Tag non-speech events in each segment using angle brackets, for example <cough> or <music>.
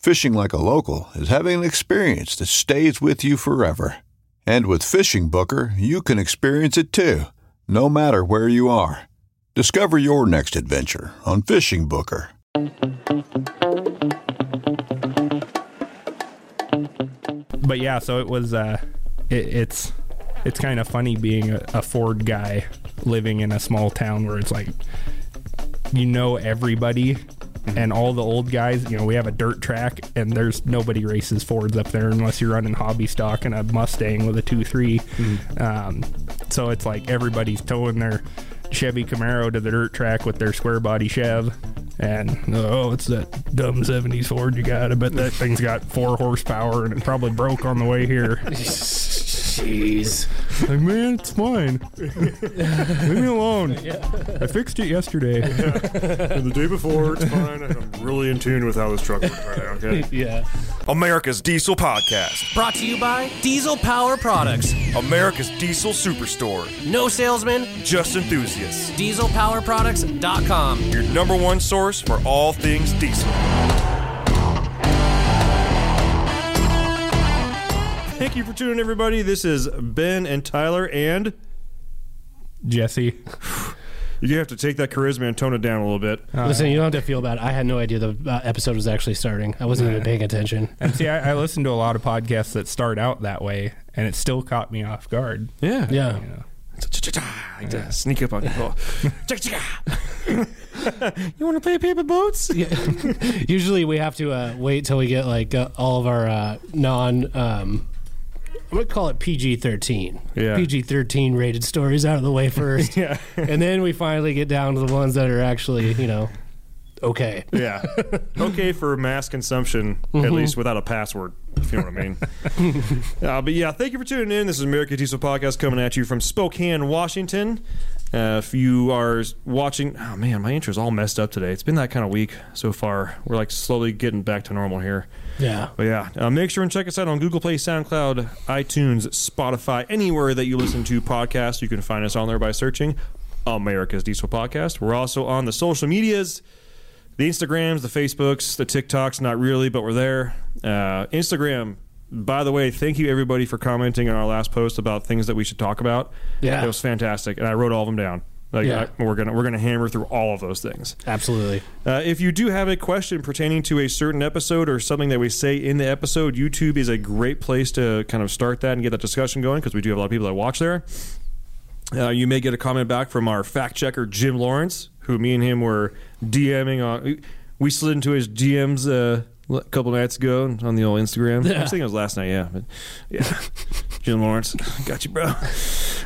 Fishing like a local is having an experience that stays with you forever. And with Fishing Booker, you can experience it too, no matter where you are. Discover your next adventure on Fishing Booker. but yeah, so it was. Uh, it, it's it's kind of funny being a, a Ford guy living in a small town where it's like you know everybody and all the old guys. You know, we have a dirt track, and there's nobody races Fords up there unless you're running hobby stock and a Mustang with a two Um, so it's like everybody's towing their Chevy Camaro to the dirt track with their square body Chev. And oh, it's that dumb '70s Ford you got. I bet that thing's got four horsepower and it probably broke on the way here. <laughs> Jeez. Like, man, it's fine. Leave me alone. I fixed it yesterday. <laughs> And the day before, it's fine. I'm really in tune with how this truck works right now, okay? <laughs> Yeah. America's Diesel Podcast. Brought to you by Diesel Power Products. America's Diesel Superstore. No salesman, Just enthusiasts. dieselpowerproducts.com. Your number one source for all things diesel. Thank you for tuning in, everybody. This is Ben and Tyler, and Jesse. <sighs> you have to take that charisma and tone it down a little bit. Listen, you don't have to feel bad. I had no idea the uh, episode was actually starting. I wasn't even paying attention. <laughs> And see, I, I listen to a lot of podcasts that start out that way, and it still caught me off guard. Yeah. Yeah. You know? Like sneak up on people. you <laughs> <laughs> want to play paper boats? <laughs> Yeah. Usually we have to uh, wait till we get like uh, all of our uh, non. Um, I'm gonna call it PG thirteen. Yeah. PG thirteen rated stories out of the way first. Yeah. and then we finally get down to the ones that are actually, you know, okay. Yeah. Okay for mass consumption, at least without a password, if you know what I mean. <laughs> uh, but yeah, thank you for tuning in. This is America Diesel Podcast coming at you from Spokane, Washington. Uh, if you are watching, oh man, my intro's all messed up today. It's been that kind of week so far. We're like slowly getting back to normal here. Yeah. But yeah, uh, make sure and check us out on Google Play, SoundCloud, iTunes, Spotify, anywhere that you listen to podcasts. You can find us on there by searching America's Diesel Podcast. We're also on the social medias the Instagrams, the Facebooks, the TikToks, not really, but we're there. Uh, Instagram, by the way, thank you everybody for commenting on our last post about things that we should talk about. Yeah. it was fantastic, and I wrote all of them down. Like, Yeah. I- we're gonna we're gonna hammer through all of those things. Absolutely. Uh, if you do have a question pertaining to a certain episode or something that we say in the episode, YouTube is a great place to kind of start that and get that discussion going because we do have a lot of people that watch there. Uh, you may get a comment back from our fact checker Jim Lawrence, who me and him were DMing on. We slid into his DMs uh, a couple nights ago on the old Instagram. I think it was last night, yeah. But yeah, <laughs> Jim Lawrence, got you, bro.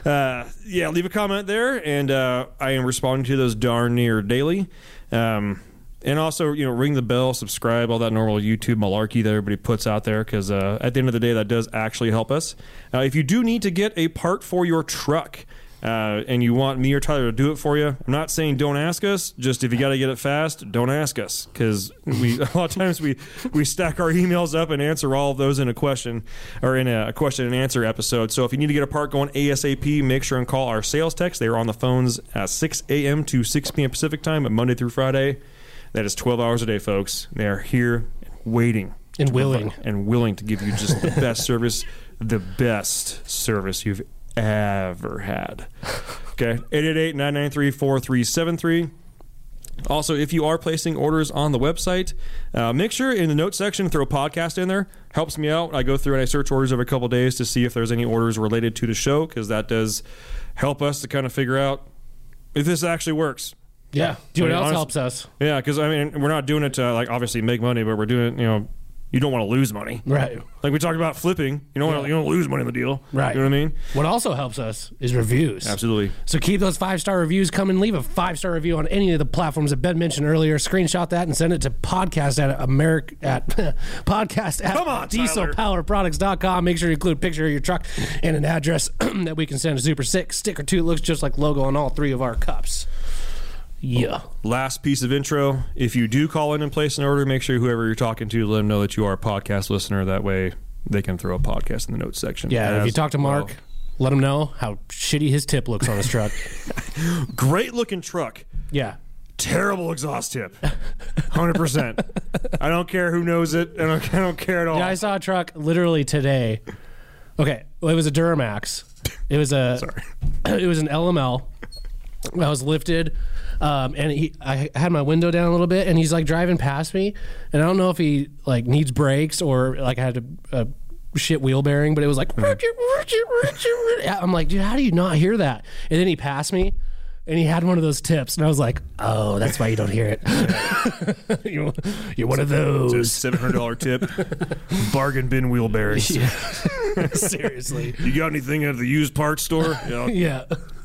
Uh, yeah, leave a comment there, and uh, I am responding to those darn near daily. Um, and also, you know, ring the bell, subscribe, all that normal YouTube malarkey that everybody puts out there, because uh, at the end of the day, that does actually help us. Uh, if you do need to get a part for your truck, uh, and you want me or Tyler to do it for you, I'm not saying don't ask us. Just if you got to get it fast, don't ask us because we <laughs> a lot of times we we stack our emails up and answer all of those in a question or in a question and answer episode. So if you need to get a part going ASAP, make sure and call our sales techs. They are on the phones at 6 a.m. to 6 p.m. Pacific time, Monday through Friday. That is 12 hours a day, folks. They are here waiting And willing. and willing to give you just the best <laughs> service, the best service you've ever had. <laughs> Okay, 888-993-4373. Also, if you are placing orders on the website, uh, make sure in the notes section throw a podcast in there. Helps me out. I go through and I search orders every couple days to see if there's any orders related to the show because that does help us to kind of figure out if this actually works. Yeah. Do you know I what mean, else honest- helps us? Yeah, because I mean, we're not doing it to like obviously make money, but we're doing it. You know, you don't want to lose money. Right. Like we talked about flipping. You don't want to, you don't lose money in the deal. Right. You know what I mean? What also helps us is reviews. Absolutely. So keep those five star reviews coming. Leave a five star review on any of the platforms that Ben mentioned earlier. Screenshot that and send it to podcast at America at <laughs> podcast at Come on, dieselpowerproducts.com. Make sure you include a picture of your truck and an address <clears throat> that we can send a super sick sticker to. It looks just like logo on all three of our cups. Yeah. Last piece of intro. If you do call in and place an order, make sure whoever you're talking to let them know that you are a podcast listener. That way they can throw a podcast in the notes section. Yeah. if you talk to Mark, well. let him know how shitty his tip looks on his truck. <laughs> great looking truck. yeah. Terrible exhaust tip. 100%. I don't care who knows it. I don't, I don't care at all. Yeah, I saw a truck literally today. Okay, well, it was a Duramax. It was a <laughs> Sorry. <clears throat> it was an LML. I was lifted, um, and he I had my window down a little bit, and he's like driving past me, and I don't know if he like needs brakes or like I had a, a shit wheel bearing, but it was like I'm like, dude, how do you not hear that? And then he passed me. And he had one of those tips, and I was like, "Oh, that's why you don't hear it. you're, you're one of those." $700 tip. <laughs> Bargain bin wheel bearings. <laughs> Seriously. You got anything at the used parts store? <laughs> Yeah. Yeah.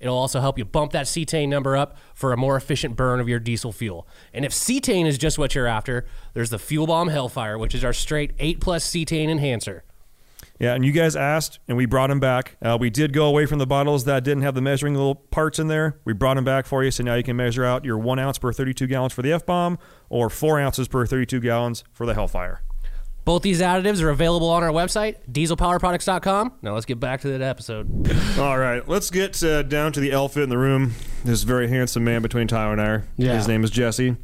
it'll also help you bump that cetane number up for a more efficient burn of your diesel fuel. And if cetane is just what you're after, there's the Fuel Bomb Hellfire, which is our straight 8 plus cetane enhancer. Yeah, and you guys asked, and we brought them back. Uh, we did go away from the bottles that didn't have the measuring little parts in there. We brought them back for you, so now you can measure out your one ounce per 32 gallons for the F bomb, or four ounces per 32 gallons for the Hellfire. Both these additives are available on our website, dieselpowerproducts.com. Now let's get back to that episode. All right, let's get uh, down to the elephant in the room. This very handsome man between Tyler and I. are. Yeah. His name is Jesse.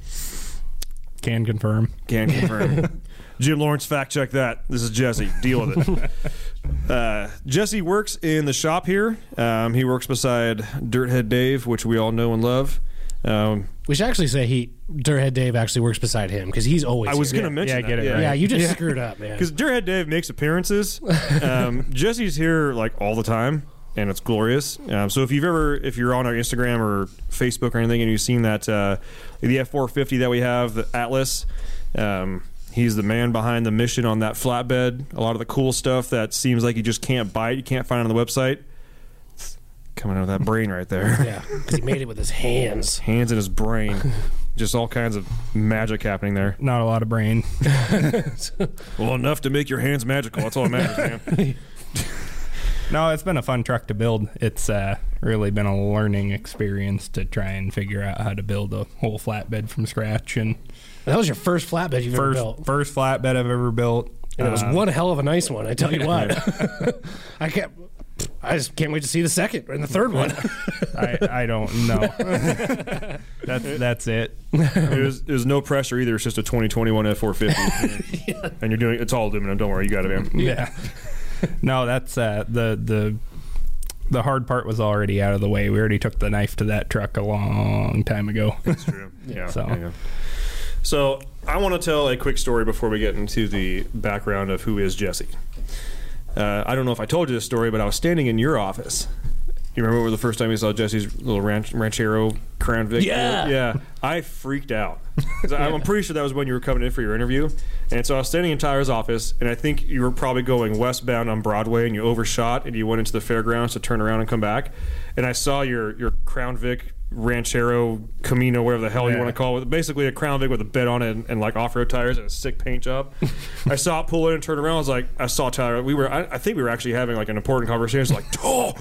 Can confirm. Can confirm. <laughs> Jim Lawrence, fact check that. This is Jesse. Deal with it. <laughs> Uh, Jesse works in the shop here. Um, he works beside Dirthead Dave, which we all know and love. Um, We should actually say he, Dirthead Dave, actually works beside him because he's always. I was going to mention Yeah, that. get it right. Yeah, you just screwed up, man. Because Dirthead Dave makes appearances. <laughs> Um, Jesse's here like all the time, and it's glorious. Um, so if you've ever, if you're on our Instagram or Facebook or anything, and you've seen that uh, the F450 that we have, the Atlas. Um, He's the man behind the mission on that flatbed. A lot of the cool stuff that seems like you just can't buy it, you can't find it on the website. It's coming out of that brain right there. Yeah, because he made it with his hands. <laughs> Hands in his brain. Just all kinds of magic happening there. Not a lot of brain. <laughs> Well, enough to make your hands magical. That's all that matters, man. <laughs> No, it's been a fun truck to build. It's uh, really been a learning experience to try and figure out how to build a whole flatbed from scratch. And That was your first flatbed you've ever first built. first flatbed I've ever built. And it was Uh, one hell of a nice one, I tell you what. I can't. I just can't wait to see the second and the third one. <laughs> I, I don't know. <laughs> that's that's it. There's, there's no pressure either. It's just a 2021 F450, <laughs> and you're doing it's all aluminum. Don't worry, you got it, man. Yeah. No, that's uh, the the the hard part was already out of the way. We already took the knife to that truck a long time ago. That's true. Yeah. So- yeah, yeah. So I want to tell a quick story before we get into the background of who is Jesse. Uh, I don't know if I told you this story, but I was standing in your office. You remember the first time you saw Jesse's little ranch, ranchero Crown Vic? Yeah. yeah. I freaked out. <laughs> I- I'm pretty sure that was when you were coming in for your interview, and so I was standing in Tyler's office, and I think you were probably going westbound on Broadway, and you overshot, and you went into the fairgrounds to turn around and come back, and I saw your your Crown Vic Ranchero Camino, whatever the hell you want to call it, basically a Crown Vic with a bed on it and, and like off road tires and a sick paint job. <laughs> I saw it pull in and turn around. I was like, I saw Tyler. We were, I, I think we were actually having like an important conversation. It's like, <laughs> oh,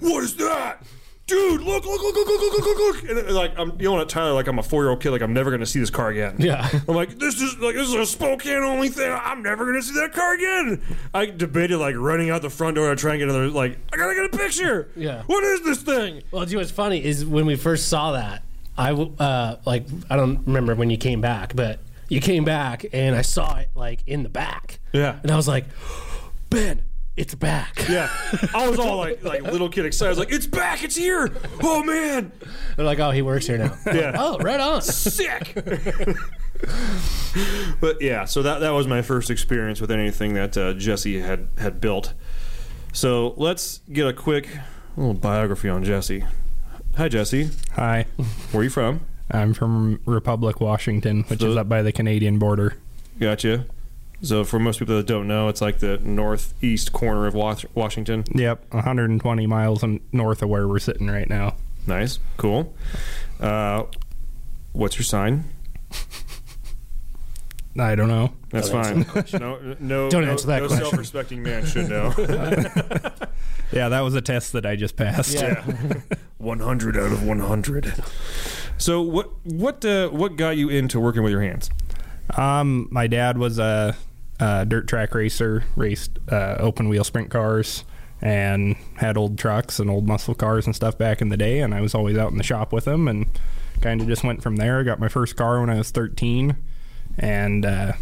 what is that? Dude, look, look, look, look, look, look, look, look. And it, like, I'm yelling at Tyler like I'm a four year old kid, like I'm never going to see this car again. Yeah. I'm like, this is like this is a Spokane only thing. I'm never gonna see that car again. I debated like running out the front door to try and get another. Like, I gotta get a picture. Yeah. What is this thing? Well, do you know what's funny is when we first saw that, I w- uh, like I don't remember when you came back, but you came back and I saw it like in the back. Yeah. And I was like, <gasps> Ben, it's back. Yeah, <laughs> I was all like, like little kid excited. I was like, "It's back! It's here! Oh man, They're like, oh, he works here now. Yeah. <laughs> Oh, right on. sick!" <laughs> but yeah, so that that was my first experience with anything that uh, Jesse had had built. So let's get a quick little biography on Jesse. Hi, Jesse. Hi, Where are you from? I'm from Republic, Washington, which is up by the Canadian border. Gotcha. So for most people that don't know, it's like the northeast corner of Washington. Yep, 120 miles north of where we're sitting right now. Nice, cool. Uh, what's your sign? <laughs> I don't know. That's fine. No, no, <laughs> Don't no, answer that question. no question. self-respecting man should know. <laughs> Yeah, that was a test that I just passed. yeah, one hundred out of one hundred. So what what uh, what got you into working with your hands? Um, my dad was a, a dirt track racer, raced uh, open wheel sprint cars, and had old trucks and old muscle cars and stuff back in the day. And I was always out in the shop with him, and kind of just went from there. I got my first car when I was 13, and uh,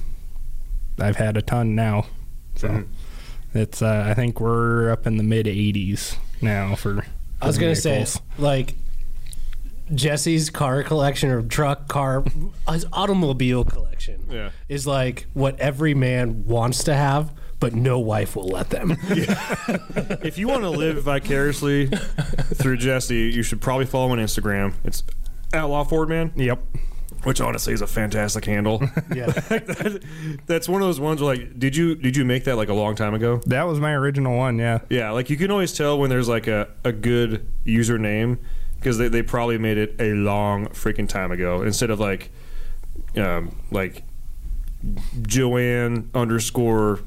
I've had a ton now. So it's uh, I think we're up in the mid 80s now for. I was gonna say, like Jesse's car collection or truck, car, his automobile collection Yeah. is like what every man wants to have, but no wife will let them. <laughs> If you want to live vicariously through Jesse, you should probably follow him on Instagram. It's Outlaw Ford Man, Yep. which honestly is a fantastic handle. <laughs> yeah, That- <laughs> that's one of those ones where like, did you did you make that like a long time ago? That was my original one. Yeah. Yeah, like you can always tell when there's like a, a good username because they, they probably made it a long freaking time ago instead of like um, like Joanne underscore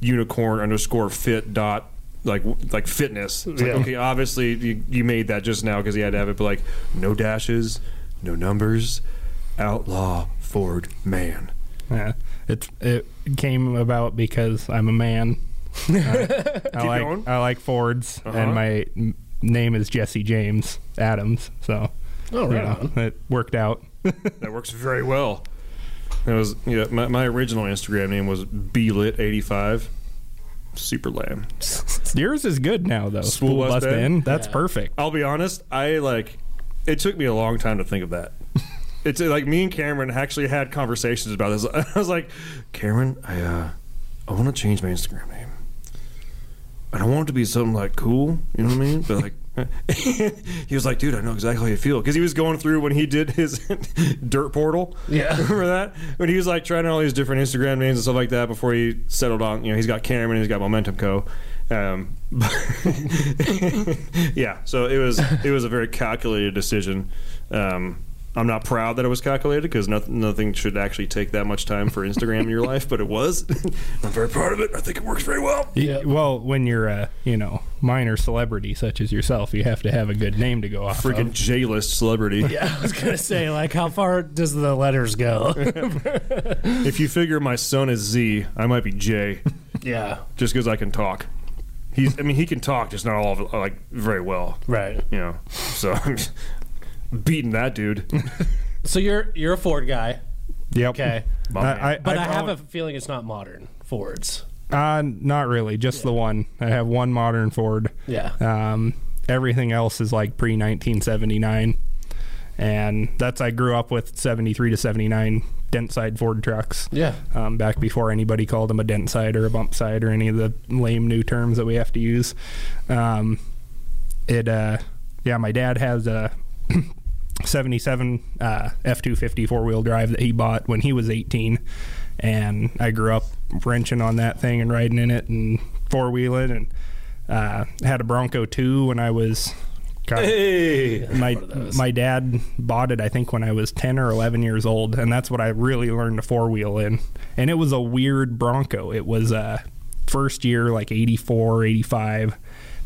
unicorn underscore fit dot like like fitness. It's like, okay, obviously you, you made that just now because you had to have it, but like no dashes, no numbers, outlaw Ford man. Yeah, it's it came about because I'm a man. <laughs> I, I like going. I like Fords, Uh-huh. and my name is Jesse James Adams. So oh you right know, on. it worked out. <laughs> That works very well. It was yeah. My, my original Instagram name was blit85. Super lame. <laughs> Yours is good now though. Spool Spool bust bust in? in. That's Yeah. perfect. I'll be honest. I like. It took me a long time to think of that. <laughs> It's like me and Cameron actually had conversations about this. I was like, Cameron, I uh, I want to change my Instagram name. I don't want it to be something like cool. You know what I mean? But like. <laughs> he was like, dude, I know exactly how you feel because he was going through when he did his <laughs> dirt portal. Yeah. <laughs> remember that when he was like trying all these different Instagram names and stuff like that before he settled on. You know, he's got Cameron, he's got Momentum Co. Um, yeah, so it was it was a very calculated decision. Um, I'm not proud that it was calculated because nothing, nothing should actually take that much time for Instagram in your life, but it was. <laughs> I'm very proud of it. I think it works very well. Y- Well, when you're a you know minor celebrity such as yourself, you have to have a good name to go off. Freaking of. J-list celebrity. <laughs> Yeah, I was gonna say, like, how far does the letters go? <laughs> If you figure my son is Z, I might be J, yeah, just because I can talk. He's, I mean, he can talk, just not all of it, like very well. right. You know, so I'm beating that dude. <laughs> So you're you're a Ford guy, Yep. okay? I. I, But I, I've a feeling it's not modern Fords. Uh, not really, just the one. I have one modern Ford. Yeah. Um, everything else is like pre 1979. And that's, I grew up with 73 to 79 dent side Ford trucks. Yeah. Um, back before anybody called them a dent side or a bump side or any of the lame new terms that we have to use. Um, it, uh, yeah, my dad has a <clears throat> 77 uh, F250 four wheel drive that he bought when he was 18. And I grew up wrenching on that thing and riding in it and four wheeling and uh, had a Bronco 2 when I was. God, Hey, my my dad bought it I think when I was 10 or 11 years old and that's what I really learned to four wheel in. And it was a weird Bronco. It was a first year like 84 85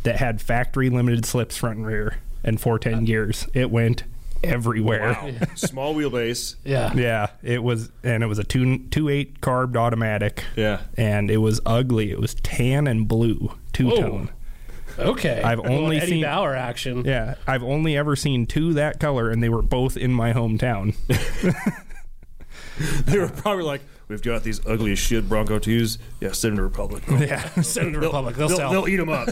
that had factory limited slips front and rear and 410 gears it went everywhere wow, <laughs> small wheelbase. Yeah. yeah it was and it was a 2 two eight carbed automatic Yeah, and it was ugly it was tan and blue two tone Okay. I've A little only Eddie seen- Bauer action. yeah I've only ever seen two that color and they were both in my hometown <laughs> they were probably like, "We've got these ugly as shit Bronco twos. Yeah, send them to Republic. <laughs> yeah Send to Republic. They'll, They'll, sell. they'll eat them up."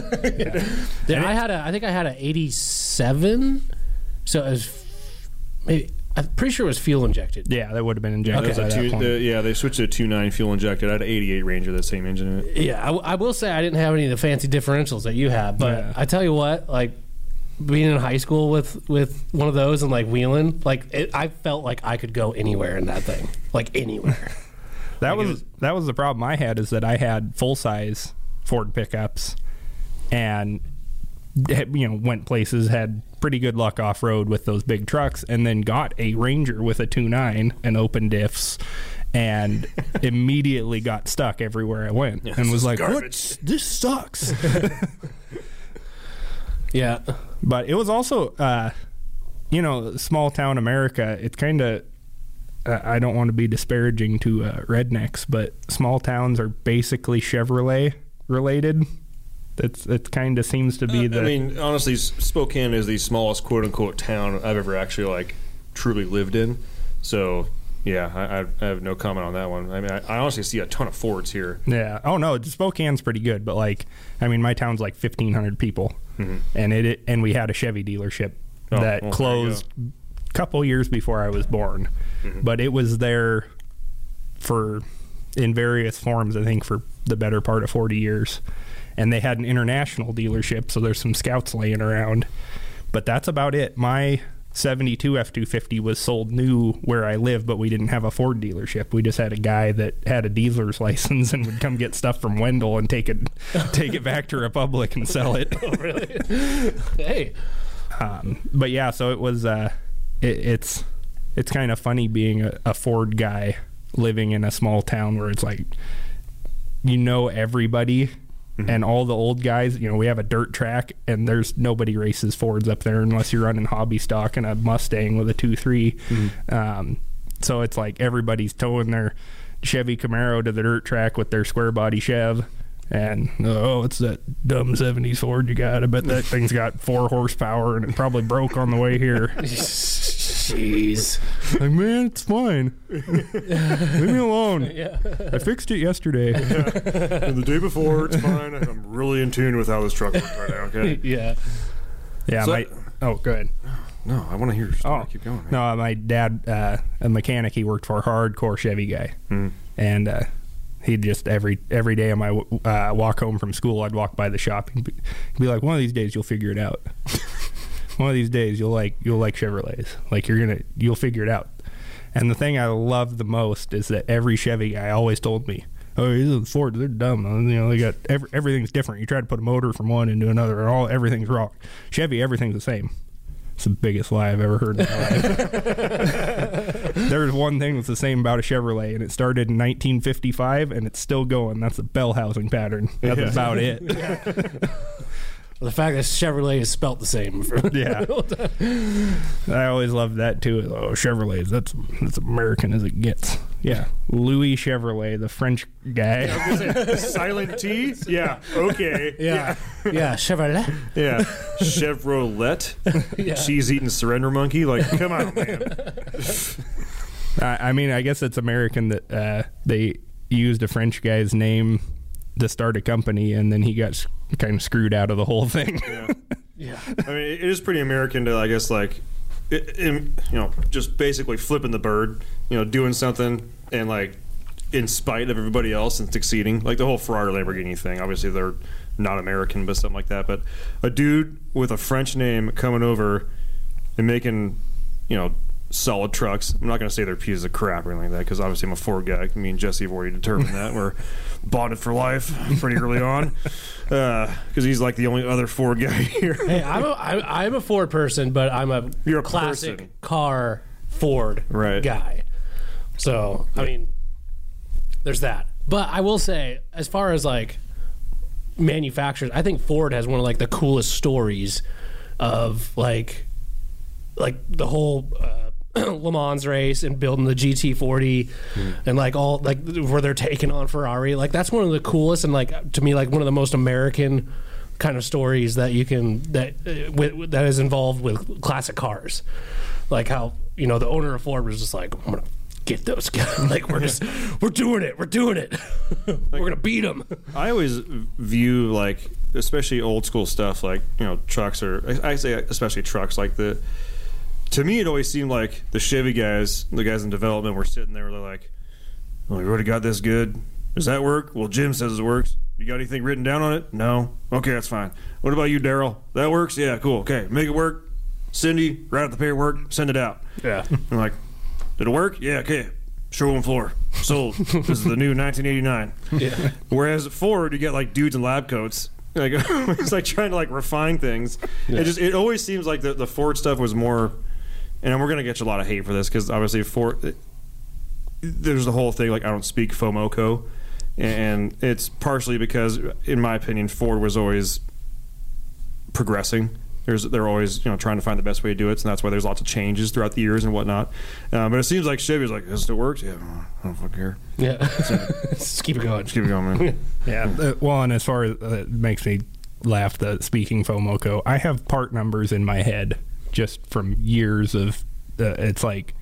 Yeah, I had a. I think I had a '87. So it was maybe. I'm pretty sure it was fuel injected. Yeah, that would have been injected There's by a that two, point. the, yeah, they switched to a two nine fuel injected. I had an 88 Ranger, that same engine in it. Yeah, I, w- I will say I didn't have any of the fancy differentials that you have, but Yeah. I tell you what, like being in high school with with one of those and like wheeling, like it, I felt like I could go anywhere in that thing, like anywhere. <laughs> that was that was the problem I had is that I had full size Ford pickups, and had- you know went places had pretty good luck off road with those big trucks, and then got a Ranger with a two nine and open diffs. And <laughs> immediately got stuck everywhere I went, and was is like, "What? This sucks." <laughs> yeah, but it was also uh you know small town america it's kind of uh, i don't want to be disparaging to uh, rednecks but small towns are basically chevrolet related that's it kind of seems to be uh, the I mean, honestly, Spokane is the smallest quote unquote town I've ever actually like truly lived in. So yeah, I, I, have no comment on that one. I mean, I, I honestly see a ton of Fords here. yeah. Oh no spokane's pretty good but like i mean my town's like 1500 people. Mm-hmm. And it, it and we had a chevy dealership Oh, that well, closed a couple years before i was born. Mm-hmm. But it was there for in various forms i think for the better part of 40 years and they had an international dealership so there's some scouts laying around but that's about it my 72 F250 was sold new where I live, but we didn't have a Ford dealership. We just had a guy that had a dealer's <laughs> license and would come get stuff from Wendell and take it <laughs> take it back to Republic and sell it. <laughs> Really hey, Um, but yeah, so it was. Uh, it, it's it's kind of funny being a, a Ford guy living in a small town where it's like you know everybody and all the old guys. You know, we have a dirt track and there's nobody races Fords up there unless you're running hobby stock and a Mustang with a two Um, so it's like everybody's towing their Chevy Camaro to the dirt track with their square body Chev. And oh, it's that dumb '70s Ford you got. I bet that thing's got four horsepower and it probably broke on the way here. <laughs> jeez. Like, man, it's fine. <laughs> Leave me alone. <laughs> Yeah. I fixed it yesterday. And the day before, it's fine. I'm really in tune with how this truck works right now. Okay. Yeah. Yeah, So- my. Oh, go ahead. No, I want to hear your story. Oh, Keep going. Man. No, my dad, uh, a mechanic, he worked for a hardcore Chevy guy, and uh, he'd just every every day on my uh, walk home from school, I'd walk by the shop and be, be like, "One of these days, you'll figure it out. <laughs> One of these days, you'll like you'll like Chevrolets. Like you're gonna you'll figure it out." And the thing I loved the most is that every Chevy guy always told me. Oh, these are the Ford. They're dumb. You know, they got every, everything's different. You try to put a motor from one into another, and all everything's wrong. Chevy, everything's the same. It's the biggest lie I've ever heard in my life. <laughs> There's one thing that's the same about a Chevrolet, and it started in 1955, and it's still going. That's a bell housing pattern. That's Yeah. about it. <laughs> The fact that Chevrolet is spelt the same. For, <laughs> Yeah. <laughs> I always loved that too. Oh, Chevrolets, that's that's American as it gets. Yeah. Louis Chevrolet, the French guy. <laughs> Silent T? Yeah. Okay. yeah. Yeah. Chevrolet. Yeah. Chevrolet. Yeah. Cheese eating surrender monkey. Like, come on, man. I, I mean, I guess it's American that uh, they used a French guy's name to start a company, and then he got kind of screwed out of the whole thing. <laughs> Yeah. I mean, it is pretty American to, I guess, like, it, it- you know, just basically flipping the bird, you know, doing something and like in spite of everybody else and succeeding. Like the whole Ferrari Lamborghini thing. Obviously, they're not American, but something like that. But a dude with a French name coming over and making, you know, solid trucks. I'm not going to say they're pieces of crap or anything like that because obviously I'm a Ford guy. Me and Jesse have already determined that we're <laughs> bonded for life pretty early on because he's like the only other Ford guy <laughs> here. Hey, I'm a, I, I'm a Ford person, but I'm a You're a classic person. car Ford Right. guy. So I mean, there's that. But I will say, as far as like manufacturers, I think Ford has one of like the coolest stories of like like the whole uh, <clears throat> Le Mans race and building the GT40 and like all like where they're taking on Ferrari. Like that's one of the coolest and like to me like one of the most American kind of stories that you can that uh, with, that is involved with classic cars. Like how you know the owner of Ford was just like I'm gonna get those guys. <laughs> like we're just <laughs> we're doing it. We're doing it. <laughs> we're gonna beat them. I always view like, especially old school stuff, like you know, trucks or I say especially trucks. Like the, to me, it always seemed like the Chevy guys, the guys in development, were sitting there. They're like, "Well, we already got this good. Does that work? Well, Jim says it works. You got anything written down on it? No. Okay, that's fine. What about you, Daryl? That works? Yeah, cool. Okay, make it work. Cindy, write out the paperwork. Send it out. Yeah. <laughs> I'm like, did it work? Yeah, okay. Showroom floor. Sold. <laughs> this is the new 1989. Yeah. Whereas at Ford, you get like dudes in lab coats. Like <laughs> it's like trying to like refine things. Yeah. It just it always seems like the, the Ford stuff was more. And we're gonna get you a lot of hate for this because obviously Ford. There's the whole thing like I don't speak FOMOCO, and it's partially because, in my opinion, Ford was always progressing. There's, they're always you know trying to find the best way to do it, and that's why there's lots of changes throughout the years and whatnot. Uh, but it seems like Chevy's like, this still works. Yeah, I don't fucking care. Yeah. <laughs> just keep it going. Just keep it going, man. <laughs> Yeah. Uh, well, and as far as uh, it makes me laugh, the speaking FOMOCO, I have part numbers in my head just from years of. Uh, it's like,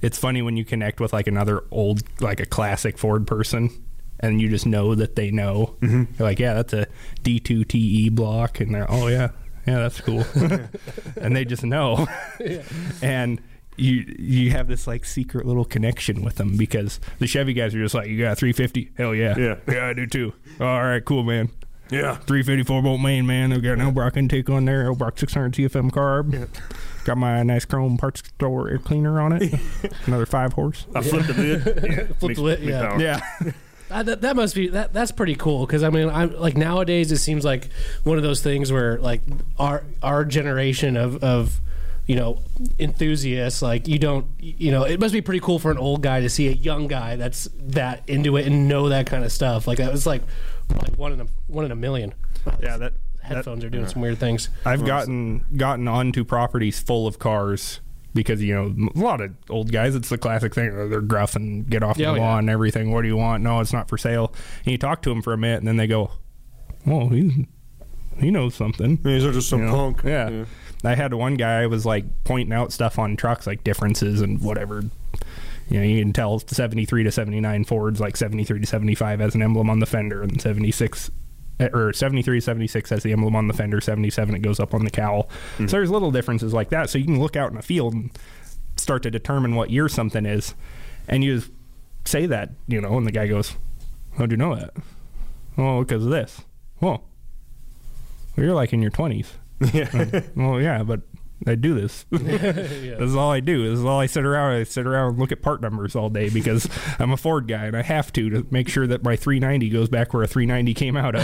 it's funny when you connect with like another old, like a classic Ford person, and you just know that they know. Mm-hmm. You're like, yeah, that's a D2 TE block, and they're, oh yeah, yeah, that's cool, <laughs> and they just know, <laughs> and. You you have this like secret little connection with them because the Chevy guys are just like you got a 350 hell yeah Yeah. yeah I do too all right cool man Yeah. 354 volt main, man. I've got an Edelbrock intake on there, Edelbrock 600 CFM carb. Got my nice chrome parts store air cleaner on it. <laughs> Another five horse. I flipped the lid. Yeah. Flipped Makes the lid, yeah. Yeah. <laughs> Uh, that, that must be that that's pretty cool because I mean I'm like nowadays it seems like one of those things where like our our generation of of you know enthusiasts like you don't you know it must be pretty cool for an old guy to see a young guy that's that into it and know that kind of stuff like that was like like one in a one in a million Yeah, that headphones are doing mm. some weird things I've gotten gotten onto properties full of cars because you know a lot of old guys. It's the classic thing. oh, They're gruff and get off Yeah, the oh, yeah. lawn and everything. What do you want? No, it's not for sale. And you talk to them for a minute, and then they go, "Well, he he knows something." These are just some you know? punk. Yeah. I had one guy was like pointing out stuff on trucks, like differences and whatever. You know, you can tell 73 to 79 Ford's like 73 to 75 as an emblem on the fender, and 76 eh, or 73 to 76 has the emblem on the fender, 77 it goes up on the cowl. So there's little differences like that. So you can look out in the field and start to determine what year something is, and you say that, you know, and the guy goes, "How'd you know that?" Well, because of this. Well, well, you're like in your 20s. Uh, <laughs> well, yeah, but I do this. <laughs> <laughs> This is all I do. This is all I sit around. I sit around and look at part numbers all day because <laughs> I'm a Ford guy and I have to to make sure that my 390 goes back where a 390 came out of.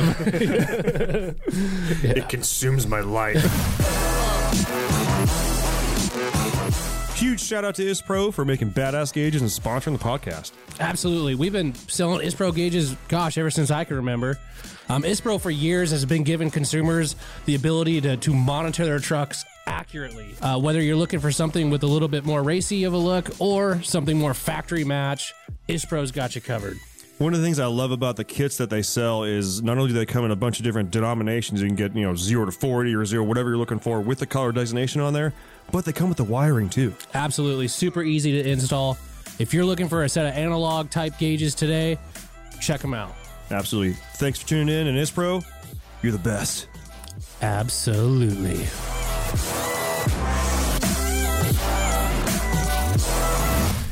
It consumes my life. Huge shout out to Isspro for making badass gauges and sponsoring the podcast. Absolutely. We've been selling Isspro gauges, gosh, ever since I can remember. Um, Isspro for years has been giving consumers the ability to, to monitor their trucks accurately. Uh, whether you're looking for something with a little bit more racy of a look or something more factory match, Isspro's got you covered. One of the things I love about the kits that they sell is not only do they come in a bunch of different denominations, you can get, you know, 0 to 40 or 0, whatever you're looking for with the color designation on there, but they come with the wiring too. Absolutely super easy to install. If you're looking for a set of analog type gauges today, check them out. Absolutely. Thanks for tuning in, and Isspro, you're the best. Absolutely.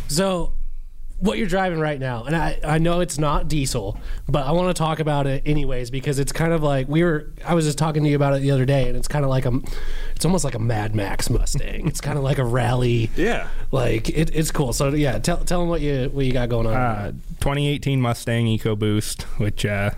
So, what you're driving right now, and I, I know it's not diesel, but I want to talk about it anyways because it's kind of like we were. I was just talking to you about it the other day, and it's kind of like a, it's almost like a Mad Max Mustang. it's kind of like a rally. <laughs> Yeah. Like it, it's cool. So yeah, tell tell them what you what you got going on. Uh, 2018 Mustang EcoBoost, which uh,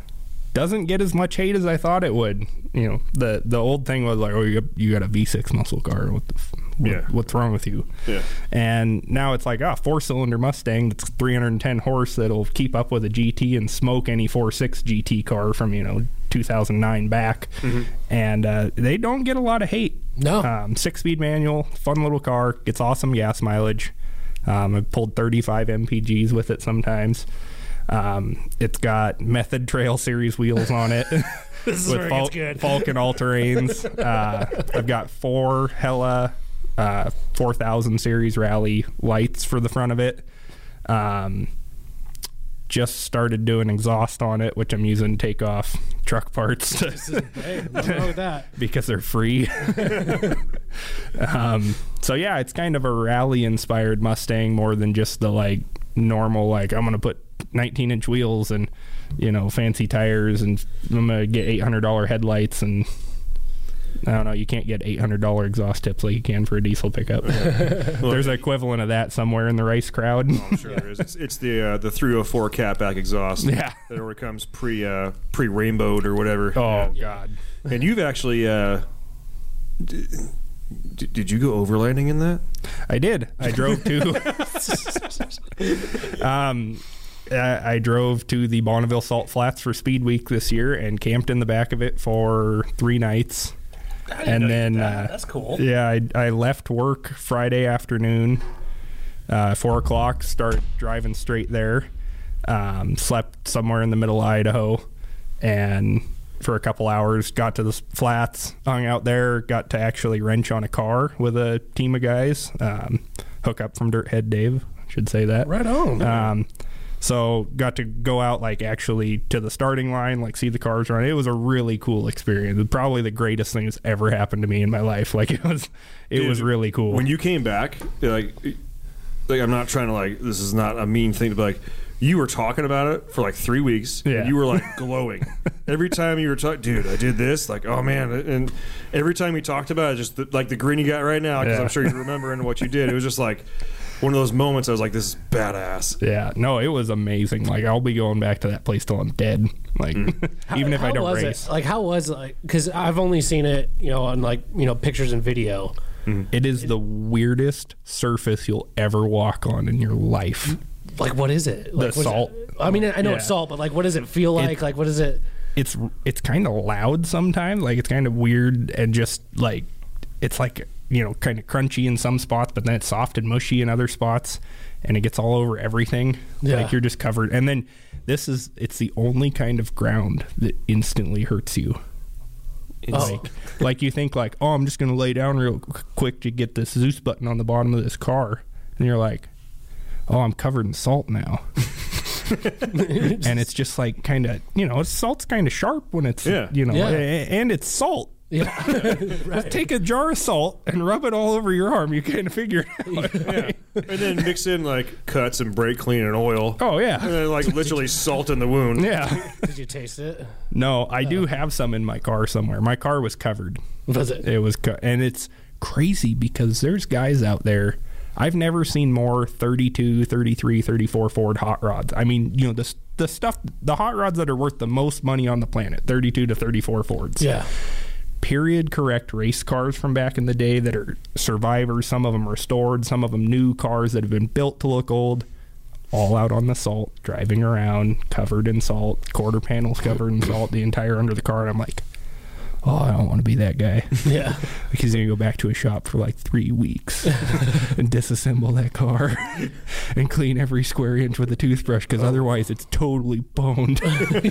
doesn't get as much hate as I thought it would. You know, the the old thing was like, oh, you got, you got a V6 muscle car. What the, f- what, Yeah. what's wrong with you? Yeah. And now it's like, ah, four cylinder Mustang that's 310 horse that'll keep up with a GT and smoke any 4.6 GT car from you know 2009 back. And uh, they don't get a lot of hate. No. Um, six speed manual, fun little car, gets awesome gas mileage. Um, I've pulled 35 MPGs with it sometimes. Um, it's got Method Trail Series wheels on it. <laughs> <laughs> This is where it gets good. Falken all terrains. <laughs> Uh, I've got four Hella uh, 4000 series rally lights for the front of it. Um, just started doing exhaust on it, which I'm using to take off truck parts to, hey, nothing wrong with that. <laughs> because they're free. um, so yeah, it's kind of a rally inspired Mustang more than just the like normal like I'm gonna put 19 inch wheels and you know fancy tires and I'm gonna get $800 headlights and I don't know. You can't get $800 exhaust tips like you can for a diesel pickup. <laughs> There's an equivalent of that somewhere in the race crowd. I'm sure there is. It's, it's the uh, the 304 catback exhaust. Yeah. That already comes pre uh, pre rainbowed or whatever. Oh Yeah. God. And you've actually. Uh, d- d- did you go overlanding in that? I did. I drove to. <laughs> <laughs> um, I, I drove to the Bonneville Salt Flats for Speed Week this year and camped in the back of it for three nights. And then, uh, That's cool. yeah, I, I left work Friday afternoon, uh, four o'clock. Started driving straight there. Um, slept somewhere in the middle of Idaho, and for a couple hours got to the flats, hung out there. Got to actually wrench on a car with a team of guys. Um, hook up from Dirthead Dave, should say that. Right on. Um, so got to go out like actually to the starting line, like see the cars run. It was a really cool experience. Probably the greatest thing that's ever happened to me in my life. Like it was, it Dude, was really cool. When you came back, like, like I'm not trying to like. This is not a mean thing to be like. You were talking about it for like three weeks. Yeah. And you were like <laughs> glowing every time you were talking. Dude, I did this. Like, oh man! And every time you talked about it, just the, like the grin you got right now, because Yeah. I'm sure you're remembering what you did. It was just like one of those moments. I was like, this is badass. yeah, no, it was amazing. Like I'll be going back to that place till I'm dead. Like mm. <laughs> even if I don't was race, It? Like how was it? Like because I've only seen it, you know, on like you know pictures and video. Mm-hmm. it is the weirdest surface you'll ever walk on in your life. Like what is it? Like, what is it? salt. I mean, I know Yeah. it's salt, but like, what does it feel like? It- like, what is it? it's it's kind of loud sometimes like it's kind of weird and just like it's like you know kind of crunchy in some spots but then it's soft and mushy in other spots and it gets all over everything Yeah. like you're just covered and then this is it's the only kind of ground that instantly hurts you Oh. like like you think like oh i'm just gonna lay down real quick to get this Dzus button on the bottom of this car and you're like oh i'm covered in salt now <laughs> and it's just like kind of you know salt's kind of sharp when it's Yeah. you know Yeah. and it's salt Yeah, <laughs> just take a jar of salt and rub it all over your arm you kind of figure it out Yeah. <laughs> and then mix in like cuts and brake clean and oil. oh And yeah then like <laughs> literally salt in the wound. yeah did you taste it? no i do have some in my car somewhere my car was covered Was it? it was co- and it's crazy because there's guys out there i've never seen more 32 33 34 ford hot rods i mean you know the, s- the stuff the hot rods that are worth the most money on the planet 32 to 34 fords Yeah. Period correct race cars from back in the day that are survivors. Some of them restored some of them new cars that have been built to look old. All out on the salt driving around covered in salt quarter panels covered in salt the entire under the car. And i'm like oh i don't want to be that guy <laughs> <laughs> Yeah. because he's gonna go back to a shop for like three weeks <laughs> and disassemble that car and clean every square inch with a toothbrush because otherwise it's totally boned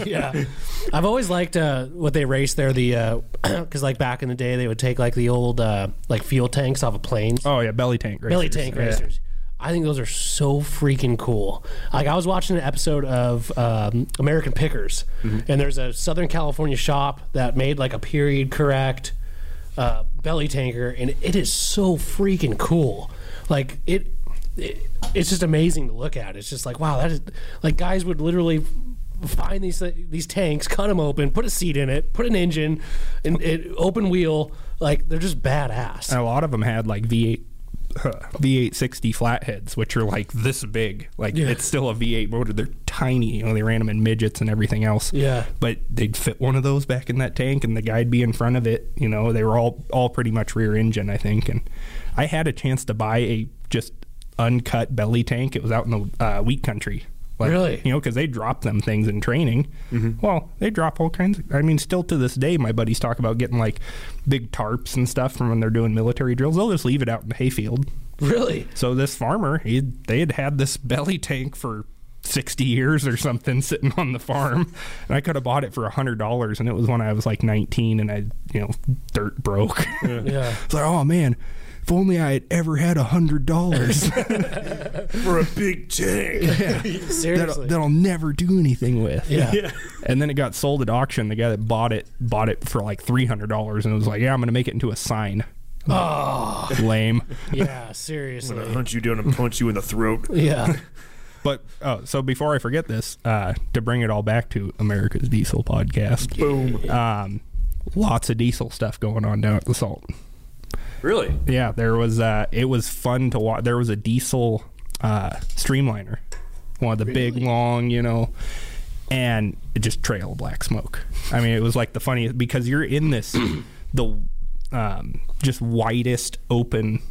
yeah. I've always liked uh, what they race there. The <clears throat> because like back in the day, they would take like the old uh, like fuel tanks off of planes. oh yeah belly tank racers. belly tank Yeah. racers. I think those are so freaking cool. Like I was watching an episode of um, American Pickers, and there's a Southern California shop that made like a period correct uh, belly tanker, and it is so freaking cool. Like it, it, it's just amazing to look at. It's just like wow, that is like guys would literally find these these tanks, cut them open, put a seat in it, put an engine, and it, open wheel. Like they're just badass. And a lot of them had like V8 <laughs> V860 flatheads, which are like this big. Like Yeah. it's still a V8 motor. They're tiny. You know, they ran them in midgets and everything else. Yeah. But they'd fit one of those back in that tank, and the guy'd be in front of it. You know, they were all all pretty much rear engine, I think. And I had a chance to buy a just uncut belly tank. It was out in the uh, wheat country. Like, Really? You know, because they drop them things in training. Mm-hmm. Well, they drop all kinds. Of, I mean, still to this day, my buddies talk about getting like big tarps and stuff from when they're doing military drills. They'll just leave it out in the hayfield. Really? So this farmer, he they had had this belly tank for 60 years or something <laughs> sitting on the farm and I could have bought it for a hundred dollars and it was when I was like 19 and I you know dirt broke Yeah. <laughs> it's like oh man if only I had ever had a hundred dollars <laughs> For a big tank. <laughs> that'll, Seriously. that'll never do anything with yeah. and then it got sold at auction the guy that bought it bought it for like $300 and it was like yeah I'm gonna make it into a sign Oh. <laughs> lame Yeah. Seriously. Hunt you down and punch you in the throat. Yeah. But oh, so before I forget this, uh, to bring it all back to America's Diesel podcast, Boom. um, lots of diesel stuff going on down at the Salt. Really? Yeah, there was. Uh, it was fun to watch. There was a diesel uh, streamliner, one of the big, long, you know, and it just trail of black smoke. I mean, it was like the funniest because you're in this <clears throat> the um, just widest open,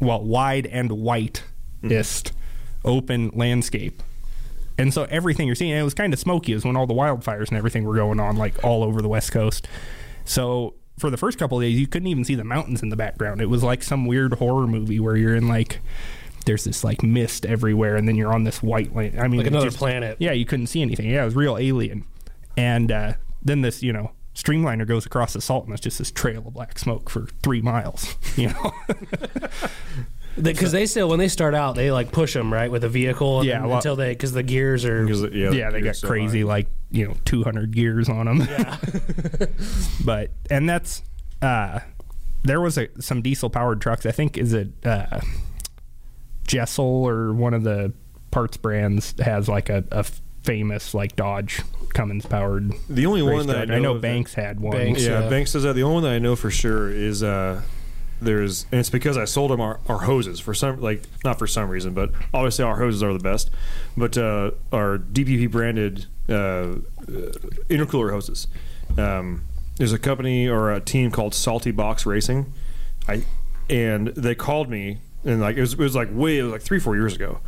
well, wide and whitest open landscape. And so everything you're seeing, it was kind of smoky. It was when all the wildfires and everything were going on, like all over the West Coast. So for the first couple of days, you couldn't even see the mountains in the background. It was like some weird horror movie where you're in like there's this like mist everywhere, and then you're on this white land. I mean, Like another just- planet. Yeah, you couldn't see anything. Yeah, it was real alien. And uh, then this, you know, streamliner goes across the salt, and it's just this trail of black smoke for three miles. <laughs> You know, Because they still, when they start out, they like push them right with a vehicle. And Yeah, then well- until they, because the gears are. Because yeah, yeah, they you're got so crazy, high. like you know, 200 gears on them. Yeah. <laughs> but and that's uh there was a some diesel powered trucks i think is it uh jessel or one of the parts brands has like a, a famous like dodge cummins powered The only race one that I know, I know banks had one Banks. Yeah, Yeah. Banks does that. The only one that I know for sure is uh, there's, and it's because I sold them our, our hoses for some, like not for some reason, but obviously our hoses are the best. But uh, our DPP branded uh, uh, intercooler hoses. Um, there's a company or a team called Salty Box Racing. I and they called me and like it was, it was like way it was like three four years ago.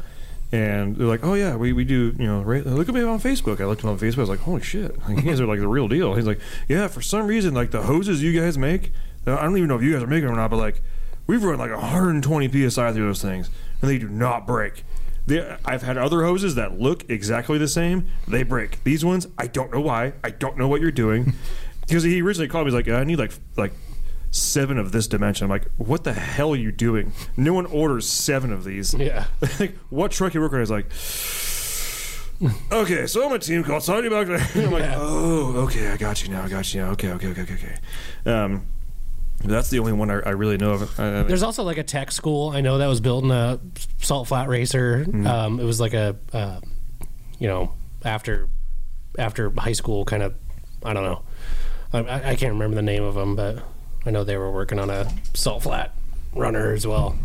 And they're like, "Oh yeah, we, we do you know right? look at me on Facebook." I looked him on Facebook. I was like, "Holy shit, like, you guys are like the real deal." He's like, "Yeah, for some reason, like the hoses you guys make, I don't even know if you guys are making them or not, but like we've run like 120 psi through those things, and they do not break." They, I've had other hoses that look exactly the same. They break. These ones, I don't know why. I don't know what you're doing. <laughs> Because he originally called me, he's like, I need like like seven of this dimension. I'm like, what the hell are you doing? No one orders seven of these. Yeah. <laughs> like, what truck you work on? He's like, <laughs> okay, so I'm a team called Salty Box. I'm like, oh, okay, I got you now. I got you now. Okay, okay, okay, okay, okay. Um, that's the only one I, I really know of. There's also like a tech school I know that was building a salt flat racer. Mm-hmm. Um, it was like a, uh, you know, after after high school kind of. I don't know. I, I I can't remember the name of them, but I know they were working on a salt flat runner as well.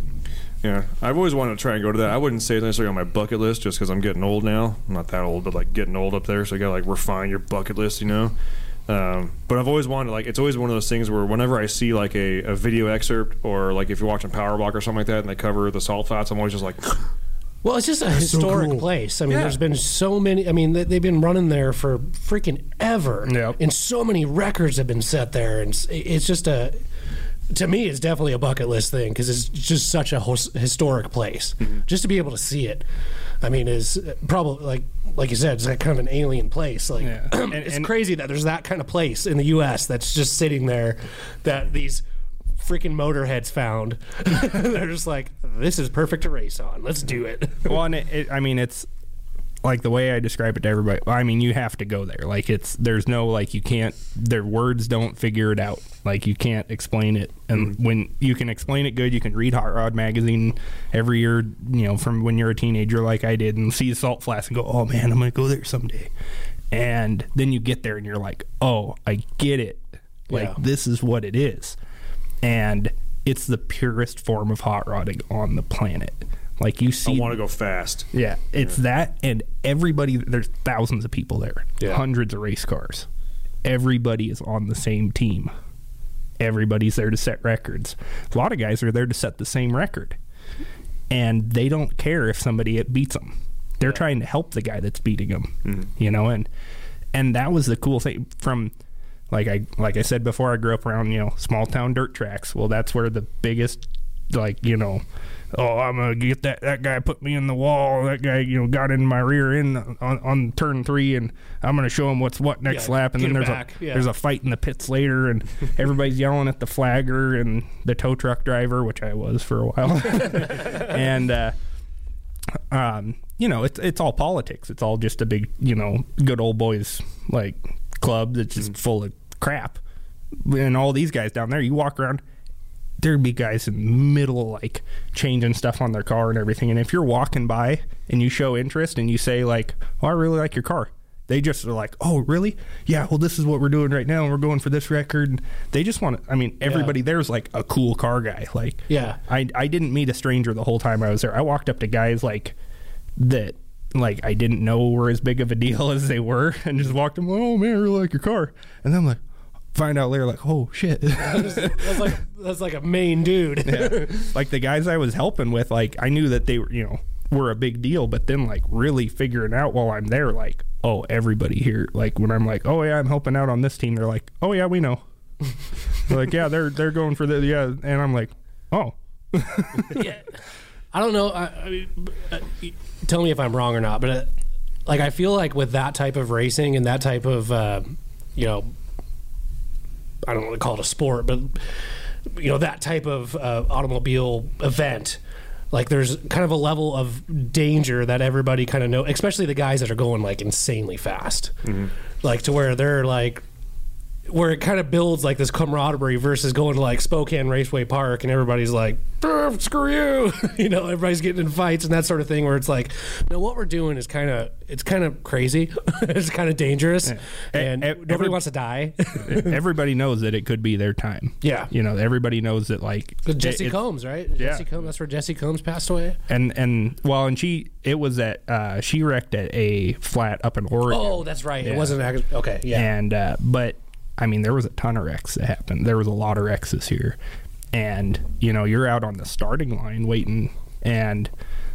Yeah, I've always wanted to try and go to that. I wouldn't say it's necessarily on my bucket list just because I'm getting old now. I'm not that old, but like getting old up there, so you gotta like refine your bucket list, you know. Um, but I've always wanted like it's always one of those things where whenever I see like a, a video excerpt or like if you're watching Power Block or something like that and they cover the salt flats, I'm always just like, <laughs> Well, it's just a historic place. I mean, Yeah. there's been so many. I mean, they, they've been running there for freaking ever, Yep. and so many records have been set there, and it's, it's just a. To me, it's definitely a bucket list thing because it's just such a historic place. Just to be able to see it, I mean, is probably like like you said, it's like kind of an alien place. Like Yeah. <clears throat> And- it's and- crazy that there's that kind of place in the U.S. that's just sitting there. That these freaking motorheads found. <laughs> They're just like, this is perfect to race on. Let's do it. well, and it, it, I mean, it's like the way I describe it to everybody. I mean, you have to go there. Like it's there's no like you can't. Their words don't figure it out. Like you can't explain it. And mm-hmm. when you can explain it good, you can read Hot Rod magazine every year. You know, from when you're a teenager, like I did, and see the salt flats and go, "Oh man, I'm gonna go there someday." And then you get there and you're like, "Oh, I get it. Like Yeah. this is what it is." And it's the purest form of hot rodding on the planet. Like you see, I want to go fast. yeah, it's that, and everybody. There's thousands of people there, Yeah. hundreds of race cars. Everybody is on the same team. Everybody's there to set records. A lot of guys are there to set the same record, and they don't care if somebody beats them. They're trying to help the guy that's beating them. Mm-hmm. You know, and and that was the cool thing from. Like I like I said before, I grew up around you know small town dirt tracks. Well, that's where the biggest like you know oh i'm gonna get that that guy put me in the wall that guy you know got in my rear end on, on turn three and i'm gonna show him what's what next Yeah, lap. And then there's back, a yeah. there's a fight in the pits later and <laughs> everybody's yelling at the flagger and the tow truck driver which i was for a while. <laughs> And uh um you know it's it's all politics. It's all just a big you know good old boys like club that's just full of crap. And all these guys down there you walk around there'd be guys in the middle like changing stuff on their car and everything. And if you're walking by and you show interest and you say like oh i really like your car they just are like oh really? Yeah well this is what we're doing right now. And we're going for this record. And they just want to i mean everybody there's like a cool car guy. Like Yeah. I, I didn't meet a stranger the whole time i was there. I walked up to guys like that like I didn't know were as big of a deal <laughs> as they were and just walked them oh man I really like your car. And then I'm like find out later like oh shit <laughs> That's like that's like a main dude. yeah. like the guys I was helping with, like I knew that they were, you know, were a big deal, but then like really figuring out while I'm there, like, oh, everybody here, like when I'm like, oh yeah, I'm helping out on this team, they're like, oh yeah, we know. <laughs> They're like, yeah, they're they're going for the yeah, and I'm like, oh, yeah. I don't know. I, I mean, uh, tell me if I'm wrong or not, but uh, like I feel like with that type of racing and that type of uh, you know, I don't want to call it a sport, but you know that type of uh, automobile event. Like there's kind of a level of danger that everybody kind of know, especially the guys that are going like insanely fast, like to where they're like where it kind of builds like this camaraderie versus going to like Spokane Raceway Park and everybody's like, screw you, <laughs> you know, everybody's getting in fights and that sort of thing. Where it's like, no, what we're doing is kind of it's kind of crazy, <laughs> it's kind of dangerous, and E- e- nobody every- wants to die. <laughs> everybody knows that it could be their time. Yeah. you know, everybody knows that like Jessi it- Combs, right? Yeah. Jessi Combs. That's where Jessi Combs passed away. and and well, and she it was at uh, she wrecked at a flat up in Oregon. Oh, that's right. It wasn't okay. Yeah. And uh, but I mean, there was a ton of wrecks that happened. There was a lot of wrecks this year, and you know, you're out on the starting line waiting, and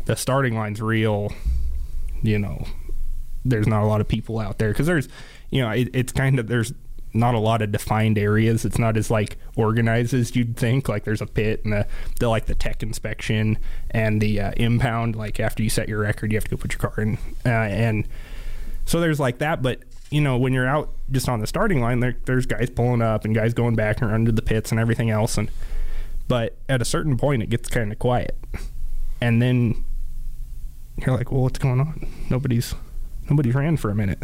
the starting line's real. You know, there's not a lot of people out there because there's, you know, it, it's kind of there's not a lot of defined areas. It's not as like organized as you'd think. Like there's a pit and the, the like the tech inspection and the uh, impound. Like after you set your record, you have to go put your car in, uh, and so there's like that, but you know, when you're out just on the starting line, there, there's guys pulling up and guys going back and under the pits and everything else. And but at a certain point, it gets kind of quiet, and then you're like, "Well, what's going on? Nobody's nobody's ran for a minute.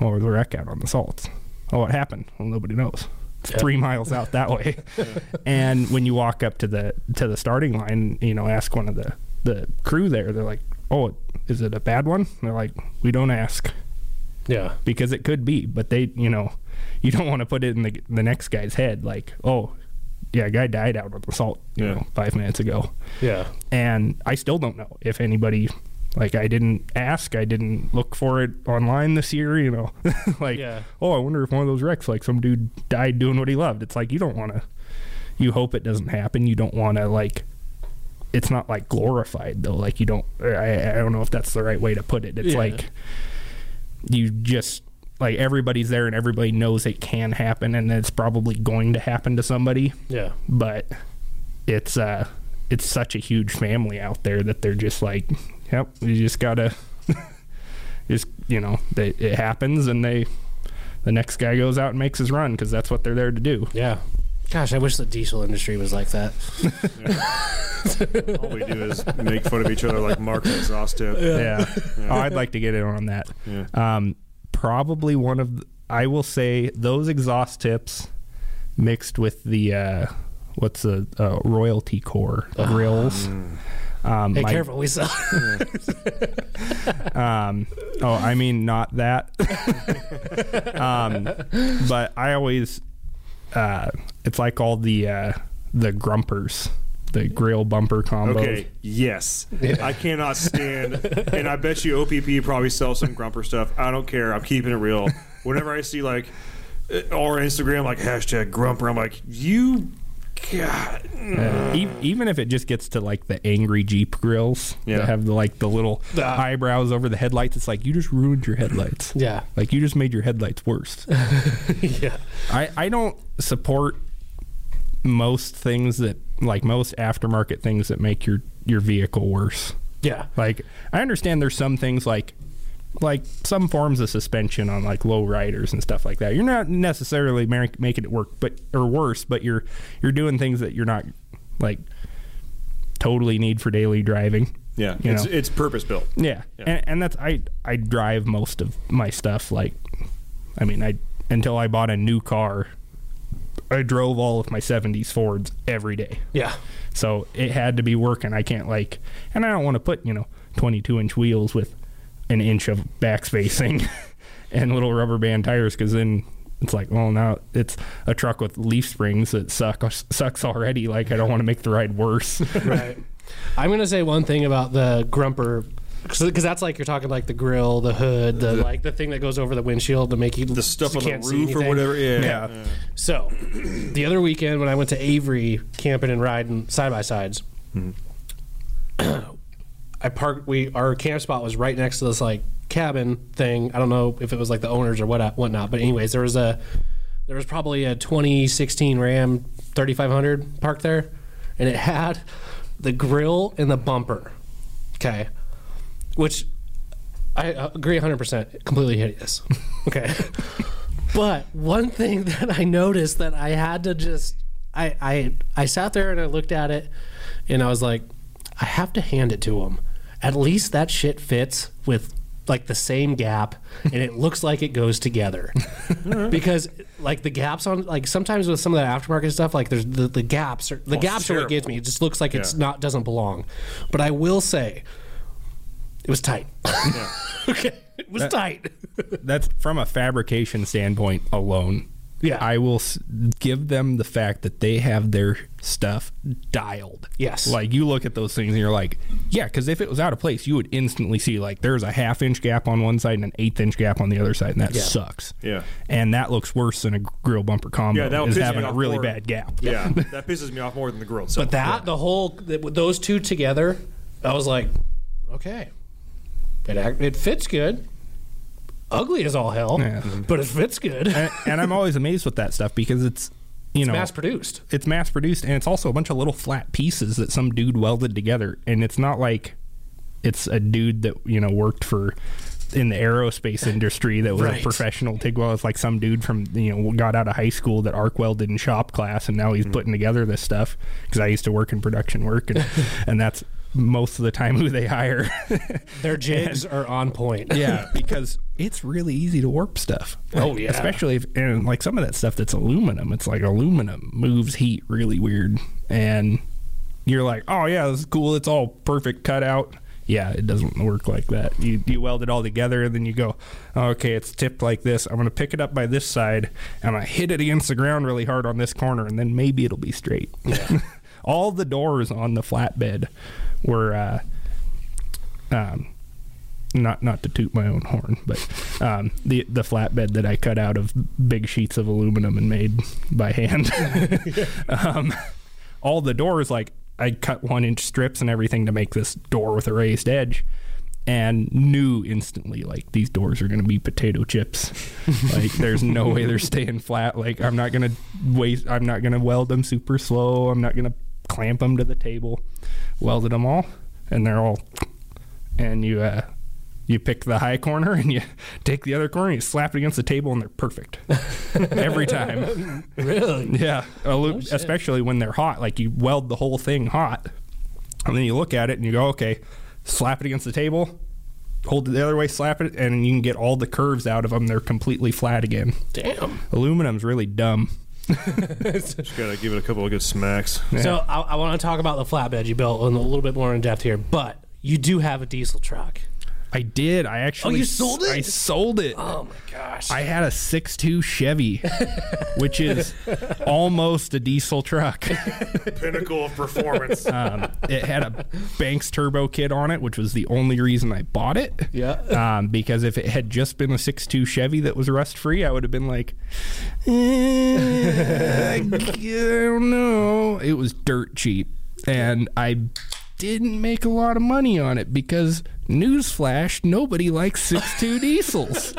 Oh, the wreck out on the salts. Oh, what happened? Well, nobody knows. It's three miles out that way. <laughs> and when you walk up to the to the starting line, you know, ask one of the the crew there. They're like, "Oh, is it a bad one?" they're like, "We don't ask." Yeah. because it could be, but they, you know, <laughs> you don't want to put it in the the next guy's head like, oh, yeah, a guy died out of the salt, you Yeah. know, five minutes ago, Yeah. and I still don't know if anybody, like, I didn't ask, I didn't look for it online this year, you know, <laughs> like, Yeah. oh, I wonder if one of those wrecks, like, some dude died doing what he loved. It's like you don't want to, you hope it doesn't happen. You don't want to like. It's not like glorified though. Like you don't. I, I don't know if that's the right way to put it. It's Yeah. like you just like everybody's there and everybody knows it can happen and it's probably going to happen to somebody Yeah. but it's uh it's such a huge family out there that they're just like yep you just gotta <laughs> just you know they, it happens and they the next guy goes out and makes his run because that's what they're there to do Yeah. Gosh, I wish the diesel industry was like that. <laughs> All we do is make fun of each other like Mark and exhaust tip. Yeah. Oh, I'd like to get in on that. Yeah. Um, probably one of, the, I will say, those exhaust tips mixed with the, uh, what's the uh, royalty core grills. Um, Hey, my- careful, we sell. <laughs> Um, oh, I mean, not that. <laughs> um, but I always, uh, it's like all the uh, the grumpers, the grill bumper combo. Okay, yes. I cannot stand, and I bet you DPP probably sells some grumper stuff. I don't care. I'm keeping it real. Whenever I see like, uh, or Instagram like hashtag grumper, I'm like, you, God, Uh, e- even if it just gets to like the angry Jeep grills Yeah. that have the like the little eyebrows over the headlights, it's like you just ruined your headlights. yeah. Like you just made your headlights worse. <laughs> Yeah. I, I don't support most things that like most aftermarket things that make your your vehicle worse. Yeah. Like I understand there's some things like like some forms of suspension on like low riders and stuff like that. You're not necessarily mar- making it work, but or worse, but you're you're doing things that you're not like totally need for daily driving. yeah, it's know. it's purpose built. Yeah, Yeah. And, and that's I I drive most of my stuff. Like, I mean, I until I bought a new car, I drove all of my '70s Fords every day. Yeah. So it had to be working. I can't like, and I don't want to put you know 22 inch wheels with an inch of back spacing <laughs> and little rubber band tires because then it's like, well, now it's a truck with leaf springs that suck sucks already. Like I don't want to make the ride worse. <laughs> Right. I'm gonna say one thing about the grumper, because that's like you're talking like the grill, the hood, the like the thing that goes over the windshield to make you The stuff on the can't see roof or anything. whatever. Yeah, Yeah. So, the other weekend when I went to Avery camping and riding side by sides, hmm. <clears throat> I parked. We our camp spot was right next to this like cabin thing. I don't know if it was like the owners or what whatnot, but anyways, there was a there was probably a 2016 Ram 3500 parked there, and it had the grill and the bumper. Okay, which I uh, agree 100 percent completely hideous. <laughs> Okay. But one thing <laughs> that I noticed that I had to just I I I sat there and I looked at it and I was like, I have to hand it to him. At least that shit fits with like the same gap and it <laughs> looks like it goes together. <laughs> because like the gaps on like sometimes with some of that aftermarket stuff, like there's the, the gaps are the oh, gaps are what gives me. It just looks like it's not doesn't belong. But I will say it was tight. <laughs> okay. It was tight. that's from a fabrication standpoint alone. Yeah. I will s- give them the fact that they have their stuff dialed. Yes. Like you look at those things and you're like, yeah, because if it was out of place, you would instantly see like there's a half inch gap on one side and an eighth inch gap on the other side, and that Yeah. sucks. Yeah. And that looks worse than a grill bumper combo. Yeah, that would is piss me having a really more. bad gap. yeah. that pisses me off more than the grill itself. But that the whole th- those two together, I was like, okay, it it fits good. Ugly as all hell, Yeah. Mm-hmm. but it fits good. and, and I'm always amazed with that stuff because it's you know Mass produced. it's mass produced and it's also a bunch of little flat pieces that some dude welded together and it's not like it's a dude that you know worked for in the aerospace industry that was Right. a professional TIG weld. It's like some dude from you know got out of high school that arc welded in shop class and now he's mm-hmm. putting together this stuff because I used to work in production work and <laughs> and that's most of the time who they hire. <laughs> Their jigs are on point. <laughs> yeah, <laughs> because it's really easy to warp stuff. Oh, yeah. especially if and like some of that stuff that's aluminum. It's like aluminum moves heat really weird, and you're like, oh yeah, this is cool. It's all perfect cutout. Yeah, it doesn't work like that. You you weld it all together, and then you go, okay, it's tipped like this. I'm gonna pick it up by this side. I'm gonna hit it against the ground really hard on this corner, and then maybe it'll be straight. all the doors on the flatbed were. Uh, um, not not to toot my own horn, but um, the the flatbed that I cut out of big sheets of aluminum and made by hand. <laughs> um, all the doors, like I cut one inch strips and everything to make this door with a raised edge, and knew instantly like these doors are going to be potato chips. like there's no way they're staying flat. Like I'm not going to waste. I'm not going to weld them super slow. I'm not going to clamp them to the table. Welded them all, and they're all and you uh, You pick the high corner <laughs> and you take the other corner and you slap it against the table and they're perfect <laughs> every time. Really? Yeah, alu- especially when they're hot. Like you weld the whole thing hot, and then you look at it and you go, okay, slap it against the table, hold it the other way, slap it, and you can get all the curves out of them. They're completely flat again. Damn. Aluminum's really dumb. Just gotta give it a couple of good smacks. So I, I want to talk about the flatbed you built in a little bit more in depth here, but you do have a diesel truck. I did. I actually. Oh, you sold it? I sold it. Oh my gosh. I had a six-two Chevy, <laughs> which is almost a diesel truck. <laughs> Pinnacle of performance. Um, it had a Banks turbo kit on it, which was the only reason I bought it. Yeah. Um, because if it had just been a six-two Chevy that was rust free, I would have been like, eh, I <laughs> don't know. It was dirt cheap. And I didn't make a lot of money on it because, newsflash, nobody likes 6.2 <laughs> diesels.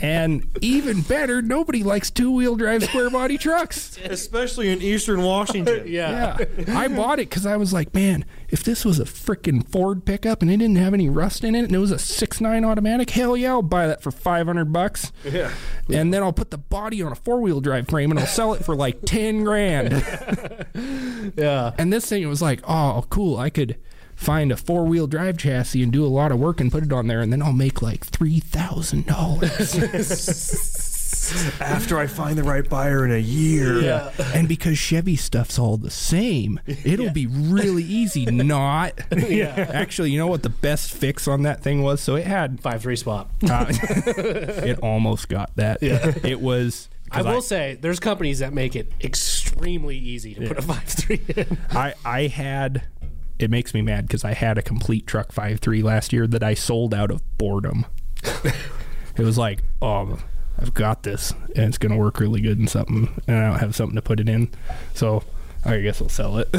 and even better, nobody likes two wheel drive square body trucks. Especially in Eastern Washington. <laughs> yeah. Yeah, I bought it because I was like, man, if this was a freaking Ford pickup and it didn't have any rust in it and it was a six nine automatic, hell yeah, I'll buy that for five hundred bucks. Yeah. And then I'll put the body on a four wheel drive frame and I'll sell it for like <laughs> ten grand. <laughs> Yeah. And this thing it was like, oh, cool, I could find a four wheel drive chassis and do a lot of work and put it on there, and then I'll make like three thousand dollars. <laughs> <laughs> After I find the right buyer in a year. Yeah. and because Chevy stuff's all the same, <laughs> it'll be really easy not. <laughs> Yeah. Actually, you know what the best fix on that thing was? So it had. Five three swap. Uh, it almost got that. Yeah. It was. I will say there's companies that make it extremely easy to put a five three in. I I had. It makes me mad because I had a complete truck five three last year that I sold out of boredom. it was like, oh, I've got this, and it's gonna work really good in something, and I don't have something to put it in, so I guess I'll sell it.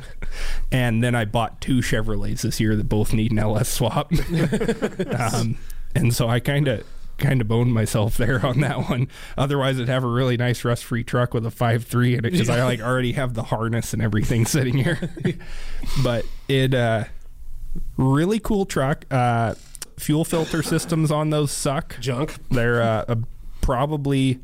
<laughs> and then I bought two Chevrolets this year that both need an LS swap, <laughs> um, and so I kind of kind of boned myself there <laughs> on that one. Otherwise, I'd have a really nice rust free truck with a five three in it because I like already have the harness and everything sitting here. but it uh, really cool truck. Uh, fuel filter systems on those suck. Junk. They're uh, a, probably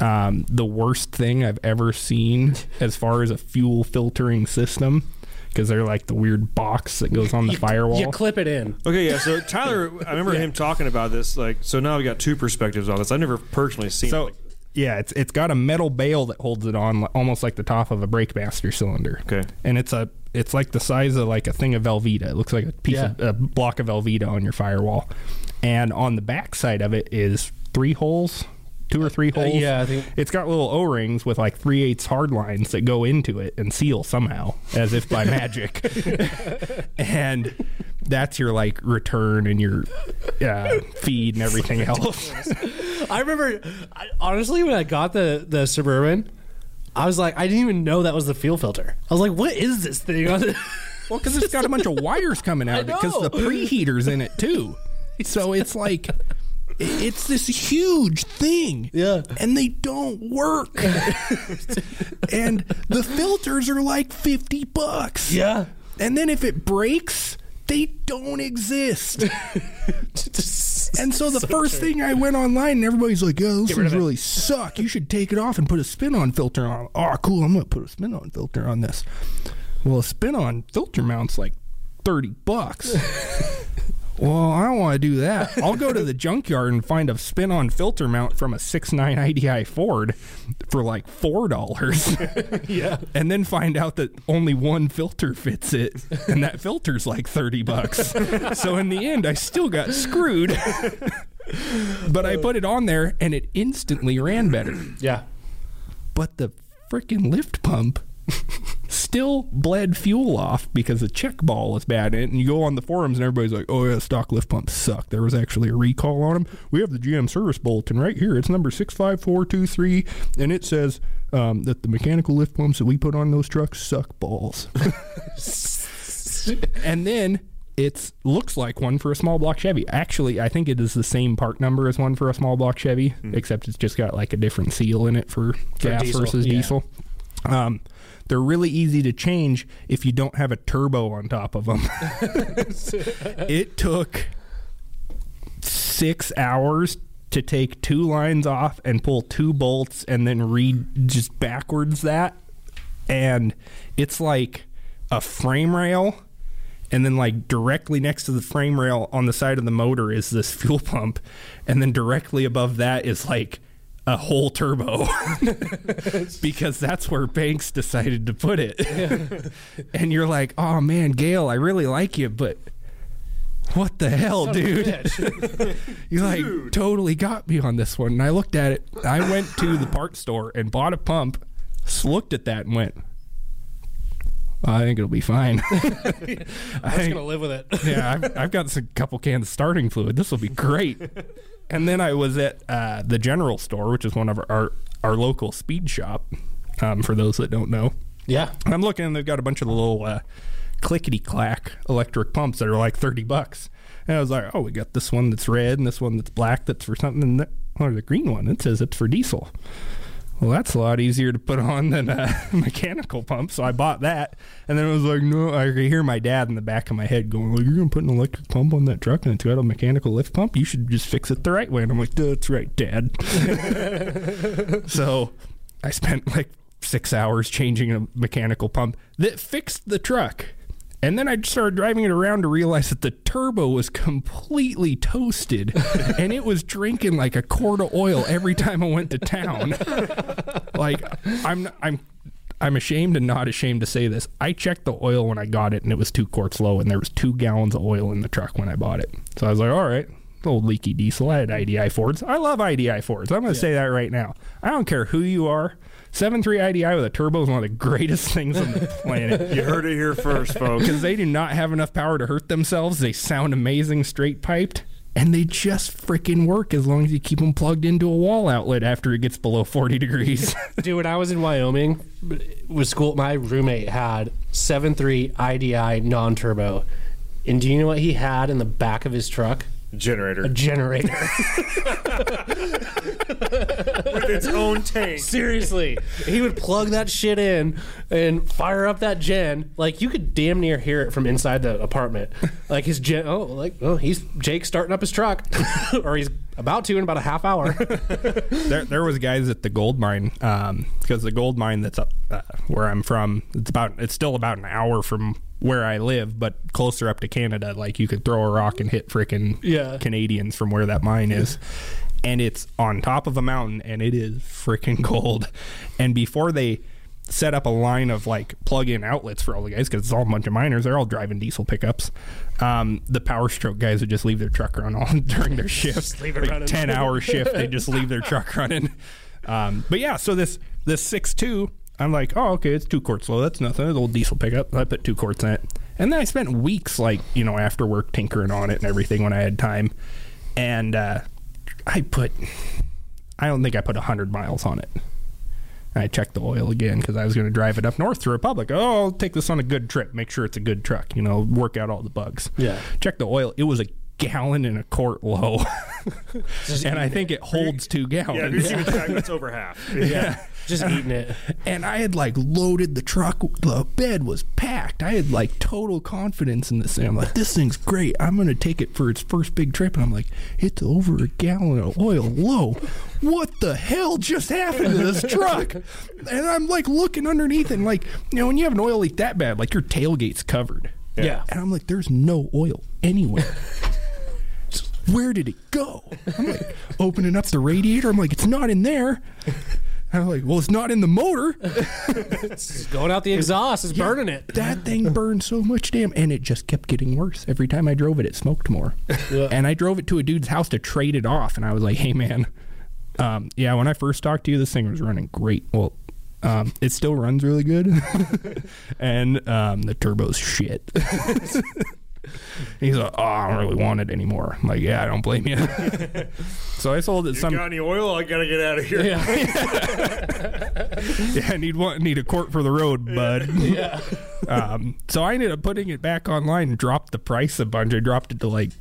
um, the worst thing I've ever seen as far as a fuel filtering system because they're like the weird box that goes on the firewall. You clip it in. Okay, yeah. So Tyler, <laughs> I remember him talking about this. Like, so now we got two perspectives on this. I've never personally seen. So like, yeah, it's it's got a metal bail that holds it on, almost like the top of a brake master cylinder. Okay. and it's a it's like the size of like a thing of Velveeta. It looks like a piece of a block of Velveeta on your firewall, and on the back side of it is three holes. Two or three holes. Uh, yeah, I think- it's got little O rings with like three eighths hard lines that go into it and seal somehow, as if by <laughs> magic. <laughs> and that's your like return and your uh, feed and everything <laughs> else. I remember, I, honestly, when I got the the suburban, I was like, I didn't even know that was the fuel filter. I was like, what is this thing? <laughs> Well, because it's got a bunch of wires coming <laughs> out of it because the preheater's in it too. <laughs> So it's like it's this huge thing. Yeah. And they don't work. and the filters are like 50 bucks. yeah. And then if it breaks, they don't exist. And so the first thing I went online and everybody's like, "Yeah, those things really suck. You should take it off and put a spin-on filter on." Oh, cool! I'm gonna put a spin-on filter on this. Well, a spin-on filter mount's like thirty bucks. <laughs> well, I don't want to do that. I'll go to the <laughs> junkyard and find a spin-on filter mount from a 6.9 IDI Ford for like four dollars. <laughs> Yeah. and then find out that only one filter fits it, and that filter's like thirty bucks. so in the end, I still got screwed. <laughs> but I put it on there, and it instantly ran better. Yeah. But the freaking lift pump still bled fuel off because the check ball is bad in it. And you go on the forums, and everybody's like, "Oh yeah, stock lift pumps suck." There was actually a recall on them. We have the GM service bulletin right here. It's number six five four two three, and it says um, that the mechanical lift pumps that we put on those trucks suck balls. <laughs> and then it looks like one for a small block Chevy. Actually, I think it is the same part number as one for a small block Chevy, except it's just got like a different seal in it for, gas diesel, versus yeah. diesel. Um, they're really easy to change if you don't have a turbo on top of them. <laughs> it took six hours to take two lines off and pull two bolts and then read just backwards that. And it's like a frame rail. And then, like, directly next to the frame rail on the side of the motor is this fuel pump. And then directly above that is like a whole turbo <laughs> because that's where Banks decided to put it. <laughs> and you're like, oh man, Gale, I really like you, but what the hell, dude? <laughs> you like totally got me on this one. And I looked at it. I went to the parts store and bought a pump, looked at that and went, I think it'll be fine. I'm just gonna live with it. yeah, I've, I've got a couple cans of starting fluid. This will be great. And then I was at uh, the general store, which is one of our our, our local speed shop. Um, for those that don't know, yeah. and I'm looking, and they've got a bunch of the little uh, clickety clack electric pumps that are like thirty bucks. And I was like, oh, we got this one that's red and this one that's black that's for something. And or the green one, it says it's for diesel. Well, that's a lot easier to put on than a <laughs> mechanical pump. So I bought that. And then I was like, no, I could hear my dad in the back of my head going, well, you're going to put an electric pump on that truck and it's got a mechanical lift pump? You should just fix it the right way. And I'm like, that's right, Dad. <laughs> so I spent like six hours changing a mechanical pump that fixed the truck. And then I started driving it around to realize that the turbo was completely toasted <laughs> and it was drinking like a quart of oil every time I went to town. like I'm I'm I'm ashamed and not ashamed to say this. I checked the oil when I got it and it was two quarts low and there was two gallons of oil in the truck when I bought it. So I was like, all right, old leaky diesel. I had IDI Fords. I love IDI Fords. I'm going to say that right now. I don't care who you are. 7.3 IDI with a turbo is one of the greatest things on the <laughs> planet You heard it here first, folks. because they do not have enough power to hurt themselves. They sound amazing straight piped, and they just freaking work as long as you keep them plugged into a wall outlet after it gets below 40 degrees. <laughs> Dude, when I was in Wyoming with school, my roommate had 7.3 IDI non turbo. And do you know what he had in the back of his truck? Generator A generator. <laughs> with its own tank. Seriously. He would plug that shit in and fire up that gen. Like, you could damn near hear it from inside the apartment. Like, his gen, oh, like, oh, he's Jake starting up his truck. <laughs> or he's about to in about a half hour. there, there was guys at the gold mine because the gold mine that's up uh, where I'm from. It's about it's still about an hour from where I live, but closer up to Canada. Like you could throw a rock and hit frickin' Yeah. Canadians from where that mine is. And it's on top of a mountain, and it is freaking <laughs> cold. And before they set up a line of like plug-in outlets for all the guys, because it's all a bunch of miners, they're all driving diesel pickups. Um, the Power Stroke guys would just leave their truck run on <laughs> during their shift, leave it like running. ten hour shift. They just leave their truck <laughs> running. Um, but yeah, so this this six two, I'm like, oh okay, it's two quarts low. That's nothing. It's an old diesel pickup. I put two quarts in it, and then I spent weeks like you know after work tinkering on it and everything when I had time, and uh, I put, I don't think I put hundred miles on it. I checked the oil again because I was going to drive it up north to Republic. Oh, I'll take this on a good trip. Make sure it's a good truck. You know, work out all the bugs. Yeah. Check the oil. It was a gallon and a quart low, <laughs> and I think it holds two Yeah, if you're gallons. keeping track, that's over half. <laughs> Yeah. Just eating it. <laughs> And I had like loaded the truck. The bed was packed. I had like total confidence in this thing. I'm like, this thing's great. I'm gonna take it for its first big trip. And I'm like, it's over a gallon of oil low. What the hell just happened to this truck? And I'm like looking underneath and like, you know, when you have an oil leak that bad, like your tailgate's covered. Yeah. And I'm like, there's no oil anywhere. Where did it go? I'm like opening up the radiator. I'm like, it's not in there. And <laughs> I'm like, well, it's not in the motor. <laughs> It's going out the exhaust. It's burning it. That thing burned so much damn, and it just kept getting worse. Every time I drove it, it smoked more. And I drove it to a dude's house to trade it off, and I was like, hey man, um, yeah, when I first talked to you, this thing was running great. Well, um, it still runs really good, <laughs> and um, the turbo's shit. <laughs> He's like, oh, I don't really want it anymore. I'm like, yeah, I don't blame you. <laughs> so I sold it some. Got any oil? I gotta get out of here. Yeah, <laughs> I need one, need a quart for the road, bud. Yeah. Um, so I ended up putting it back online and dropped the price a bunch. I dropped it to like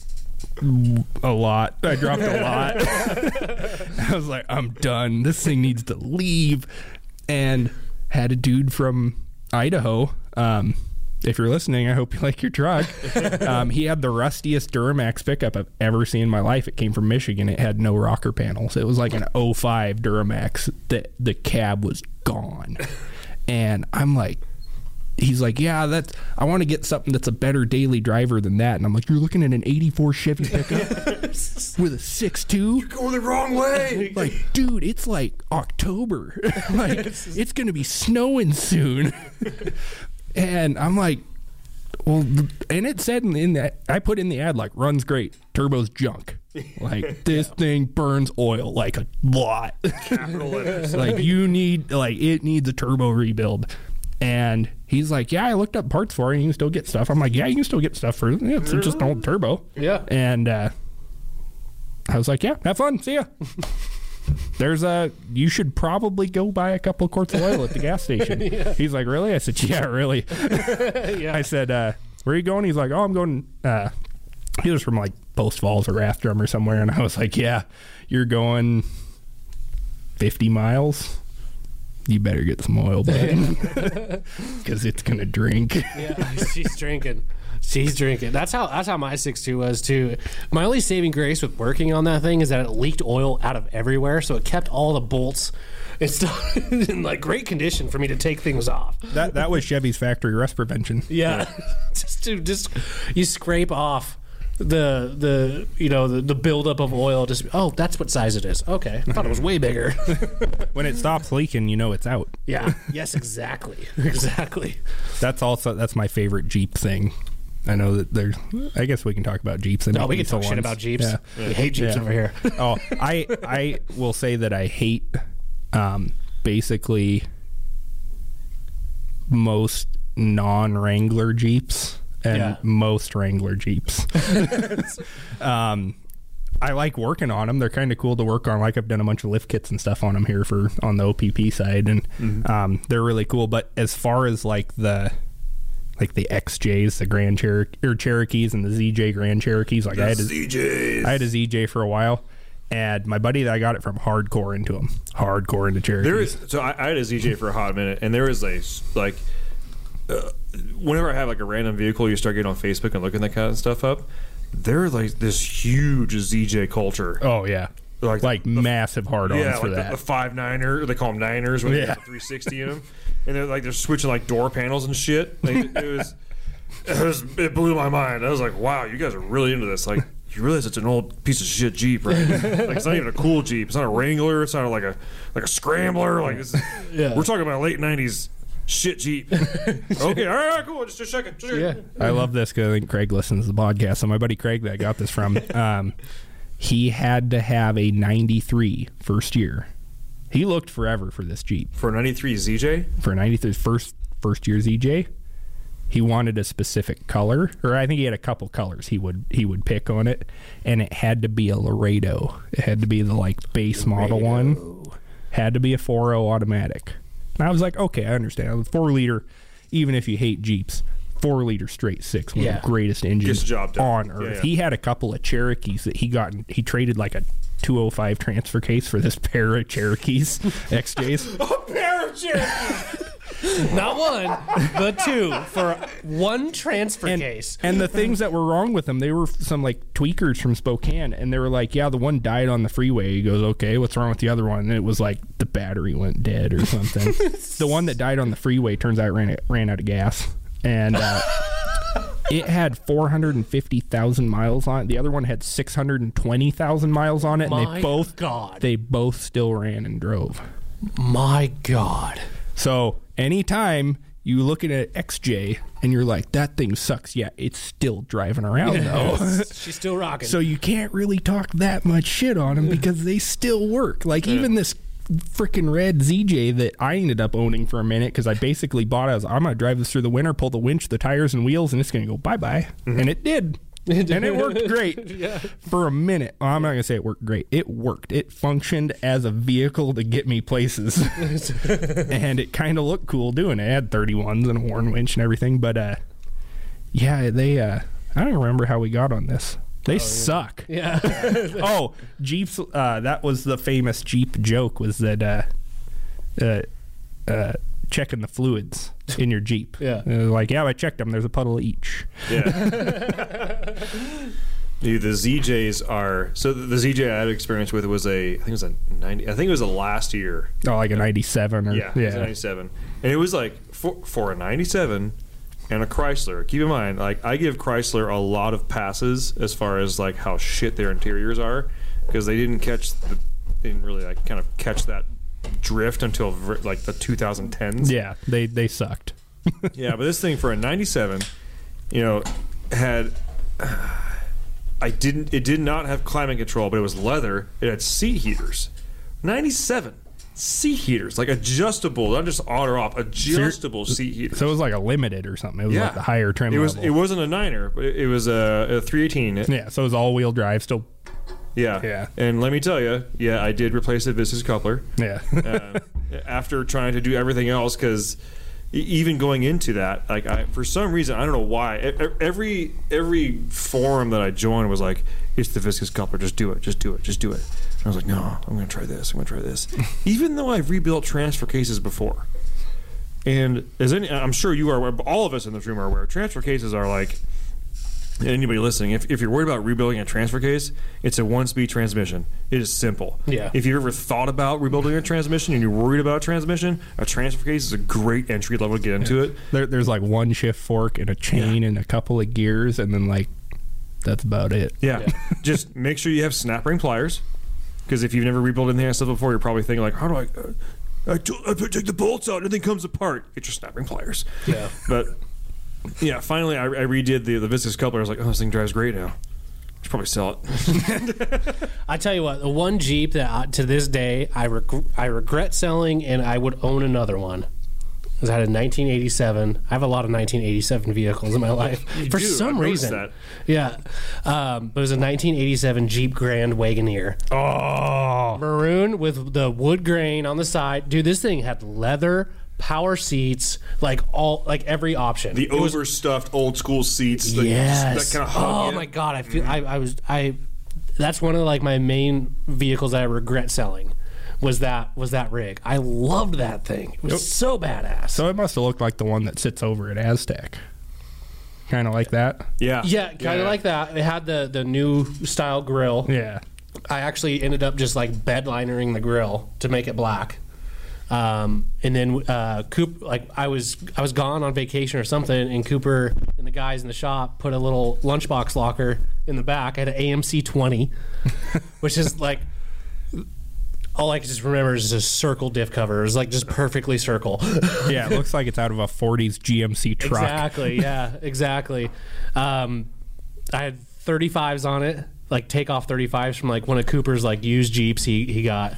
a lot. I dropped a lot. I was like, I'm done. This thing needs to leave. And had a dude from Idaho. Um, if you're listening, I hope you <laughs> like your truck. um, he had the rustiest Duramax pickup I've ever seen in my life. It came from Michigan. It had no rocker panels. It was like an 05 Duramax. The the cab was gone, and I'm like, he's like, yeah, that's. I want to get something that's a better daily driver than that. And I'm like, you're looking at an '84 Chevy pickup <laughs> with a six two. Going the wrong way. <laughs> Like, dude, it's like October. like, it's gonna be snowing soon. And I'm like, well, and it said in, in that I put in the ad like runs great, turbo's junk. <laughs> Like this thing burns oil like a lot. <laughs> like you need like it needs a turbo rebuild. And he's like, yeah, I looked up parts for it. And you can still get stuff. I'm like, yeah, you can still get stuff for it. It's just an old turbo. Yeah. And uh, I was like, yeah, have fun. See ya. <laughs> There's a. You should probably go buy a couple of quarts of oil at the gas station. <laughs> He's like, really? I said, yeah, really. <laughs> I said, uh, where are you going? He's like, oh, I'm going. Uh, he was from like Post Falls or Rathdrum or somewhere, and I was like, yeah, you're going 50 miles. You better get some oil, bud, because <laughs> it's gonna drink. Yeah, she's drinking. She's drinking. That's how that's how my six two was too. My only saving grace with working on that thing is that it leaked oil out of everywhere, so it kept all the bolts and stuff <laughs> in like great condition for me to take things off. That that was Chevy's factory rust prevention. Yeah, <laughs> just to just you scrape off the the you know the, the buildup of oil. Just oh, that's what size it is. Okay, I thought it was way bigger. <laughs> When it stops leaking, you know it's out. yeah. Yes. Exactly. Exactly. That's also that's my favorite Jeep thing. I know that there's. I guess we can talk about Jeeps. And No, we can talk shit ones. about Jeeps. Yeah. We hate Jeeps Yeah. over here. <laughs> oh, I I will say that I hate um, basically most non Wrangler Jeeps and Yeah. most Wrangler Jeeps. <laughs> um, I like working on them. They're kind of cool to work on. Like I've done a bunch of lift kits and stuff on them here for on the DPP side, and Mm-hmm. um, they're really cool. But as far as like the like the XJs, the Grand Cherokee or Cherokees, and the ZJ Grand Cherokees, like I had a, CJs. I had a ZJ for a while, and my buddy that I got it from hardcore into them, hardcore into Cherokees. There is so I, I had a ZJ for a hot minute, and there is a like uh, whenever I have like a random vehicle, you start getting on Facebook and looking that kind of stuff up. There's like this huge ZJ culture. oh yeah, Like like, the- massive hard ons yeah, for like the, that. the five niner, they call them niners when they Yeah. have the 360 in them, and they're like they're switching like door panels and shit. Like, it <laughs> was, it was, it blew my mind. I was like, wow, you guys are really into this. Like, you realize it's an old piece of shit Jeep, right? <laughs> like, it's not even a cool Jeep. It's not a Wrangler. It's not like a like a Scrambler. Like, it's, Yeah. we're talking about a late 90s shit Jeep. <laughs> okay, all right, cool. Just, just checking. Just Yeah. I love this because I think Craig listens to the podcast. So my buddy Craig that I got this from, um, he had to have a 93 first year. He looked forever for this Jeep For a 93 ZJ, for a 93 first first year ZJ. He wanted a specific color, or I think he had a couple colors he would he would pick on it, and it had to be a Laredo. It had to be the like base model one. Had to be a 4.0 automatic. And I was like, okay, I understand. A Four liter, even if you hate Jeeps, four liter straight six, one Yeah. of the greatest engines Gets the job done. on Yeah, earth. yeah. He had a couple of Cherokees that he got. He traded like a 205 transfer case for this <laughs> pair of Cherokees XJs. <laughs> A pair of Cherokees. <laughs> Not one, but two for one transfer and, case. and the things that were wrong with them, they were some like tweakers from Spokane, and they were like, "Yeah, the one died on the freeway." He goes, "Okay, what's wrong with the other one?" And it was like the battery went dead or something. the one that died on the freeway turns out ran ran out of gas, and uh, <laughs> it had four hundred and fifty thousand miles on it. The other one had six hundred and twenty thousand miles on it, and My they both God. they both still ran and drove. My God. So anytime you look at an XJ and you're like, that thing sucks, yeah, it's still driving around though. <laughs> She's still rocking. so you can't really talk that much shit on them <laughs> because they still work. Like even this freaking red ZJ that I ended up owning for a minute because I basically bought it. I was, I'm gonna drive this through the winter, pull the winch, the tires and wheels, and it's gonna go bye bye. And it did. <laughs> and it worked great <laughs> for a minute. Well, I'm not gonna say it worked great. It worked. It functioned as a vehicle to get me places, <laughs> and it kind of looked cool doing it. It had 31s and a Warn winch and everything. But uh, yeah, they. Uh, I don't remember how we got on this. They suck. <laughs> yeah. <laughs> oh, Jeeps. Uh, that was the famous Jeep joke. Was that uh, uh, uh, checking the fluids <laughs> in your Jeep. Yeah. And they're like, yeah, I checked them. There's a puddle each. Yeah. Dude, the ZJs are so the, the ZJ I had experience with was a I think it was a ninety I think it was a last year. Oh, like a 97 or Yeah, it was a ninety seven, and it was like for for a ninety seven and a Chrysler. Keep in mind, like I give Chrysler a lot of passes as far as like how shit their interiors are because they didn't catch the they didn't really like kind of catch that drift until like the 2010s. Yeah, they they sucked. <laughs> Yeah, but this thing for a 97, you know, had <sighs> I didn't it did not have climate control, but it was leather. It had seat heaters. 97 seat heaters, like adjustable, not just on or off, adjustable seat heaters. So it was like a limited or something. It was like the higher trim It was level. it wasn't a niner, but it, it was a, a 318. yeah, so it was all wheel drive. Still, Yeah. Yeah. And let me tell you, yeah, I did replace the viscous coupler. yeah. uh, <laughs> after trying to do everything else because even going into that like I, for some reason i don't know why every every forum that i joined was like it's the viscous coupler just do it just do it just do it and i was like no i'm gonna try this i'm gonna try this <laughs> even though i've rebuilt transfer cases before and as any i'm sure you are aware all of us in this room are aware transfer cases are like anybody listening, if, if you're worried about rebuilding a transfer case, it's a one speed transmission. It is simple. Yeah. If you've ever thought about rebuilding a transmission and you're worried about a transmission, a transfer case is a great entry level to get into it. There, there's like one shift fork and a chain and a couple of gears, and then like that's about it. Yeah. <laughs> Just make sure you have snap ring pliers. Because if you've never rebuilt anything like stuff before, you're probably thinking like, how do I? Uh, I, I take the bolts out, and everything comes apart. Get your snap ring pliers. Yeah. <laughs> But yeah, finally I, I redid the the viscous coupler. I was like, oh, this thing drives great now. I should probably sell it. <laughs> I tell you what, the one Jeep that I, to this day I reg- I regret selling, and I would own another one. Was I had a 1987. I have a lot of 1987 vehicles in my <laughs> life for do. some I've reason. that. Yeah, um, but it was a 1987 Jeep Grand Wagoneer, Oh, maroon with the wood grain on the side. Dude, this thing had leather, power seats, like all like every option. The was overstuffed old school seats. That, yes. That kind of oh my god, I feel I, I was I. That's one of like my main vehicles that I regret selling. Was that was that rig? I loved that thing. It was so badass. so it must have looked like the one that sits over at Aztec, kind of like that. Yeah. yeah, kind of like that. It had the the new style grill. Yeah. I actually ended up just like bedlinering the grill to make it black. Um, and then uh, Coop, like I was, I was gone on vacation or something, and Cooper and the guys in the shop put a little lunchbox locker in the back. I had an AMC twenty, <laughs> which is like all I can just remember is just circle diff cover. It was like just perfectly circle. <laughs> Yeah, it looks like it's out of a 40s GMC truck. Exactly. Yeah. Exactly. Um, I had 35s on it, like takeoff 35s from like one of Cooper's like used Jeeps he he got.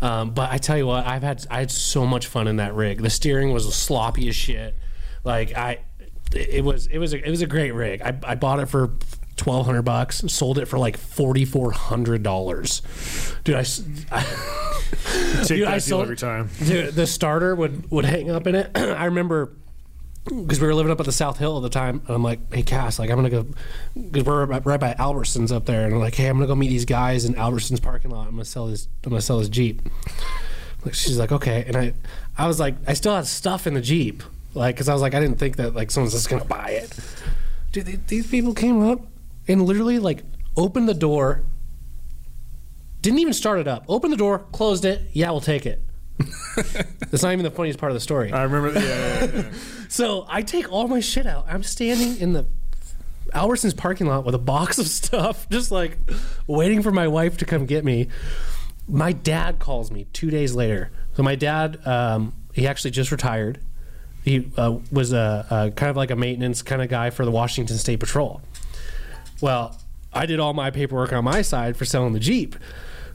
Um, but I tell you what, I've had I had so much fun in that rig. The steering was sloppy as shit. Like I, it was it was a, it was a great rig. I, I bought it for. Twelve hundred bucks. Sold it for like forty four hundred dollars, dude. I, I <laughs> Take Dude, that I deal sold- every time. Dude, the starter would would hang up in it. <clears throat> I remember because we were living up at the South Hill at the time, and I'm like, "Hey, Cass, like I'm gonna go because we're right by Albertsons up there, and I'm like, hey, I'm gonna go meet these guys in Albertsons parking lot. I'm gonna sell this. I'm gonna sell this Jeep." Like she's like, "Okay," and I, I was like, I still had stuff in the Jeep, like because I was like, I didn't think that like someone's just gonna buy it. Dude, th- these people came up and literally like opened the door. Didn't even start it up. Opened the door, closed it. Yeah, we'll take it. <laughs> That's not even the funniest part of the story. I remember. Yeah, yeah, yeah. <laughs> So I take all my shit out. I'm standing in the Albertsons parking lot with a box of stuff, <laughs> just like waiting for my wife to come get me. My dad calls me two days later. So my dad, um, he actually just retired. He uh, was a, a kind of like a maintenance kind of guy for the Washington State Patrol. Well, I did all my paperwork on my side for selling the Jeep.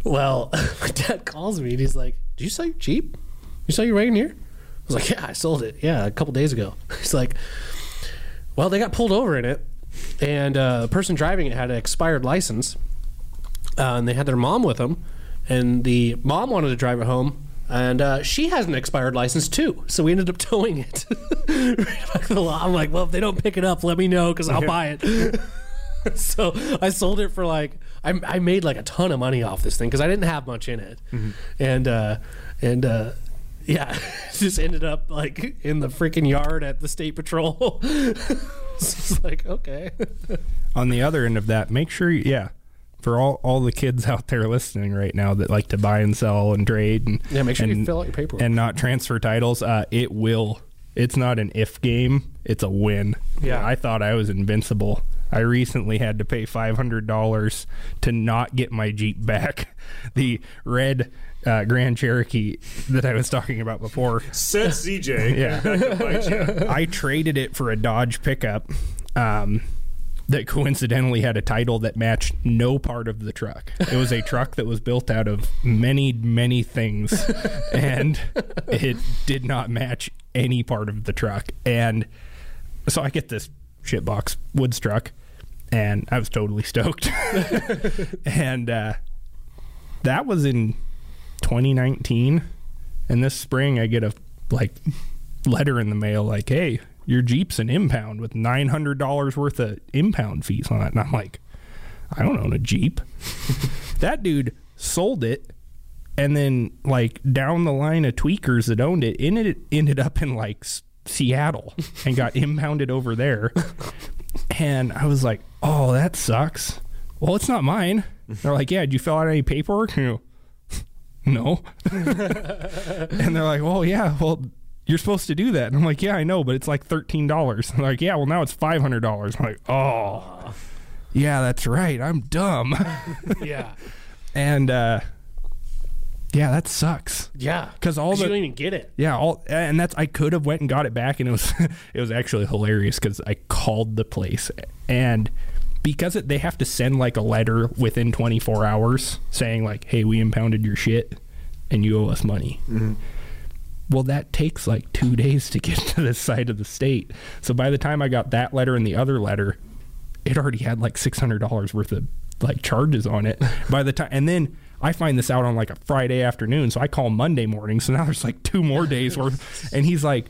Well, <laughs> my dad calls me and he's like, "Did you sell your Jeep? You sell your Wagoneer?" I was like, "Yeah, I sold it. Yeah, a couple days ago." <laughs> He's like, "Well, they got pulled over in it, and uh, the person driving it had an expired license, uh, and they had their mom with them, and the mom wanted to drive it home." And uh, she has an expired license too, so we ended up <laughs> towing it. right back to the lot. I'm like, well, if they don't pick it up, let me know because I'll buy it. <laughs> so I sold it for like I, I made like a ton of money off this thing because I didn't have much in it, and uh, and uh, Yeah, <laughs> just ended up like in the freaking yard at the state patrol. <laughs> it's like okay. on the other end of that, make sure, you, yeah, for all, all the kids out there listening right now that like to buy and sell and trade and Yeah, make sure you and- fill out your paperwork. and not transfer titles, uh, it will. It's not an if game; it's a win. Yeah. I thought I was invincible. I recently had to pay five hundred dollars to not get my Jeep back, <laughs> the red uh, Grand Cherokee that I was talking about before. Said CJ. <laughs> Yeah. Back to bite you. <laughs> I traded it for a Dodge pickup um, that coincidentally had a title that matched no part of the truck. It was a truck that was built out of many, many things, and it did not match any part of the truck. And so I get this shitbox woods truck, and I was totally stoked. <laughs> and uh, that was in 2019 and this spring i get a like letter in the mail like hey your jeep's an impound with $900 worth of impound fees on it. And i'm like i don't own a jeep. <laughs> That dude sold it and then like down the line of tweakers that owned it it ended up in like seattle and got impounded over there. And i was like oh that sucks well it's not mine they're like yeah did you fill out any paperwork You know, <laughs> no <laughs> and they're like, well, yeah, well, you're supposed to do that. And I'm like, yeah, I know, but it's like $13. And <laughs> they're like, yeah, well, now it's $500. I'm like, oh, yeah, that's right. I'm dumb. yeah, and, uh, yeah, that sucks. Yeah, because all you the- don't even get it. Yeah, all and that's I could have went and got it back, and it was <laughs> it was actually hilarious because I called the place and because it, they have to send like a letter within 24 hours saying like, "Hey, we impounded your shit, and you owe us money." Mm-hmm. Well, that takes like two days to get <laughs> to this side of the state. So by the time I got that letter and the other letter, it already had like six hundred dollars worth of like charges on it. <laughs> By the time, and then I find this out on like a Friday afternoon, so I call Monday morning. So now there's like two more days worth, <laughs> and he's like.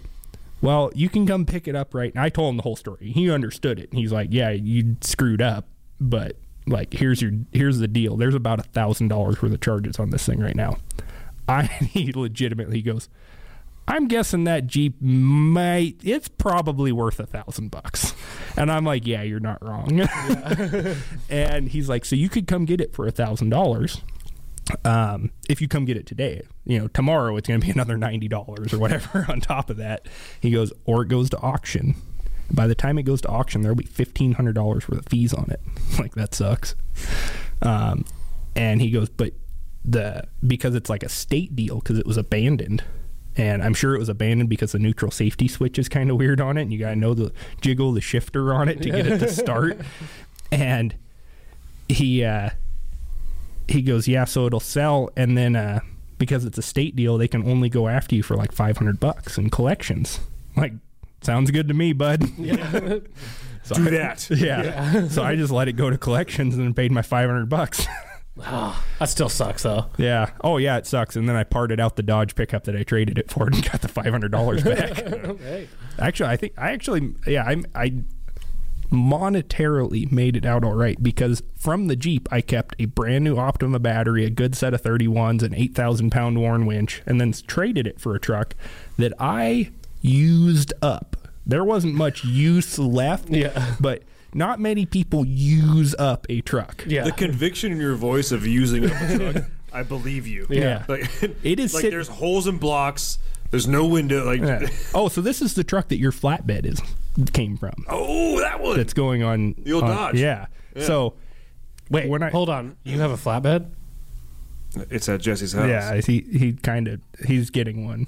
Well, you can come pick it up right. And I told him the whole story. He understood it. And He's like, "Yeah, you screwed up, but like, here's your here's the deal. There's about a thousand dollars worth of charges on this thing right now." <laughs> I he legitimately goes, I'm guessing that Jeep might it's probably worth a thousand bucks. And I'm like, yeah, you're not wrong. <laughs> and he's like, so you could come get it for a thousand dollars. Um, if you come get it today, you know, tomorrow it's going to be <laughs> another $90 or whatever <laughs> on top of that. He goes, or it goes to auction. By the time it goes to auction, there'll be $1,500 worth of fees on it. <laughs> like, that sucks. Um, and he goes, but the, because it's like a state deal, because it was abandoned, and I'm sure it was abandoned because the neutral safety switch is kind of weird on it, and you got to know the jiggle the shifter on it to get it to start. And he, uh, he goes, yeah, so it'll sell, and then uh, because it's a state deal, they can only go after you for like five hundred bucks in collections. Like, sounds good to me, bud. <laughs> Yeah, <laughs> So Do I- that. <laughs> Yeah. so I just let it go to collections and paid my five hundred bucks. Oh, that still sucks though. yeah. Oh yeah, it sucks. And then I parted out the Dodge pickup that I traded it for and got the five hundred dollars back. Hey. Actually, I think I actually yeah I I monetarily made it out all right because from the Jeep I kept a brand new Optima battery, a good set of 31s, an 8,000 pound Warn winch, and then traded it for a truck that I used up. There wasn't much use left, Yeah. but not many people use up a truck. Yeah, The conviction in your voice of using up a truck, <laughs> I believe you. Yeah. Like, It is <laughs> like sit- there's holes and blocks. There's no window. Like, Yeah. Oh, so this is the truck that your flatbed is came from. oh, that one. That's going on The old on- Dodge. Yeah. Yeah. So wait. when I- hold on. You have a flatbed? It's at Jessi's house. yeah, he he kind of he's getting one.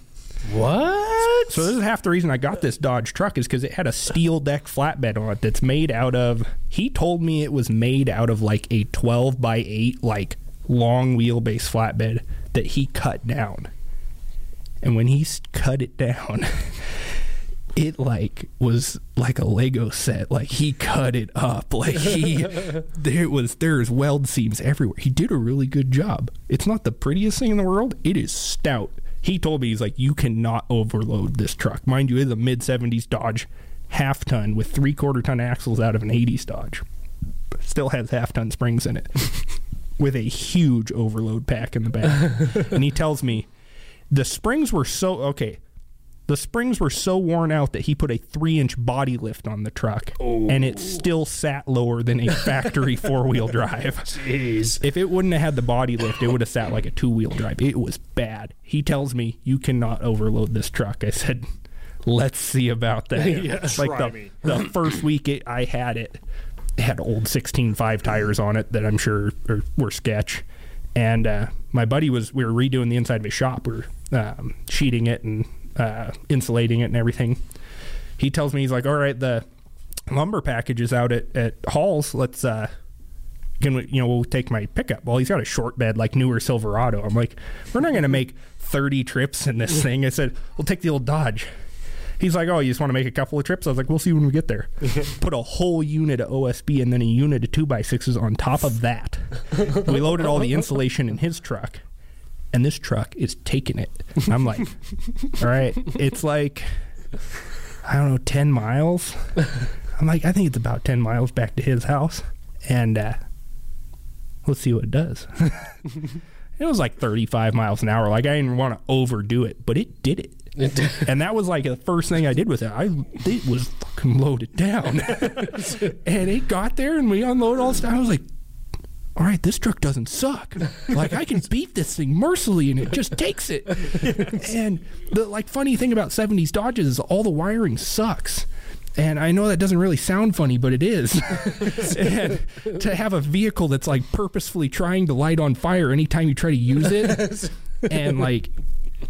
What? So this is half the reason I got this Dodge truck is because it had a steel deck flatbed on it that's made out of. He told me it was made out of like a twelve by eight like long wheelbase flatbed that he cut down. And when he cut it down, <laughs> it like was like a Lego set. Like he cut it up. <laughs> Like he there was there's weld seams everywhere. He did a really good job. It's not the prettiest thing in the world. It is stout. He told me he's like you cannot overload this truck. Mind you, it's a mid seventies Dodge half ton with three quarter ton axles out of an eighties Dodge. Still has half ton springs in it. <laughs> with a huge overload pack in the back. and he tells me the springs were so okay. The springs were so worn out that he put a three inch body lift on the truck, and it still sat lower than a factory <laughs> four wheel drive. Jeez. If it wouldn't have had the body lift, it would have sat like a two wheel drive. It was bad. He tells me you cannot overload this truck. I said, let's see about that. <laughs> like Try the, the first week it, I had it, it had old 16.5 tires on it that I'm sure are, were sketch. And uh, my buddy was, we were redoing the inside of his shop. We are um, sheeting it and uh, insulating it and everything. He tells me, he's like, all right, the lumber package is out at, at Halls. Let's, uh, can we, you know, we'll take my pickup. Well, he's got a short bed like newer Silverado. I'm like, we're not going <laughs> to make 30 trips in this thing. I said, we'll take the old Dodge. He's like, oh, you just want to make a couple of trips? I was like, we'll see when we get there. <laughs> Put a whole unit of OSB and then a unit of 2x6s on top of that. we loaded all the insulation in his truck, and this truck is taking it. I'm like, <laughs> all right, it's like, I don't know, 10 miles. I'm like, I think it's about 10 miles back to his house. And uh, let's see what it does. <laughs> it was like 35 miles an hour. Like, I didn't want to overdo it, but it did it. and that was like the first thing I did with it. I it was fucking loaded down, <laughs> and it got there, and we unloaded all the stuff. I was like, "All right, this truck doesn't suck. Like I can <laughs> beat this thing mercilessly, and it just takes it." <laughs> and the like funny thing about '70s Dodges is all the wiring sucks. And I know that doesn't really sound funny, but it is. <laughs> and to have a vehicle that's like purposefully trying to light on fire anytime you try to use it, and like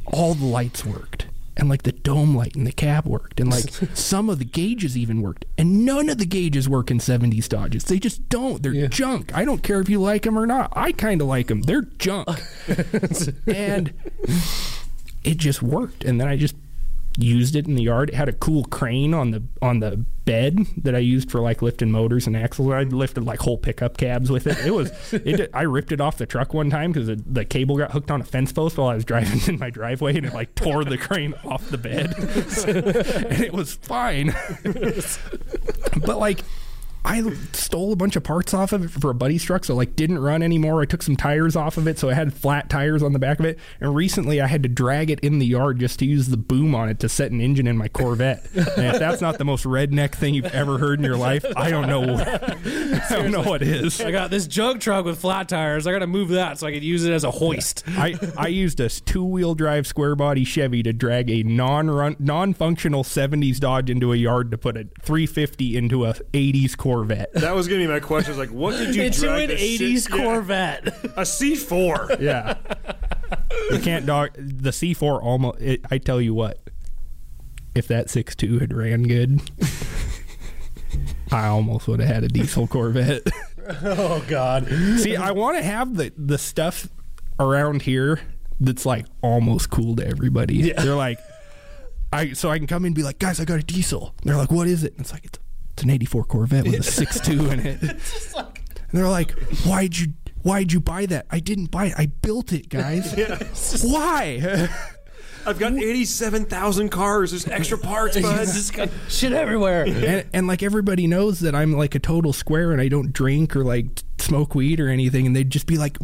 all the lights worked and like the dome light and the cab worked and like <laughs> some of the gauges even worked and none of the gauges work in 70s dodges. They just don't. They're junk. I don't care if you like them or not. I kind of like them they're junk. <laughs> And it just worked and then i just used it in the yard. It had a cool crane on the on the bed that i used for like lifting motors and axles. I lifted like whole pickup cabs with it. It was <laughs> it i ripped it off the truck one time because the, the cable got hooked on a fence post while i was driving <laughs> in my driveway and it like tore the crane off the bed. <laughs> And it was fine. But like I stole a bunch of parts off of it for a buddy's truck, so like didn't run anymore. I took some tires off of it, so I had flat tires on the back of it. And recently, I had to drag it in the yard just to use the boom on it to set an engine in my Corvette. And if that's not the most redneck thing you've ever heard in your life, I don't know. I don't know what is. I got this jug truck with flat tires. I got to move that so I could use it as a hoist. I, I used a two wheel drive square body Chevy to drag a non run non functional '70s Dodge into a yard to put a 350 into a '80s Corvette. <laughs> That was gonna be my question. Is like, what did you Into drag an this shit- 80s Yeah, Corvette. a C4? <laughs> Yeah. you can't dog the C4 almost it, I tell you what. If that 6.2 had ran good, I almost would have had a diesel Corvette. <laughs> oh, God. See, I want to have the the stuff around here that's like almost cool to everybody. They're like I so I can come in and be like, "Guys, I got a diesel." And they're like, "What is it?" And it's like it's it's an 84 Corvette with a 6.2 in it. <laughs> And they're like, "Why'd you why'd you buy that?" I didn't buy it. I built it, guys. <laughs> Why? <laughs> I've got eighty-seven thousand cars. There's extra parts, bud. Just got shit everywhere. and, and like everybody knows that I'm like a total square and I don't drink or like smoke weed or anything and they'd just be like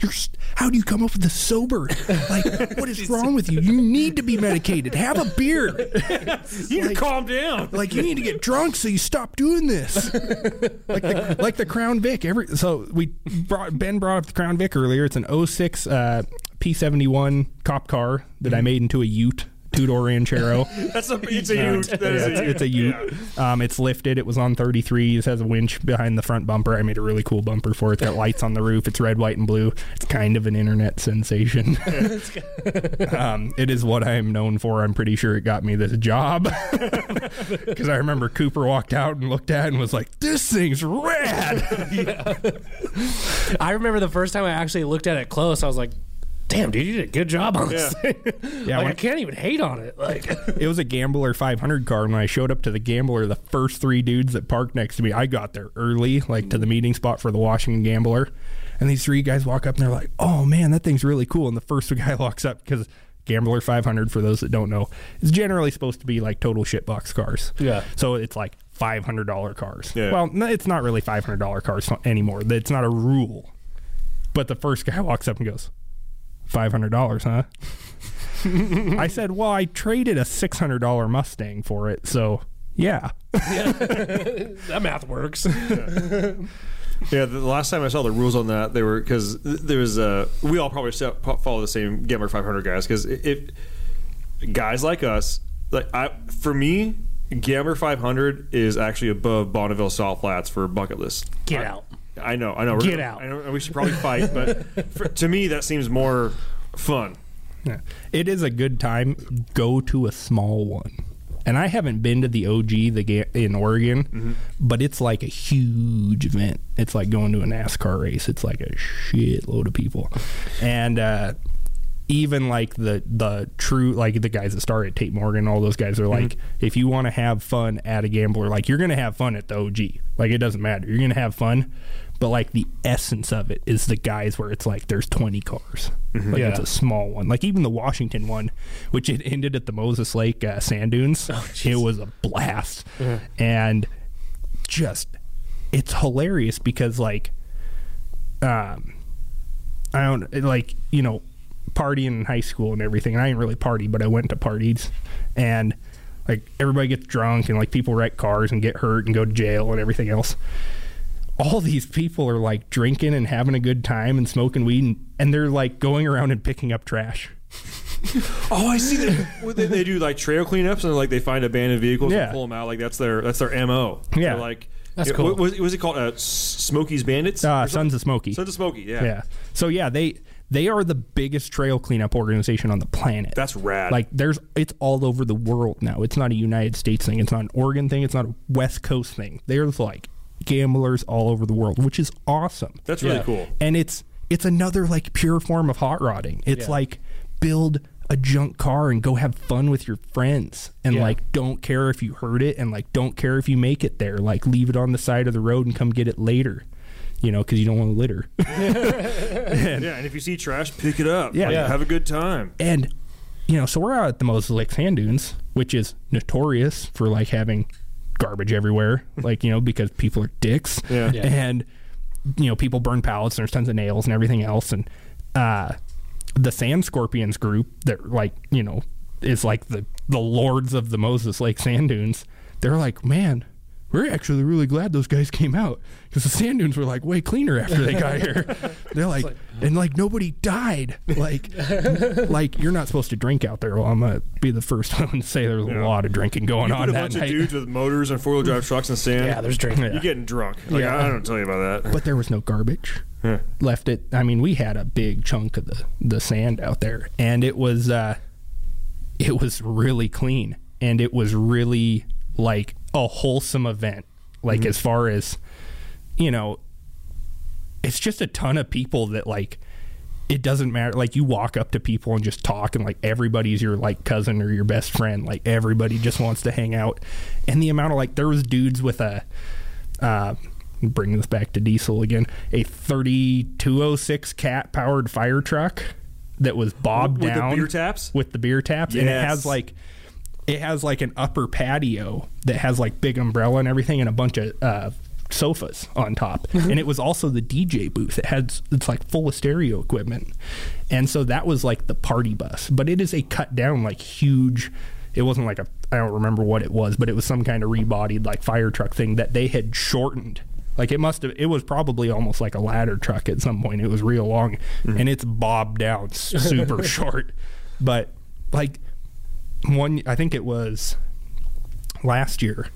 you're how do you come up with the sober? Like what is <laughs> wrong with you? You need to be medicated. Have a beer. <laughs> You need to calm down. like you need to get drunk so you stop doing this. <laughs> Like the, like the Crown Vic. Every so we brought Ben brought up the Crown Vic earlier. It's an 06 uh, P71 cop car that I made into a Ute two door Ranchero <laughs> That's a. It's a huge. That is yeah, a it's, huge. it's a Ute. Um, it's lifted. It was on 33s. Has a winch behind the front bumper. I made a really cool bumper for it. It's got lights on the roof. It's red, white, and blue. It's kind of an internet sensation. <laughs> <laughs> um, it is what I am known for. I'm pretty sure it got me this job because I remember Cooper walked out and looked at it and was like, "This thing's rad." I remember the first time I actually looked at it close, I was like, damn, dude, you did a good job on this Yeah. thing. <laughs> Yeah, like, when- I can't even hate on it. Like, <laughs> it was a Gambler 500 car. And when I showed up to the Gambler, the first three dudes that parked next to me, I got there early, like to the meeting spot for the Washington Gambler. And these three guys walk up and they're like, "Oh man, that thing's really cool." And the first <laughs> guy walks up because Gambler 500, for those that don't know, is generally supposed to be like total shitbox cars. Yeah. So it's like $500 cars. Yeah. Well, no, it's not really $500 cars anymore. It's not a rule. But the first guy walks up and goes, $500, huh? I said, well, I traded a six hundred dollar Mustang for it, so yeah. <laughs> that math works. Yeah, the last time I saw the rules on that, they were because there was uh, we all probably se- follow the same Gambler 500 guys because if guys like us, like I, for me, Gambler 500 is actually above Bonneville Salt Flats for bucket list. Get out. I know, I know. Get We're- out. I know we should probably fight, but <laughs> for, to me, that seems more fun. Yeah. It is a good time. Go to a small one. And I haven't been to the OG the ga- in Oregon, but it's like a huge event. It's like going to a NASCAR race. It's like a shitload of people, and uh, even like the the true like the guys that started Tate Morgan, all those guys are like, if you want to have fun at a gambler, like you're gonna have fun at the OG. Like it doesn't matter, you're gonna have fun. But like the essence of it is the guys where it's like there's 20 cars. Like Yeah. it's a small one. Like even the Washington one, which it ended at the Moses Lake uh, sand dunes. it was a blast, and just it's hilarious because like, um, I don't like you know partying in high school and everything. And I didn't really party, but I went to parties and like everybody gets drunk and like people wreck cars and get hurt and go to jail and everything else. All these people are like drinking and having a good time and smoking weed and, and they're like going around and picking up trash. <laughs> Oh, I see that. They, they do like trail cleanups and like they find abandoned vehicles Yeah. and pull them out. Like that's their that's their mo. Yeah. They're like That's it- cool. What was, was it called? Uh, S- Smokey's Bandits. Uh, Sons something? of Smoky. Sons of Smokey. Yeah. yeah. So yeah, they they are the biggest trail cleanup organization on the planet. That's rad. Like there's it's all over the world now. It's not a United States thing. It's not an Oregon thing. It's not a West Coast thing. There's like gamblers all over the world, which is awesome. that's really Yeah. cool. And it's it's another like pure form of hot rodding. It's Yeah. like build a junk car and go have fun with your friends and Yeah. like don't care if you hurt it and like don't care if you make it there. Like leave it on the side of the road and come get it later. You know, because you don't want to litter. <laughs> Yeah, and if you see trash, pick it up. Yeah. Like, Yeah. have a good time. and you know, so we're out at the Moses Lake Sand Dunes, which is notorious for like having garbage everywhere, <laughs> like you know, because people are dicks. Yeah. Yeah. And you know, people burn pallets. And there's tons of nails and everything else. And uh, the Sand Scorpions group that like you know is like the the lords of the Moses Lake Sand Dunes. They're like, man. We're actually really glad those guys came out because the sand dunes were like way cleaner after they got here. <laughs> They're like, and like nobody died. Like, <laughs> like you're not supposed to drink out there. Well, I'm gonna be the first <laughs> one to say there's a lot of drinking going You on put a that bunch of dudes with motors and four wheel drive trucks and sand. Yeah, there's drinking. You're getting drunk. Like, Yeah. I, I don't tell you about that. but there was no garbage Yeah. left it i mean we had a big chunk of the the sand out there and it was uh it was really clean and it was really like a wholesome event. Like as far as you know it's just a ton of people that like it doesn't matter. Like you walk up to people and just talk and like everybody's your like cousin or your best friend. Like everybody just wants to hang out. And the amount of like there was dudes with a uh bringing this back to diesel again a 3206 cat powered fire truck that was bobbed With the beer taps? with the beer taps. And it has like it has like an upper patio that has like big umbrella and everything and a bunch of uh, sofas on top. And it was also the dj booth. It has it's like full of stereo equipment. And so that was like the party bus. But it is a cut down like huge it wasn't like a i don't remember what it was but it was some kind of rebodied like fire truck thing that they had shortened. Like it must have it was probably almost like a ladder truck at some point. It was real long. And it's bobbed down super <laughs> short. But like one i think it was last year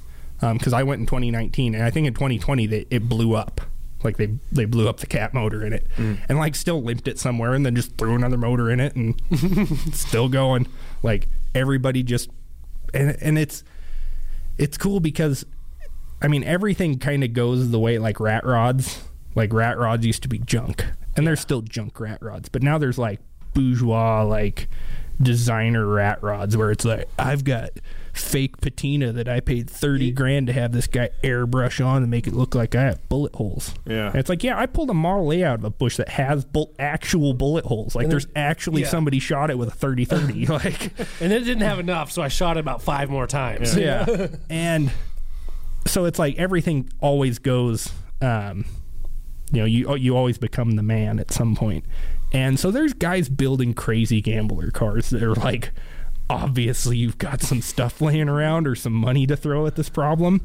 um, because I went in 2019 and I think in 2020 they, it blew up. Like they they blew up the cat motor in it mm. and like still limped it somewhere and then just threw another motor in it and <laughs> still going. Like everybody just and and it's it's cool because I mean everything kind of goes the way like rat rods. Like rat rods used to be junk and there's still junk rat rods, but now there's like bourgeois like designer rat rods where it's like I've got fake patina that I paid 30 grand to have this guy airbrush on and make it look like I have bullet holes. Yeah. And it's like, yeah, I pulled a Model A out of a bush that has bull- actual bullet holes. Like there's actually yeah. somebody shot it with a 30 30. <laughs> like And it didn't have enough, so I shot it about five more times. yeah. <laughs> and so it's like everything always goes um you know, you you always become the man at some point. And so there's guys building crazy gambler cars that are like, obviously you've got some stuff <laughs> laying around or some money to throw at this problem.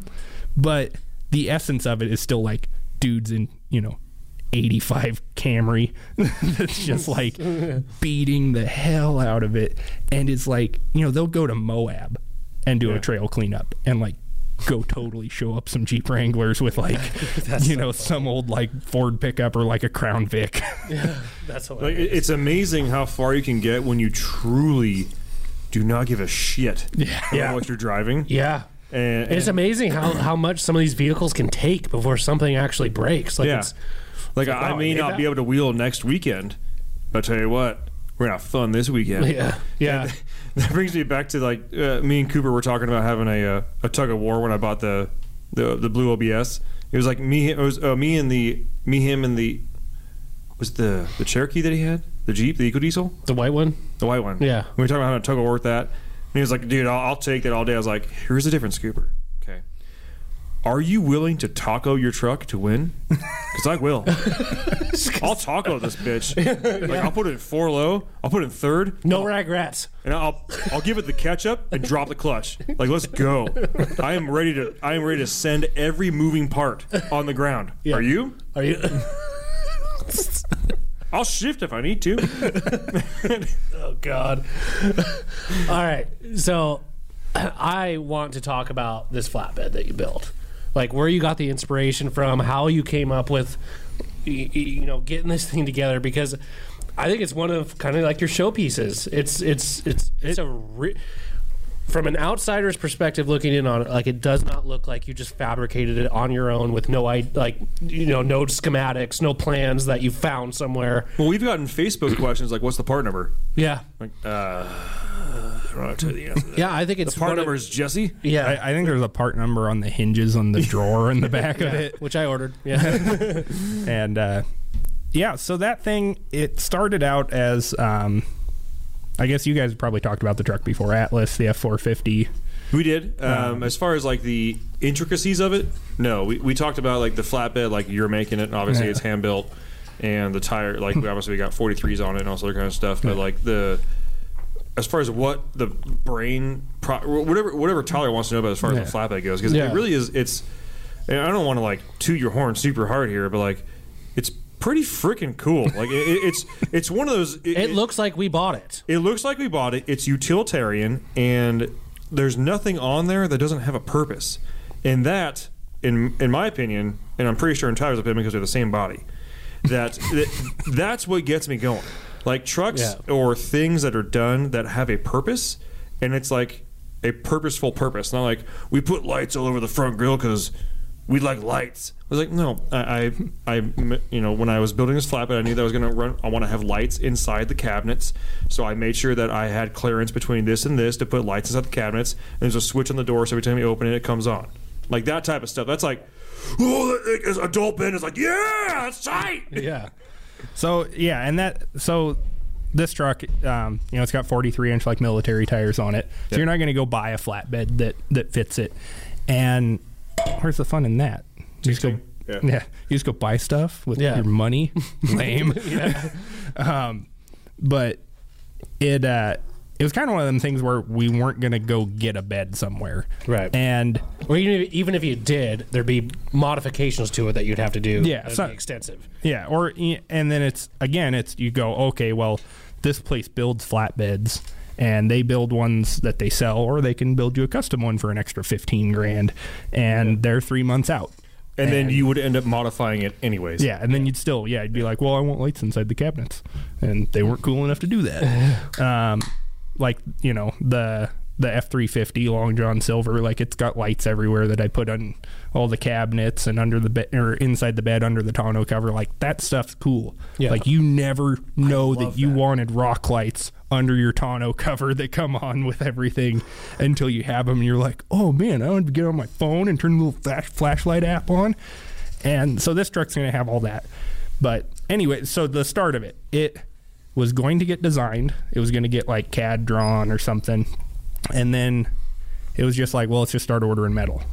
But the essence of it is still like dudes in, you know, 85 Camry <laughs> that's just like <laughs> beating the hell out of it. And it's like, you know, they'll go to Moab and do a trail cleanup and like go totally show up some Jeep Wranglers with like, <laughs> you know, some old like Ford pickup or like a Crown Vic. Yeah, <laughs> that's Like hilarious. it's amazing how far you can get when you truly do not give a shit Yeah. about what you're driving. yeah. And, And it's amazing how, how much some of these vehicles can take before something actually breaks. Like Yeah. it's like I wow, may I not that. be able to wheel next weekend, but I tell you what, we're gonna have fun this weekend. <laughs> yeah. Yeah. <laughs> That brings me back to like uh, me and Cooper were talking about having a uh, a tug of war when I bought the the, the blue OBS. It was like me it was uh, me and the me him and the was the the Cherokee that he had the Jeep the EcoDiesel The white one? the white one. Yeah. we were talking about having a tug of war with that. And he was like, "Dude, I'll, I'll take that all day." I was like, "Here's the difference, Cooper. Are you willing to taco your truck to win? <laughs> Because I will. <laughs> I'll taco this bitch. <laughs> Like I'll put it in four low. I'll put it in third. No regrets. and I'll I'll give it the ketchup and drop the clutch. Like let's go. I am ready to I am ready to send every moving part on the ground. Yeah. Are you? Are you? I'll shift if I need to. oh God. All right. So <clears throat> I want to talk about this flatbed that you built. Like where you got the inspiration from, how you came up with you know getting this thing together because I think it's one of kind of like your showpieces. It's it's it's it's a re- from an outsider's perspective looking in on it, like it does not look like you just fabricated it on your own with no I like you know no schematics, no plans that you found somewhere. Well, we've gotten Facebook questions like, "What's the part number?" Yeah, Like, uh, I don't know how to tell you the answer. to that. yeah. I think it's The part number is Jessi. Yeah, I, I think there's a part number on the hinges on the drawer in the <laughs> back of it. which I ordered. Yeah, <laughs> and uh, yeah, so that thing it started out as um, I guess you guys probably talked about the truck before Atlas, the F four fifty. We did. Um, as far as like the intricacies of it, no. We, we talked about like the flatbed, like you're making it, and obviously Yeah. it's hand built, and the tire, like we obviously we got 43s on it and all sort of kind of stuff. But like the, as far as what the brain, pro, whatever whatever Tyler wants to know about as far as the flatbed goes, because Yeah. it really is. It's. And I don't want to like toot your horn super hard here, but like, it's pretty freaking cool. Like it, it- it's <laughs> it's one of those. it looks like we bought it. It looks like we bought it. It's utilitarian, and there's nothing on there that doesn't have a purpose. And that, in in my opinion, and I'm pretty sure in Tyler's opinion because they're the same body, that, <laughs> that that's what gets me going. Like trucks Yeah. or things that are done that have a purpose, and it's like a purposeful purpose. Not like we put lights all over the front grill because we like lights. I was like, no, I, I, I, you know, when I was building this flatbed, I knew that I was going to run. I want to have lights inside the cabinets, so I made sure that I had clearance between this and this to put lights inside the cabinets. And there's a switch on the door, so every time you open it, it comes on, like that type of stuff. That's like, oh, that- that- adult Ben is like, yeah, that's tight. <laughs> Yeah, So yeah, and that so this truck, um, you know, it's got 43 inch like military tires on it. So you're not going to go buy a flatbed that that fits it. And where's the fun in that? You just go, Yeah. yeah. you just go buy stuff with Yeah. your money. <laughs> Lame. <laughs> um, but it uh, it was kind of one of them things where we weren't going to go get a bed somewhere, Right. And or even if, even if you did, there'd be modifications to it that you'd have to do. Yeah, that'd so- be extensive. Yeah, or and then it's again, it's you go okay, well, this place builds flatbeds and they build ones that they sell, or they can build you a custom one for an extra fifteen grand, and they're three months out. And then you would end up modifying it anyways. Yeah, and then you'd still yeah, you'd be like, well, I want lights inside the cabinets, and they weren't cool enough to do that. <laughs> um, like you know the the F three fifty Long John Silver, like it's got lights everywhere that I put on all the cabinets and under the bed or inside the bed under the tonneau cover. Like that stuff's cool. Yeah. Like you never know that you that. wanted rock lights under your tonneau cover that come on with everything until you have them and you're like, oh man, I want to get on my phone and turn the little flash flashlight app on. And so this truck's going to have all that. But anyway, so the start of it, it was going to get designed. It was going to get like CAD drawn or something. And then it was just like, well, let's just start ordering metal.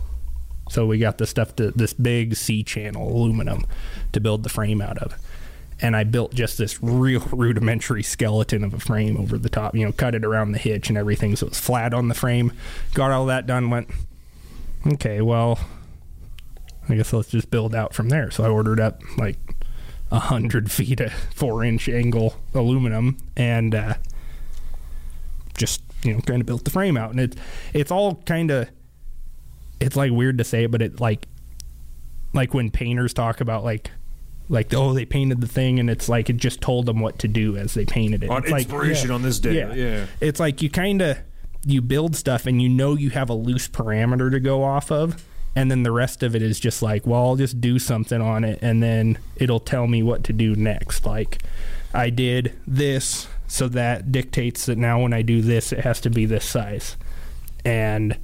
So we got this stuff to this big C channel aluminum to build the frame out of. and I built just this real <laughs> rudimentary skeleton of a frame over the top. You know, cut it around the hitch and everything, so it's flat on the frame. Got all that done. Went okay. Well, I guess let's just build out from there. So I ordered up like a hundred <laughs> feet of four inch angle aluminum and uh, just you know kind of built the frame out. And it's it's all kind of it's like weird to say, but it like like when painters talk about like like oh they painted the thing and it's like it just told them what to do as they painted it. On It's like- inspiration on this day. yeah. Yeah. It's like you kind of you build stuff and you know you have a loose parameter to go off of and then the rest of it is just like, well, I'll just do something on it and then it'll tell me what to do next. Like I did this so that dictates that now when I do this it has to be this size. And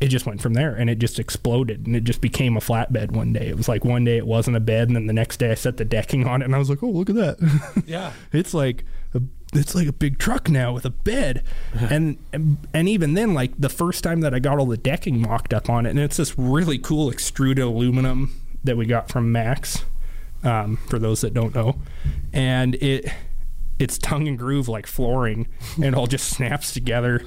it just went from there and it just exploded and it just became a flatbed one day. It was like one day it wasn't a bed and then the next day I set the decking on it and I was like, "Oh, look at that." <laughs> Yeah. it's like a, it's like a big truck now with a bed and, and and even then like the first time that i got all the decking mocked up on it and it's this really cool extruded aluminum that we got from max um, for those that don't know and it it's tongue and groove like flooring and it all just snaps together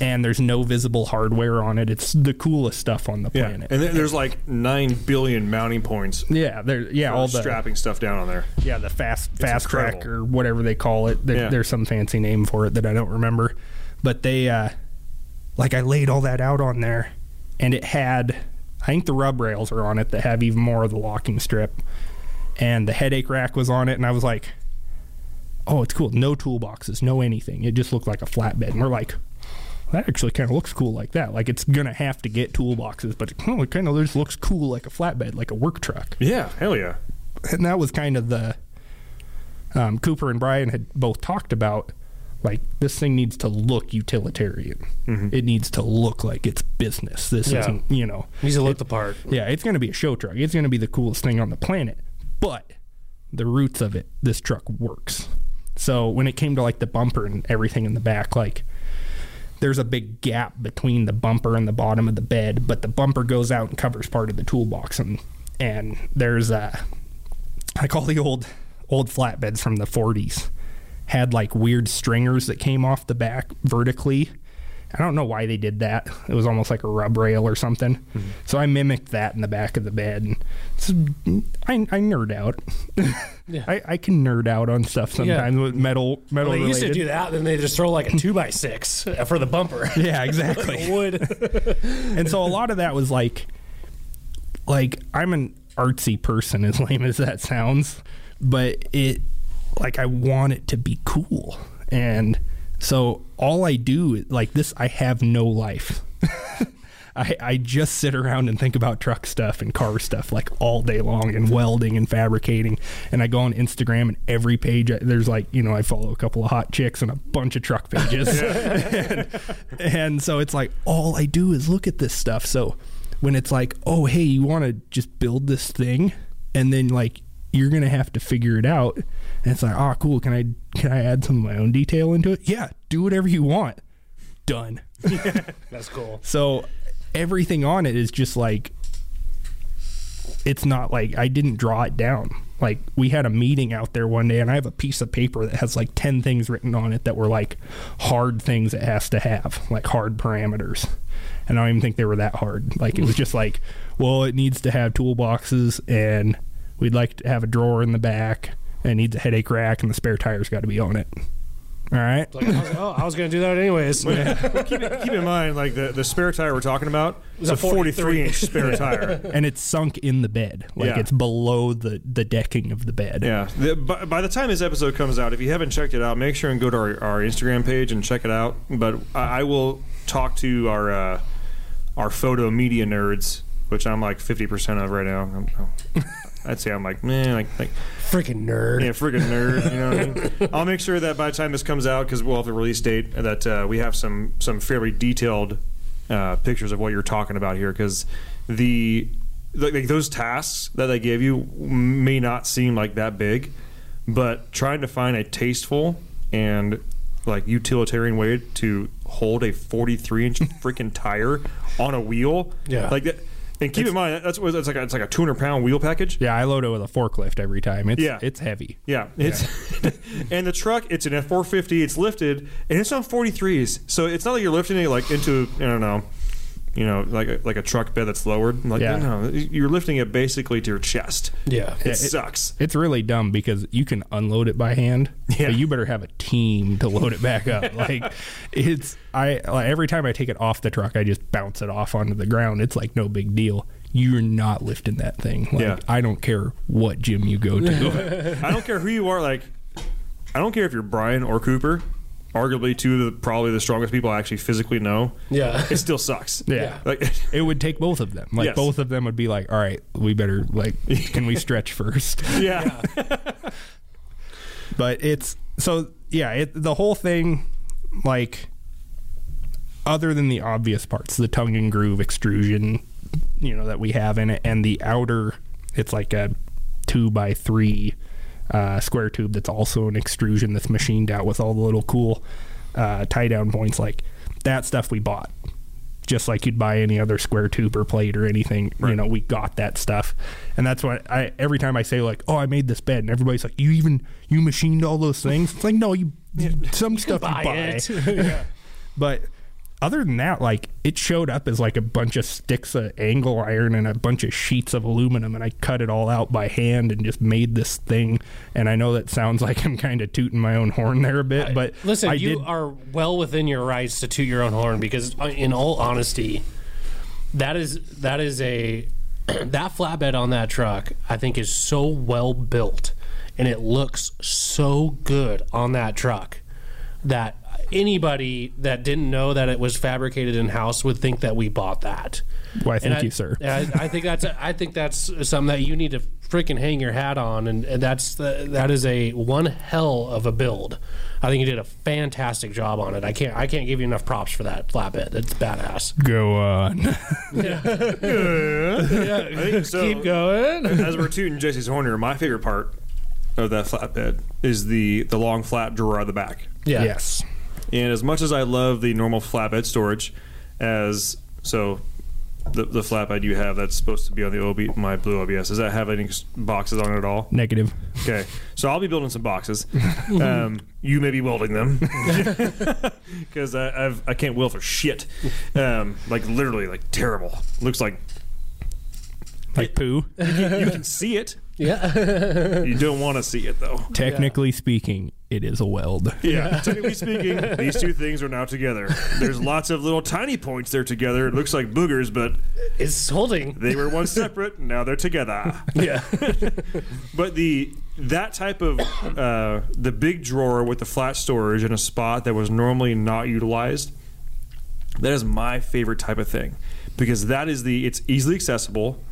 and there's no visible hardware on it it's the coolest stuff on the Yeah. planet And there's like nine billion mounting points. yeah there yeah all the strapping stuff down on there. yeah, the fast fast track or whatever they call it. There, Yeah. There's some fancy name for it that I don't remember, but they uh, like I laid all that out on there, and it had I think the rub rails are on it that have even more of the locking strip, and the headache rack was on it, and I was like, oh, it's cool. No toolboxes, no anything. It just looked like a flatbed, and we're like. That actually kind of looks cool like that. Like it's gonna have to get toolboxes, but oh, it kind of just looks cool like a flatbed, like a work truck Yeah. Hell yeah. and that was kind of the um, Cooper and Brian had both talked about like this thing needs to look utilitarian. It needs to look like it's business. This Yeah. isn't, you know, it Needs to look the part. yeah, it's going to be a show truck. It's going to be the coolest thing on the planet. But the roots of it, this truck works. So when it came to like the bumper and everything in the back, like there's a big gap between the bumper and the bottom of the bed, but the bumper goes out and covers part of the toolbox and and there's uh I call the old old flatbeds from the 40s had like weird stringers that came off the back vertically. I don't know why they did that. <laughs> It was almost like a rub rail or something. Hmm. So I mimicked that in the back of the bed. And I, I nerd out. <laughs> I, I can nerd out on stuff sometimes with metal metal Well, they used to related. do that, then they just throw like a <laughs> two by six uh, for the bumper. Yeah, exactly. Wood. and so a lot of that was like like I'm an artsy person as lame as that sounds but it like I want it to be cool and so all I do like this I have no life <laughs> I, I just sit around and think about truck stuff and car stuff like all day long and welding and fabricating. And I go on Instagram and every page there's like you know I follow a couple of hot chicks and a bunch of truck pages, <laughs> <laughs> and, and so it's like all I do is look at this stuff. So when it's like oh hey you want to just build this thing and then like you're gonna have to figure it out and it's like oh cool can I can I add some of my own detail into it? Yeah, do whatever you want. Done. <laughs> That's cool. So everything on it is just like it's not like I didn't draw it down. Like we had a meeting out there one day and I have a piece of paper that has like 10 things written on it that were like hard things it has to have, like hard parameters. And I don't even think they were that hard. Like it was just like, well, it needs to have toolboxes and we'd like to have a drawer in the back and it needs a headache rack and the spare tire's got to be on it. All right. Like, I was, oh, I was going to do that anyways. Well, keep, keep in mind, like the, the spare tire we're talking about is a 43 inch spare tire. and it's sunk in the bed, like Yeah. it's below the the decking of the bed. Yeah. The, by, by the time this episode comes out, if you haven't checked it out, make sure and go to our, our Instagram page and check it out. But I, I will talk to our uh, our photo media nerds, which I'm like 50% of right now. I'd say I'm like, man, like, like Freaking nerd. yeah, freaking nerd. You know what I mean? <laughs> I'll make sure that by the time this comes out, because we'll have the release date, that uh, we have some some fairly detailed uh, pictures of what you're talking about here. Because the like, like those tasks that they give you may not seem like that big, but trying to find a tasteful and like utilitarian way to hold a 43 inch <laughs> freaking tire on a wheel, Yeah. like that. And keep in mind that's what it's like. A, it's like a 200 pound wheel package. Yeah, I load it with a forklift every time. It's Yeah. it's heavy. Yeah, it's <laughs> and the truck. It's an F four fifty. It's lifted and it's on forty threes. So it's not like you're lifting it like into I don't know, you know, like a, like a truck bed that's lowered. Like Yeah. no, you're lifting it basically to your chest. Yeah. It, it- sucks. It's really dumb because you can unload it by hand, Yeah. but you better have a team to load it back up. <laughs> like it's I like, every time I take it off the truck, I just bounce it off onto the ground. It's like no big deal. You're not lifting that thing. Like Yeah. I don't care what gym you go to. <laughs> I don't care who you are. Like, I don't care if you're Brian or Cooper. Arguably, two of the probably the strongest people I actually physically know. Yeah. It still sucks. yeah. Like, It would take both of them. Like Yes. both of them would be like, "All right, we better like can we stretch <laughs> first? yeah. <laughs> but it's so yeah it, the whole thing like other than the obvious parts the tongue and groove extrusion you know that we have in it and the outer it's like a two by three uh, square tube that's also an extrusion that's machined out with all the little cool uh, tie down points like that stuff we bought just like you'd buy any other square tube or plate or anything. You know, we got that stuff, and that's why I every time I say like, "Oh, I made this bed," and everybody's like, "You even you machined all those things?" It's like, no, you some stuff buy you buy, it. <laughs> <laughs> but. Other than that, like it showed up as like a bunch of sticks of angle iron and a bunch of sheets of aluminum, and I cut it all out by hand and just made this thing. And I know that sounds like I'm kind of tooting my own horn there a bit, but Listen, I you did, are well within your rights to toot your own horn because, uh, in all honesty, that is that is a <clears throat> that flatbed on that truck. I think is so well built, and it looks so good on that truck that anybody that didn't know that it was fabricated in house would think that we bought that. Why, thank I- you, sir. <laughs> I, I think that's I think that's something that you need to freaking hang your hat on, and, and that's the, that is a one hell of a build. I think you did a fantastic job on it. I can't I can't give you enough props for that flatbed. It's badass. Go on. <laughs> I think so. Keep going. As we're tooting Jessi's horn here, my favorite part of that flatbed is the the long flat drawer at the back. Yeah. Yes. And as much as I love the normal flatbed storage, as so the, the flatbed you have that's supposed to be on the OB, my blue OBS, does that have any boxes on it at all? Negative. Okay, so I'll be building some boxes. <laughs> Um, you may be welding them <laughs> because I I've, I can't weld for shit. Um, like literally, like terrible. Looks like Like poo. you can see it. Yeah. <laughs> You don't want to see it though. Technically speaking, it is a weld. Yeah, technically speaking, these two things are now together. There's lots of little tiny points there together. It looks like boogers, but it's holding. they were once separate. Now they're together. Yeah. <laughs> But the that type of uh, the big drawer with the flat storage in a spot that was normally not utilized. That is my favorite type of thing because that is the it's easily accessible,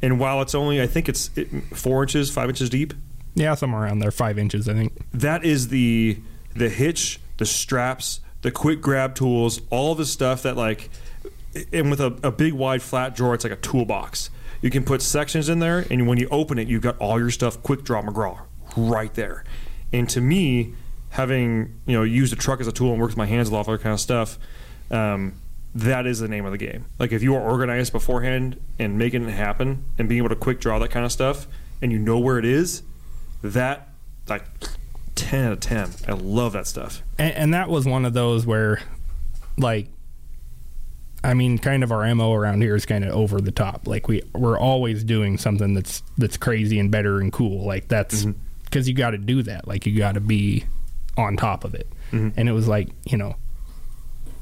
and while it's only I think it's four inches, five inches deep, Yeah, somewhere around there, five inches, I think. that is the the hitch, the straps, the quick grab tools, all the stuff that like and with a, a big wide flat drawer, it's like a toolbox. You can put sections in there, and when you open it, you've got all your stuff quick draw McGraw right there. And to me, having you know used a truck as a tool and worked with my hands a lot, all that kind of stuff, um, that is the name of the game. Like if you are organized beforehand and making it happen and being able to quick draw that kind of stuff, and you know where it is, that like 10 out of 10 i love that stuff And, and that was one of those where, like, I mean, kind of our mo around here is kind of over the top. Like we we're always doing something that's that's crazy and better and cool. Like that's mm-hmm. because you got to do that. Like you got to be on top of it. Mm-hmm. And it was like you know,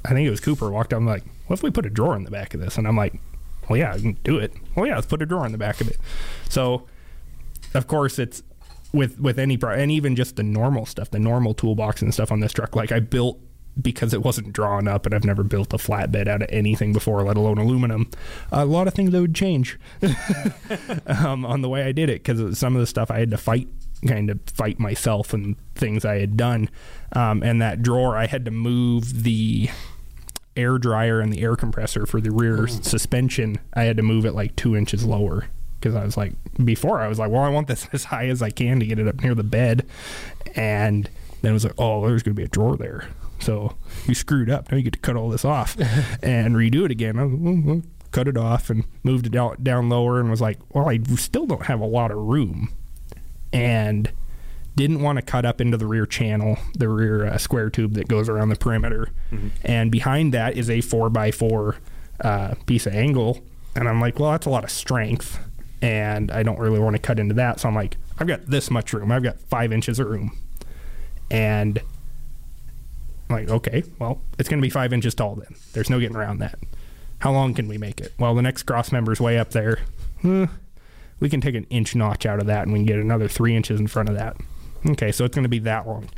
I think it was Cooper walked up and like, what if we put a drawer in the back of this? And I'm like, well, yeah, I can do it. Well, yeah, let's put a drawer in the back of it. So, of course, it's with with any pro and even just the normal stuff, the normal toolbox and stuff on this truck. Like I built because it wasn't drawn up, and I've never built a flatbed out of anything before, let alone aluminum. A lot of things that would change <laughs> um, on the way I did it because some of the stuff I had to fight, kind of fight myself and things I had done. Um, and that drawer, I had to move the air dryer and the air compressor for the rear suspension. I had to move it like two inches lower because I was like, before I was like, well, I want this <laughs> as high as I can to get it up near the bed. And then it was like, oh, there's going to be a drawer there. So you screwed up. Now you get to cut all this off <laughs> and redo it again. I was, "Well, well, cut it off and moved it down, down lower and was like, well, I still don't have a lot of room. And didn't want to cut up into the rear channel, the rear uh, square tube that goes around the perimeter. And behind that is a 4x4 uh, piece of angle. And I'm like, well, that's a lot of strength. And I don't really want to cut into that. So I'm like, I've got this much room. I've got five inches of room. And I'm like, okay, well, it's going to be five inches tall then. There's no getting around that. How long can we make it? Well, the next cross member's way up there. Eh, we can take an inch notch out of that and we can get another three inches in front of that. Okay, so it's going to be that long.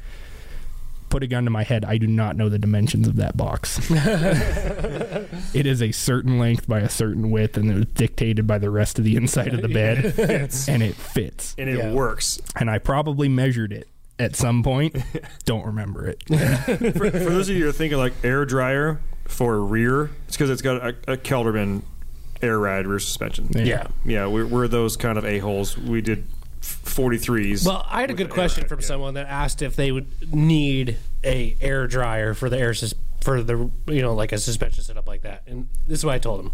Put a gun to my head. I do not know the dimensions of that box. <laughs> it is a certain length by a certain width, and it was dictated by the rest of the inside of the bed, <laughs> and it fits. and it Yeah. works. And I probably measured it at some point. <laughs> Don't remember it. For, for those of you who are thinking like air dryer for rear, it's because it's got a, a Kelderman air ride rear suspension. Yeah. Yeah, we're, we're those kind of a holes. We did forty threes. Well, I had a good question from someone that asked if they would need a air dryer for the air sus- for the you know like a suspension setup like that. And this is what I told him: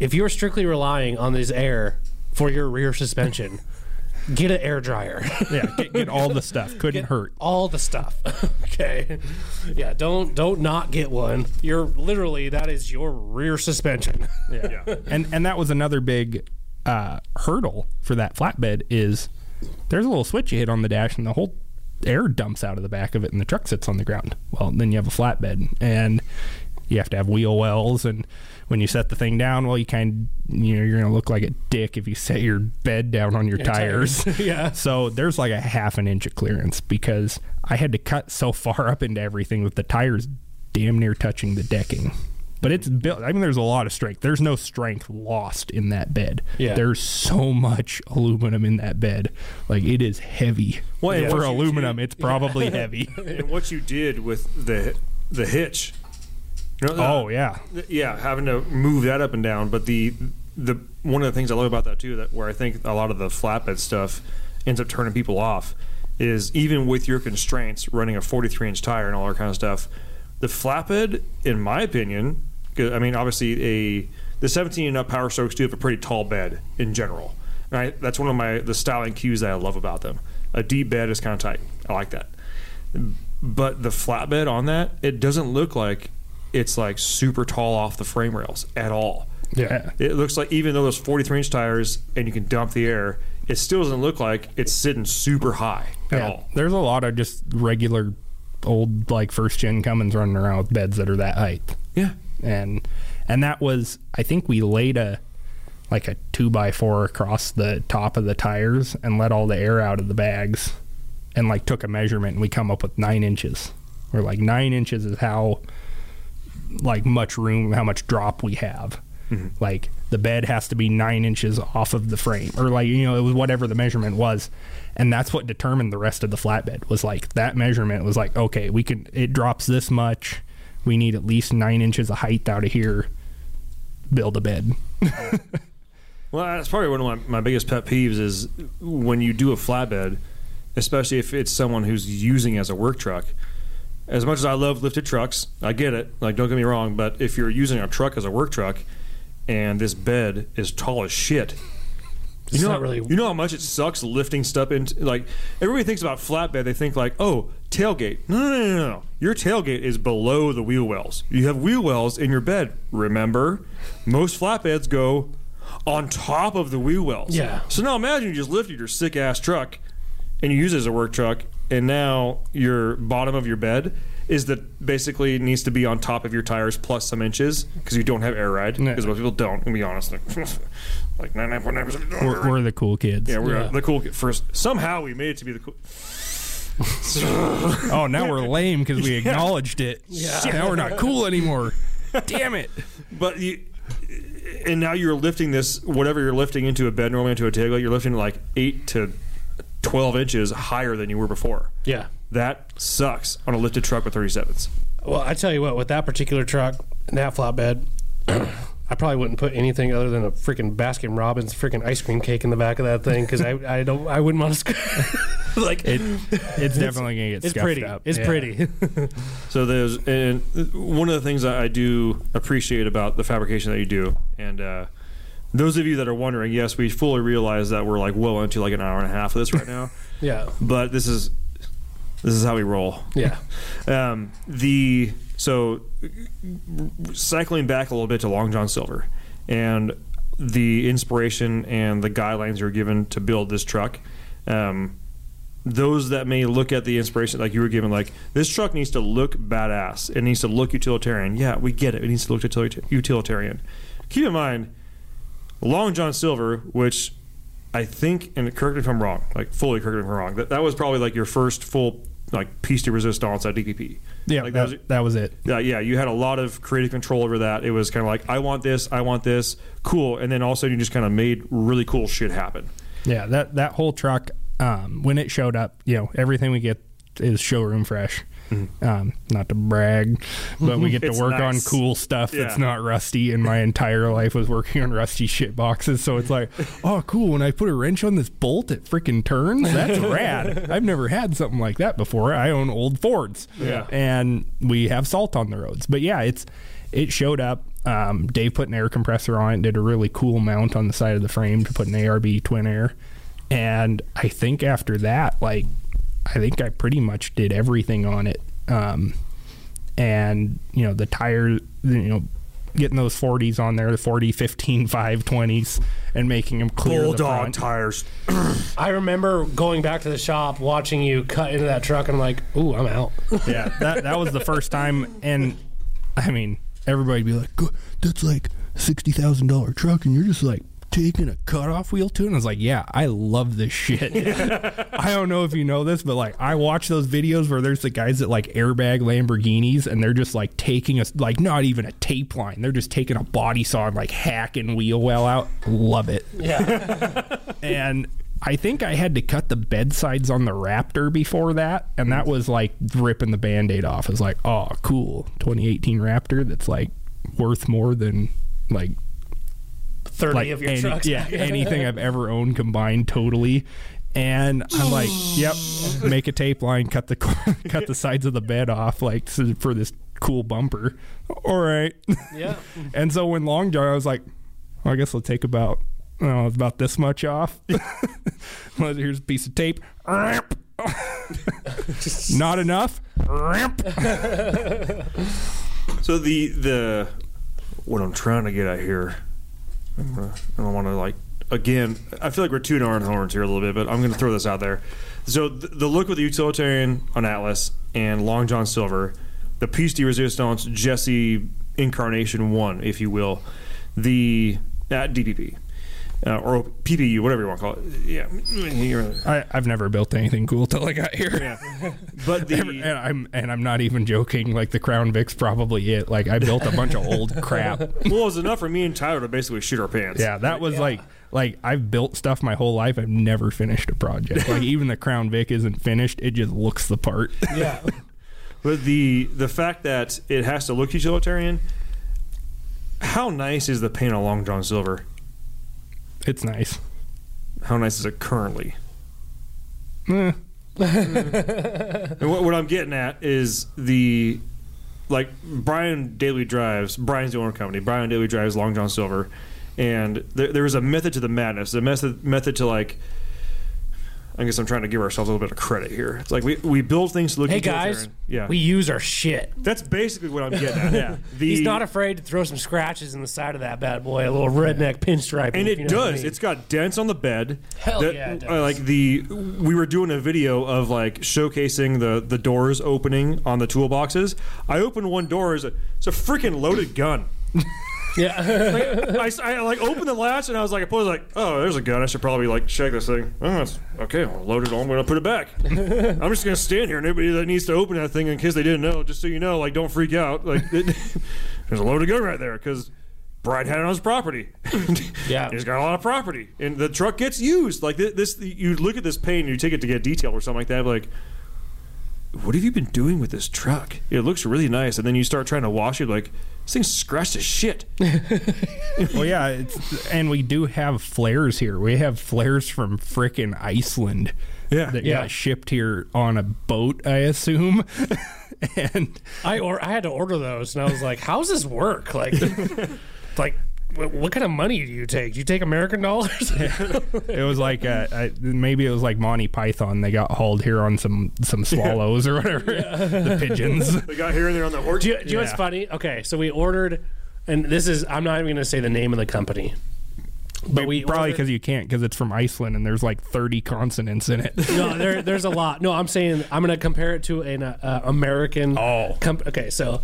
if you're strictly relying on this air for your rear suspension, <laughs> get an air dryer. Yeah, get, get <laughs> all the stuff. Couldn't Get hurt. all the stuff. <laughs> okay, yeah. Don't don't not get one. You're literally that is your rear suspension. Yeah. And and that was another big uh, hurdle for that flatbed is there's a little switch you hit on the dash and the whole air dumps out of the back of it and the truck sits on the ground. Well, then you have a flatbed and you have to have wheel wells and when you set the thing down, well, you kind you know you're gonna look like a dick if you set your bed down on your tires. <laughs> <laughs> yeah. So there's like a half an inch of clearance because I had to cut so far up into everything with the tires damn near touching the decking. But it's built. I mean, there's a lot of strength. There's no strength lost in that bed. Yeah. There's so much aluminum in that bed. Like it is heavy. Well, and For aluminum, it's probably <laughs> heavy. and what you did with the the hitch. You know, oh yeah. yeah, having to move that up and down. But the the one of the things I love about that too, that where I think a lot of the flatbed stuff ends up turning people off, is even with your constraints, running a 43 inch tire and all that kind of stuff, the flatbed, in my opinion, I mean, obviously a the 17 and up Power Strokes do have a pretty tall bed in general. I, that's one of my the styling cues that I love about them. A deep bed is kind of tight. I like that but the flatbed on that it doesn't look like it's like super tall off the frame rails at all Yeah. it looks like even though those 43 inch tires and you can dump the air it still doesn't look like it's sitting super high at Yeah. all There's a lot of just regular old like first gen Cummins running around with beds that are that height. yeah and and that was I think we laid a like a two by four across the top of the tires and let all the air out of the bags and like took a measurement and we come up with nine inches. Or like nine inches is how like much room how much drop we have. Mm-hmm. Like the bed has to be nine inches off of the frame or like you know it was whatever the measurement was. And that's what determined the rest of the flatbed was like. That measurement was like okay we can it drops this much we need at least nine inches of height out of here build a bed <laughs> well that's probably one of my, my biggest pet peeves is when you do a flatbed especially if it's someone who's using as a work truck as much as I love lifted trucks, I get it. Like, don't get me wrong, but if you're using a truck as a work truck, and this bed is tall as shit, you know, how- really- you know how much it sucks lifting stuff into like everybody thinks about flatbed. They think like, oh, tailgate. No, no, no, no, no. Your tailgate is below the wheel wells. You have wheel wells in your bed. Remember, most flatbeds go on top of the wheel wells. Yeah. So now imagine you just lifted your sick ass truck and you use it as a work truck, and now your bottom of your bed is that basically it needs to be on top of your tires plus some inches because you don't have air ride Yeah. because most people don't. To be honest, like <laughs> like ninety nine point nine percent. we're, we're the cool kids Yeah, we're Yeah. the cool kid first. Somehow we made it to be the cool. <laughs> oh now we're lame because we <laughs> acknowledged it Yeah. now we're not cool anymore damn it But you, and now you're lifting this whatever you're lifting into a bed normally into a table. You're lifting like eight to twelve inches higher than you were before. Yeah. That sucks on a lifted truck with 37s. Well, I tell you what, with that particular truck and that flatbed, <clears throat> I probably wouldn't put anything other than a freaking Baskin Robbins freaking ice cream cake in the back of that thing because I, I don't I wouldn't want to sc- <laughs> like It, it's definitely gonna get it's pretty up. it's Yeah. pretty <laughs> So there's and one of the things that I do appreciate about the fabrication that you do, and uh, those of you that are wondering, yes, we fully realize that we're like well into like an hour and a half of this right now, <laughs> yeah but this is this is how we roll. yeah <laughs> Um, the so cycling back a little bit to Long John Silver and the inspiration and the guidelines you were given to build this truck. Um, those that may look at the inspiration like you were given, like this truck needs to look badass. It needs to look utilitarian. Yeah, we get it. It needs to look utilitarian. Keep in mind, Long John Silver, which I think, and correct me if I'm wrong, like fully correct me if I'm wrong, that, that was probably like your first full like piece de resistance at DPP. Yeah, like that, was, that was it. yeah, yeah, you had a lot of creative control over that. It was kind of like, I want this, I want this, cool, and then all of a sudden you just kind of made really cool shit happen. Yeah, that that whole truck um, when it showed up, you know, everything we get is showroom fresh. Um, not to brag, but we get to <laughs> work nice. on cool stuff that's not rusty. And my entire life was working on rusty shit boxes, so it's like, <laughs> oh, cool. When I put a wrench on this bolt, it freaking turns. That's <laughs> rad. I've never had something like that before. I own old Fords, Yeah. and we have salt on the roads. But yeah, it's it showed up. Um, Dave put an air compressor on it, did a really cool mount on the side of the frame to put an ARB twin air. And I think after that, like, I think I pretty much did everything on it. Um, and, you know, the tires, you know, getting those 40s on there, the 40, 15, 5, 20s, and making them clear the front. tires. <clears throat> I remember going back to the shop watching you cut into that truck and I'm like ooh I'm out <laughs> yeah, that that was the first time, and I mean, everybody'd be like, "That's like sixty thousand dollar truck," and you're just like taking a cutoff wheel to it. And I was like, "Yeah, I love this shit." <laughs> I don't know if you know this, but like, I watch those videos where there's the guys that like airbag Lamborghinis, and they're just like taking a like not even a tape line, they're just taking a body saw and like hacking wheel well out. Love it yeah <laughs> and I think I had to cut the bedsides on the Raptor before that, and that was like ripping the band-aid off. It's like, oh, cool, 2018 Raptor that's like worth more than like 30 like of your any- trucks yeah <laughs> anything I've ever owned combined totally. And I'm like, yep, make a tape line, cut the <laughs> cut the sides of the bed off, like for this cool bumper. All right. yeah <laughs> And so when Long Jar, I was like, well, I guess I'll take about, oh, it's about this much off. Here's a piece of tape. Not enough. So the the what I'm trying to get at here, Uh, I'm gonna, I don't want to like again. I feel like we're tooting our own horns here a little bit, but I'm going to throw this out there. So the, the look with the utilitarian on Atlas and Long John Silver, the piece de resistance Jessi incarnation one, if you will, the at DPP. Uh, or PPU, whatever you want to call it. Yeah, I, I've never built anything cool till I got here. yeah. <laughs> But the and I'm and I'm not even joking. Like the Crown Vic's probably it. Like I built a bunch of old <laughs> crap. well, it was enough for me and Tyler to basically shoot our pants. Yeah, that was like like I've built stuff my whole life. I've never finished a project. Like <laughs> even the Crown Vic isn't finished. It just looks the part. yeah But the the fact that it has to look utilitarian, how nice is the paint on Long John Silver? It's nice. How nice is it currently? Eh. <laughs> And what, what I'm getting at is the like Brian Daily drives. Brian's the owner company. Brian Daily drives Long John Silver, and there, there is a method to the madness. A method method to like. I guess I'm trying to give ourselves a little bit of credit here. It's like we, we build things to look. hey guys utilitarian. yeah, we use our shit that's basically what I'm getting at. Yeah, the, <laughs> he's not afraid to throw some scratches in the side of that bad boy a little redneck pinstripe and it you know what I does. mean. It's got dents on the bed. Hell that- yeah, uh, does. like the we were doing a video of like showcasing the the doors opening on the toolboxes. I opened one door. It's a, it's a freaking loaded gun. <laughs> yeah I, s- I, like opened the latch and I was like, I was like, oh, there's a gun. I should probably like check this thing. Oh, it's okay. I'll load it on. I'm gonna put it back. <laughs> I'm just gonna stand here. and Anybody that needs to open that thing, in case they didn't know, just so you know, like, don't freak out. Like, it, <laughs> there's a loaded gun right there because Brian had it on his property. <laughs> Yeah. he's got a lot of property, and the truck gets used. Like thi- this, you look at this paint, and you take it to get detailed or something like that. Like, what have you been doing with this truck? It looks really nice, and then you start trying to wash it. Like, This thing's scratched as shit. <laughs> well, yeah, it's, and we do have flares here. We have flares from frickin' Iceland. Yeah. that Yeah. got shipped here on a boat, I assume. <laughs> and I or I had to order those, and I was like, "How's this work? Like, <laughs> like wh- what kind of money do you take? Do you take American dollars?" <laughs> it was like uh, I, maybe it was like Monty Python. They got hauled here on some some swallows or whatever, <laughs> <laughs> the pigeons. They got here and there on the horse. do you, do you know what's funny? Okay, so we ordered, and this is I'm not even going to say the name of the company, but we Probably because you can't because it's from Iceland and there's like 30 consonants in it. no, there, there's a lot. No, I'm saying I'm going to compare it to an uh, uh, American. Oh. Com- okay, so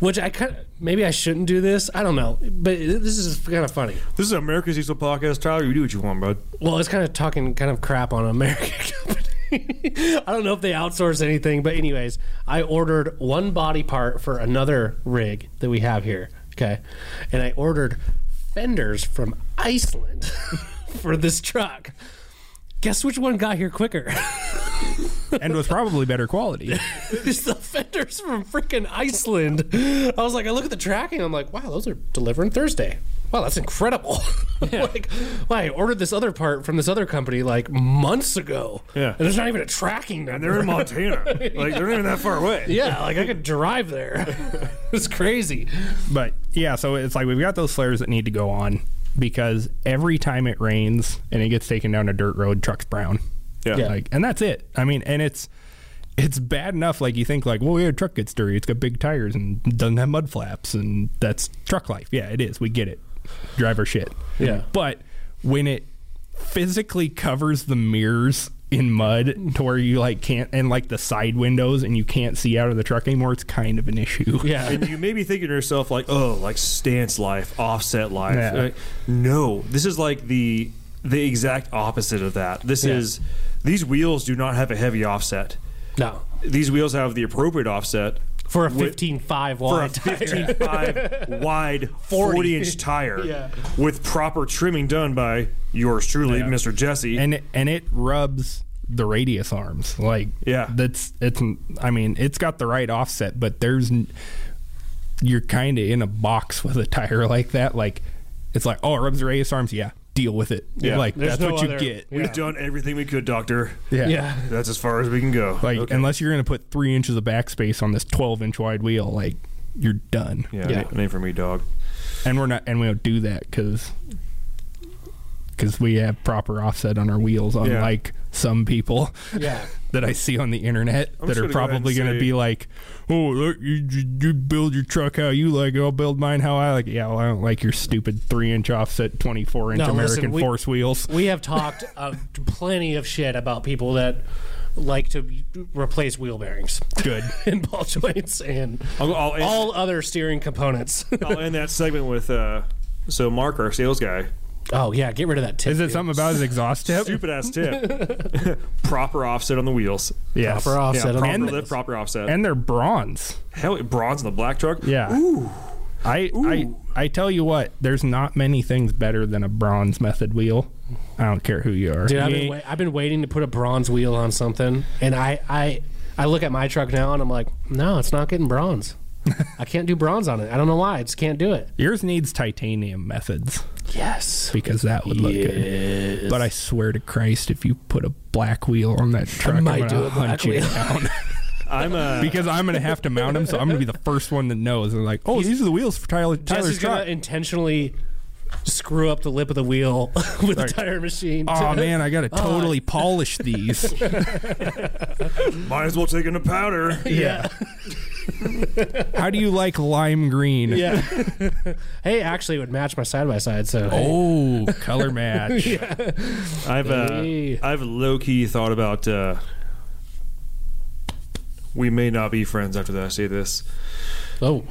which I kind of maybe I shouldn't do this. I don't know, but this is kind of funny. This is America's Diesel Podcast, Tyler. You do what you want, bud. Well, it's kind of talking kind of crap on an American <laughs> company. I don't know if they outsource anything, but anyways, I ordered one body part for another rig that we have here. Okay, and I ordered fenders from Iceland <laughs> for this truck. Guess which one got here quicker? <laughs> and was probably better quality. <laughs> it's the fenders from freaking Iceland. I was like, I look at the tracking. I'm like, wow, those are delivering Thursday. Wow, that's incredible. <laughs> like, wow, I ordered this other part from this other company like months ago. Yeah. and there's not even a tracking number. And they're in Montana. like they're not even that far away. yeah, like I could drive there. it's crazy. But yeah, so it's like we've got those flares that need to go on because every time it rains and it gets taken down a dirt road, truck's brown. Yeah. Yeah. Like, and that's it. I mean, and it's it's bad enough. Like you think, like, well, yeah, truck gets dirty. It's got big tires and doesn't have mud flaps, and that's truck life. Yeah, it is. We get it. Driver shit. Yeah. But when it physically covers the mirrors in mud to where you like can't and like the side windows and you can't see out of the truck anymore, it's kind of an issue. <laughs> Yeah. And you may be thinking to yourself, like, oh, like stance life, offset life. Yeah. Uh, no, this is like the the exact opposite of that. This Yeah. is these wheels do not have a heavy offset. no. These wheels have the appropriate offset For a With- 15.5 for a wide 15.5 <laughs> wide 40. 40 inch tire Yeah. with proper trimming done by yours truly, Mr. Jessi. and it, and it rubs the radius arms like Yeah. that's it's i mean it's got the right offset but there's you're kind of in a box with a tire <laughs> like that like it's like oh it rubs the radius arms yeah deal with it Yeah. like There's that's no what you other- get Yeah. We've done everything we could, Doctor. yeah, Yeah. That's as far as we can go. like unless you're gonna put three inches of backspace on this 12 inch wide wheel like you're done yeah, Yeah. Name, name for me, dog. and we're not and we don't do that because because we have proper offset on our wheels unlike some people Yeah. <laughs> that I see on the internet I'm that are gonna probably going to be like, "Oh, look, you, you you build your truck how you like it. I'll build mine how I like it." Yeah, well, I don't like your stupid three-inch offset, twenty-four inch No, listen, American we- force wheels. We have talked uh, plenty of shit about people that like to replace wheel bearings Good. <laughs> and ball joints and I'll, I'll, end, all other steering components. I'll end that segment with uh, so Mark, our sales guy, oh yeah, get rid of that tip. Is it dude. something about his exhaust tip? stupid ass tip. <laughs> proper offset on the wheels. Yes. Proper offset yeah, on proper wheels. lift, proper offset. And they're bronze. Hell, bronze in the black truck. Yeah. Ooh. I I I tell you what, there's not many things better than a bronze method wheel. I don't care who you are. Dude, I've been, ain't- wait, I've been waiting to put a bronze wheel on something, and I, I, I look at my truck now, and I'm like, no, it's not getting bronze. I can't do bronze on it. I don't know why. I just can't do it. Yours needs titanium methods Yes. because that would look good. But I swear to Christ, if you put a black wheel on that truck, I might am do gonna a black hunt you wheel. down. <laughs> I'm uh, because I'm gonna have to mount them, so I'm gonna be the first one that knows. And like, oh, these are the wheels for Tyler, Tyler's Jessi's gonna truck. intentionally screw up the lip of the wheel <laughs> with a tire machine. Oh man, I gotta totally polish these. <laughs> might as well take in a powder. yeah. <laughs> How do you like lime green? Yeah. <laughs> hey, actually, it would match my side by side. So Oh, <laughs> color match. I've uh, Hey. I've low key thought about uh, we may not be friends after that. I say this. oh,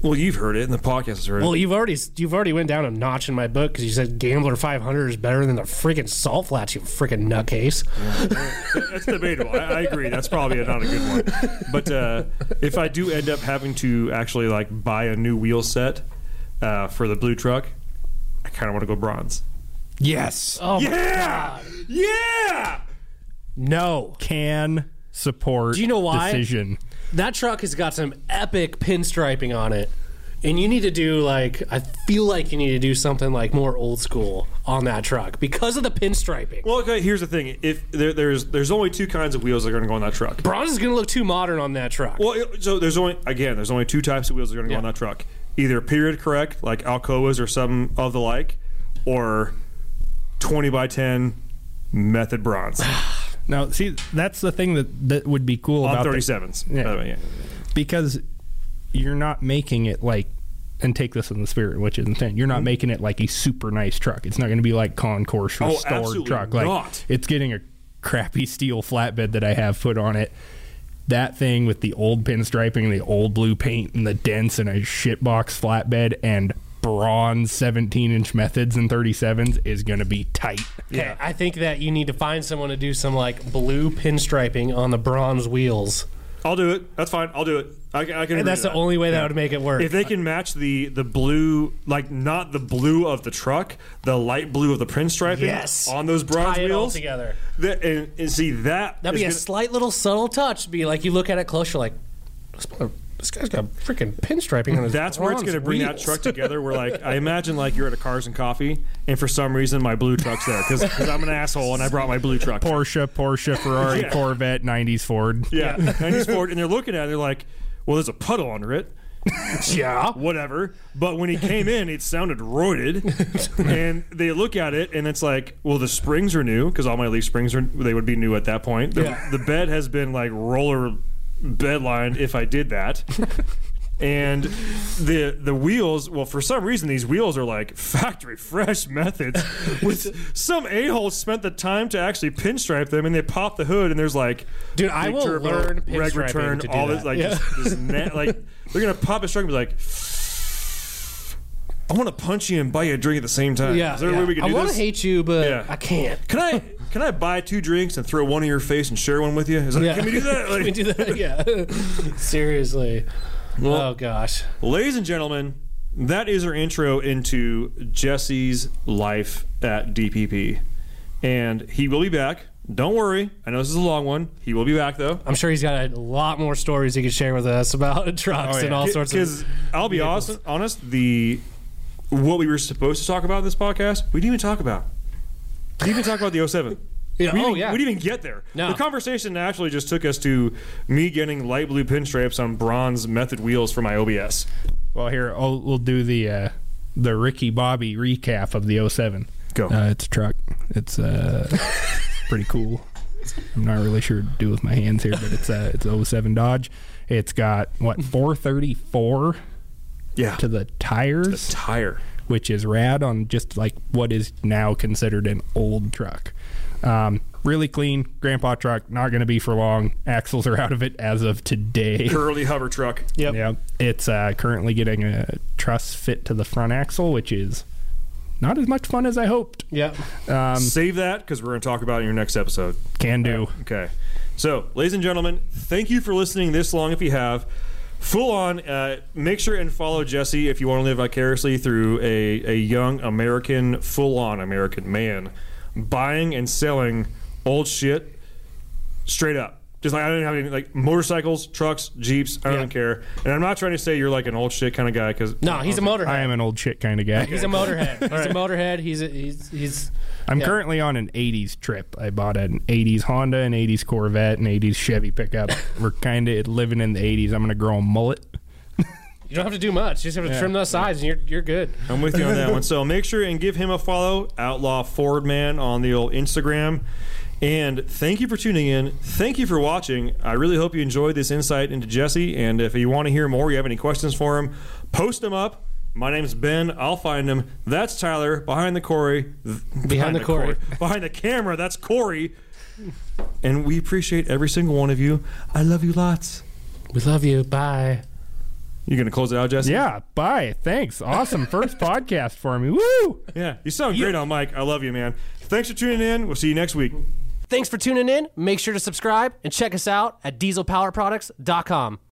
Well, you've heard it, and the podcast has heard well, it. you've already you've already went down a notch in my book because you said Gambler 500 is better than the freaking Salt Flats. You freaking nutcase. <laughs> That's debatable. I, I agree. That's probably not a good one. But uh, if I do end up having to actually like buy a new wheel set uh, for the blue truck, I kind of want to go bronze. Yes, Oh my Yeah, yeah. no. can support. Do you know why? Decision. That truck has got some epic pinstriping on it. And you need to do like I feel like you need to do something like more old school on that truck because of the pinstriping. Well, okay. Here's the thing: if there, there's there's only two kinds of wheels that are going to go on that truck. Bronze is going to look too modern on that truck. Well, it- so there's only again, there's only two types of wheels that are going to go on that truck: either period correct, like Alcoas or some of the like, or 20 by 10 method bronze <sighs> <sighs> <sighs> Now, see, that's the thing that that would be cool on about the- 37s. Yeah. By the way, yeah. because you're not making it like and take this in the spirit which is intent you're not mm-hmm. making it like a super nice truck it's not going to be like concourse Oh, restored absolutely truck like not. it's getting a crappy steel flatbed that i have put on it that thing with the old pinstriping the old blue paint and the dents and a shitbox flatbed and bronze 17 inch methods and 37s is going to be tight Okay, I think that you need to find someone to do some like blue pinstriping on the bronze wheels. I'll do it. That's fine. I'll do it. I, can- I can. And that's to the that. only way that would make it work. If they can match the the blue, like not the blue of the truck, the light blue of the pinstriping yes, on those bronze Tie it all wheels, together. that- and, and see that That'd be a gonna- slight little subtle touch. Be like you look at it close, you're like, this, guy's got freaking pinstriping on his. That's where it's going to bring that truck together. Where like I imagine like you're at a Cars and Coffee, and for some reason my blue truck's there because I'm an asshole and I brought my blue truck. porsche porsche ferrari Yeah. corvette 90s ford Yeah, 90s Ford, and they're looking at it. They're like, "Well, there's a puddle under it." yeah. whatever. But when he came in, it sounded roided. and they look at it, and it's like, well, the springs are new because all my leaf springs are they would be new at that point. The, Yeah. the bed has been like roller bed lined if I did that. <laughs> And the the wheels, well, for some reason, these wheels are like factory fresh methods. With <laughs> some a hole spent the time to actually pinstripe them, and they pop the hood, and there's like, Dude, I will turbo, learn reg return, all this like Yeah. just this <laughs> like they're gonna pop a truck and be like, I want to punch you and buy you a drink at the same time. Yeah, Is there yeah. a way we can I want to hate you, but Yeah. I can't. can I can I buy two drinks and throw one in your face and share one with you? Is that, Yeah. Can we do that? <laughs> Can we do that? Yeah. <laughs> Seriously. oh gosh. ladies and gentlemen, that is our intro into Jessi's life at DPP, and he will be back. Don't worry. I know this is a long one. He will be back though. I'm sure he's got a lot more stories he could share with us about <laughs> trucks Oh, yeah. and all sorts Because of. I'll be honest, honest, the what we were supposed to talk about in this podcast, we didn't even talk about. We even talk about the 07. Yeah, We oh, didn't, yeah. we didn't even get there. No. The conversation actually just took us to me getting light blue pinstripes on bronze method wheels for my OBS. Well, here I'll, we'll do the uh, the Ricky Bobby recap of the 07. Go. Uh, it's a truck. It's uh, <laughs> pretty cool. I'm not really sure what to do with my hands here, but it's uh, it's a 07 Dodge. It's got what 434 yeah. to the tires, tire. Which is rad on just like what is now considered an old truck. Um, really clean grandpa truck. Not going to be for long. Axles are out of it as of today. <laughs> Curly hover truck. Yep. Yeah, it's uh, currently getting a truss fit to the front axle, which is not as much fun as I hoped. Yep. Um, Save that because we're going to talk about it in your next episode. can do. Okay. So, ladies and gentlemen, thank you for listening this long if you have. Full on, uh, make sure and follow Jessi if you want to live vicariously through a, a young American, full on American man buying and selling old shit straight up. Just like I don't have any like motorcycles, trucks, jeeps. I don't Yeah. care. And I'm not trying to say you're like an old shit kind of guy because No, he's a motorhead. I am an old shit kind of guy. He's a motorhead. <laughs> He's a motorhead. He's a, he's he's. I'm yeah. currently on an 80s trip. I bought an 80s Honda, an 80s Corvette, an 80s Chevy pickup. <laughs> We're kind of living in the 80s. I'm going to grow a mullet. You don't have to do much. You just have to trim those sides, and you're you're good. I'm with you on that one. So make sure and give him a follow, Outlaw Ford Man, on the old Instagram. And thank you for tuning in. Thank you for watching. I really hope you enjoyed this insight into Jessi. And if you want to hear more, you have any questions for him, post them up. My name's Ben. I'll find him. That's Tyler behind the Corey. Behind, the Corey. Behind the camera, that's Corey. And we appreciate every single one of you. I love you lots. We love you. Bye. You gonna close it out, Jessi? Yeah, bye. Thanks. Awesome first <laughs> podcast for me. Woo! Yeah. You sound great on mic. I love you, man. Thanks for tuning in. We'll see you next week. Thanks for tuning in. Make sure to subscribe and check us out at dieselpowerproducts.com.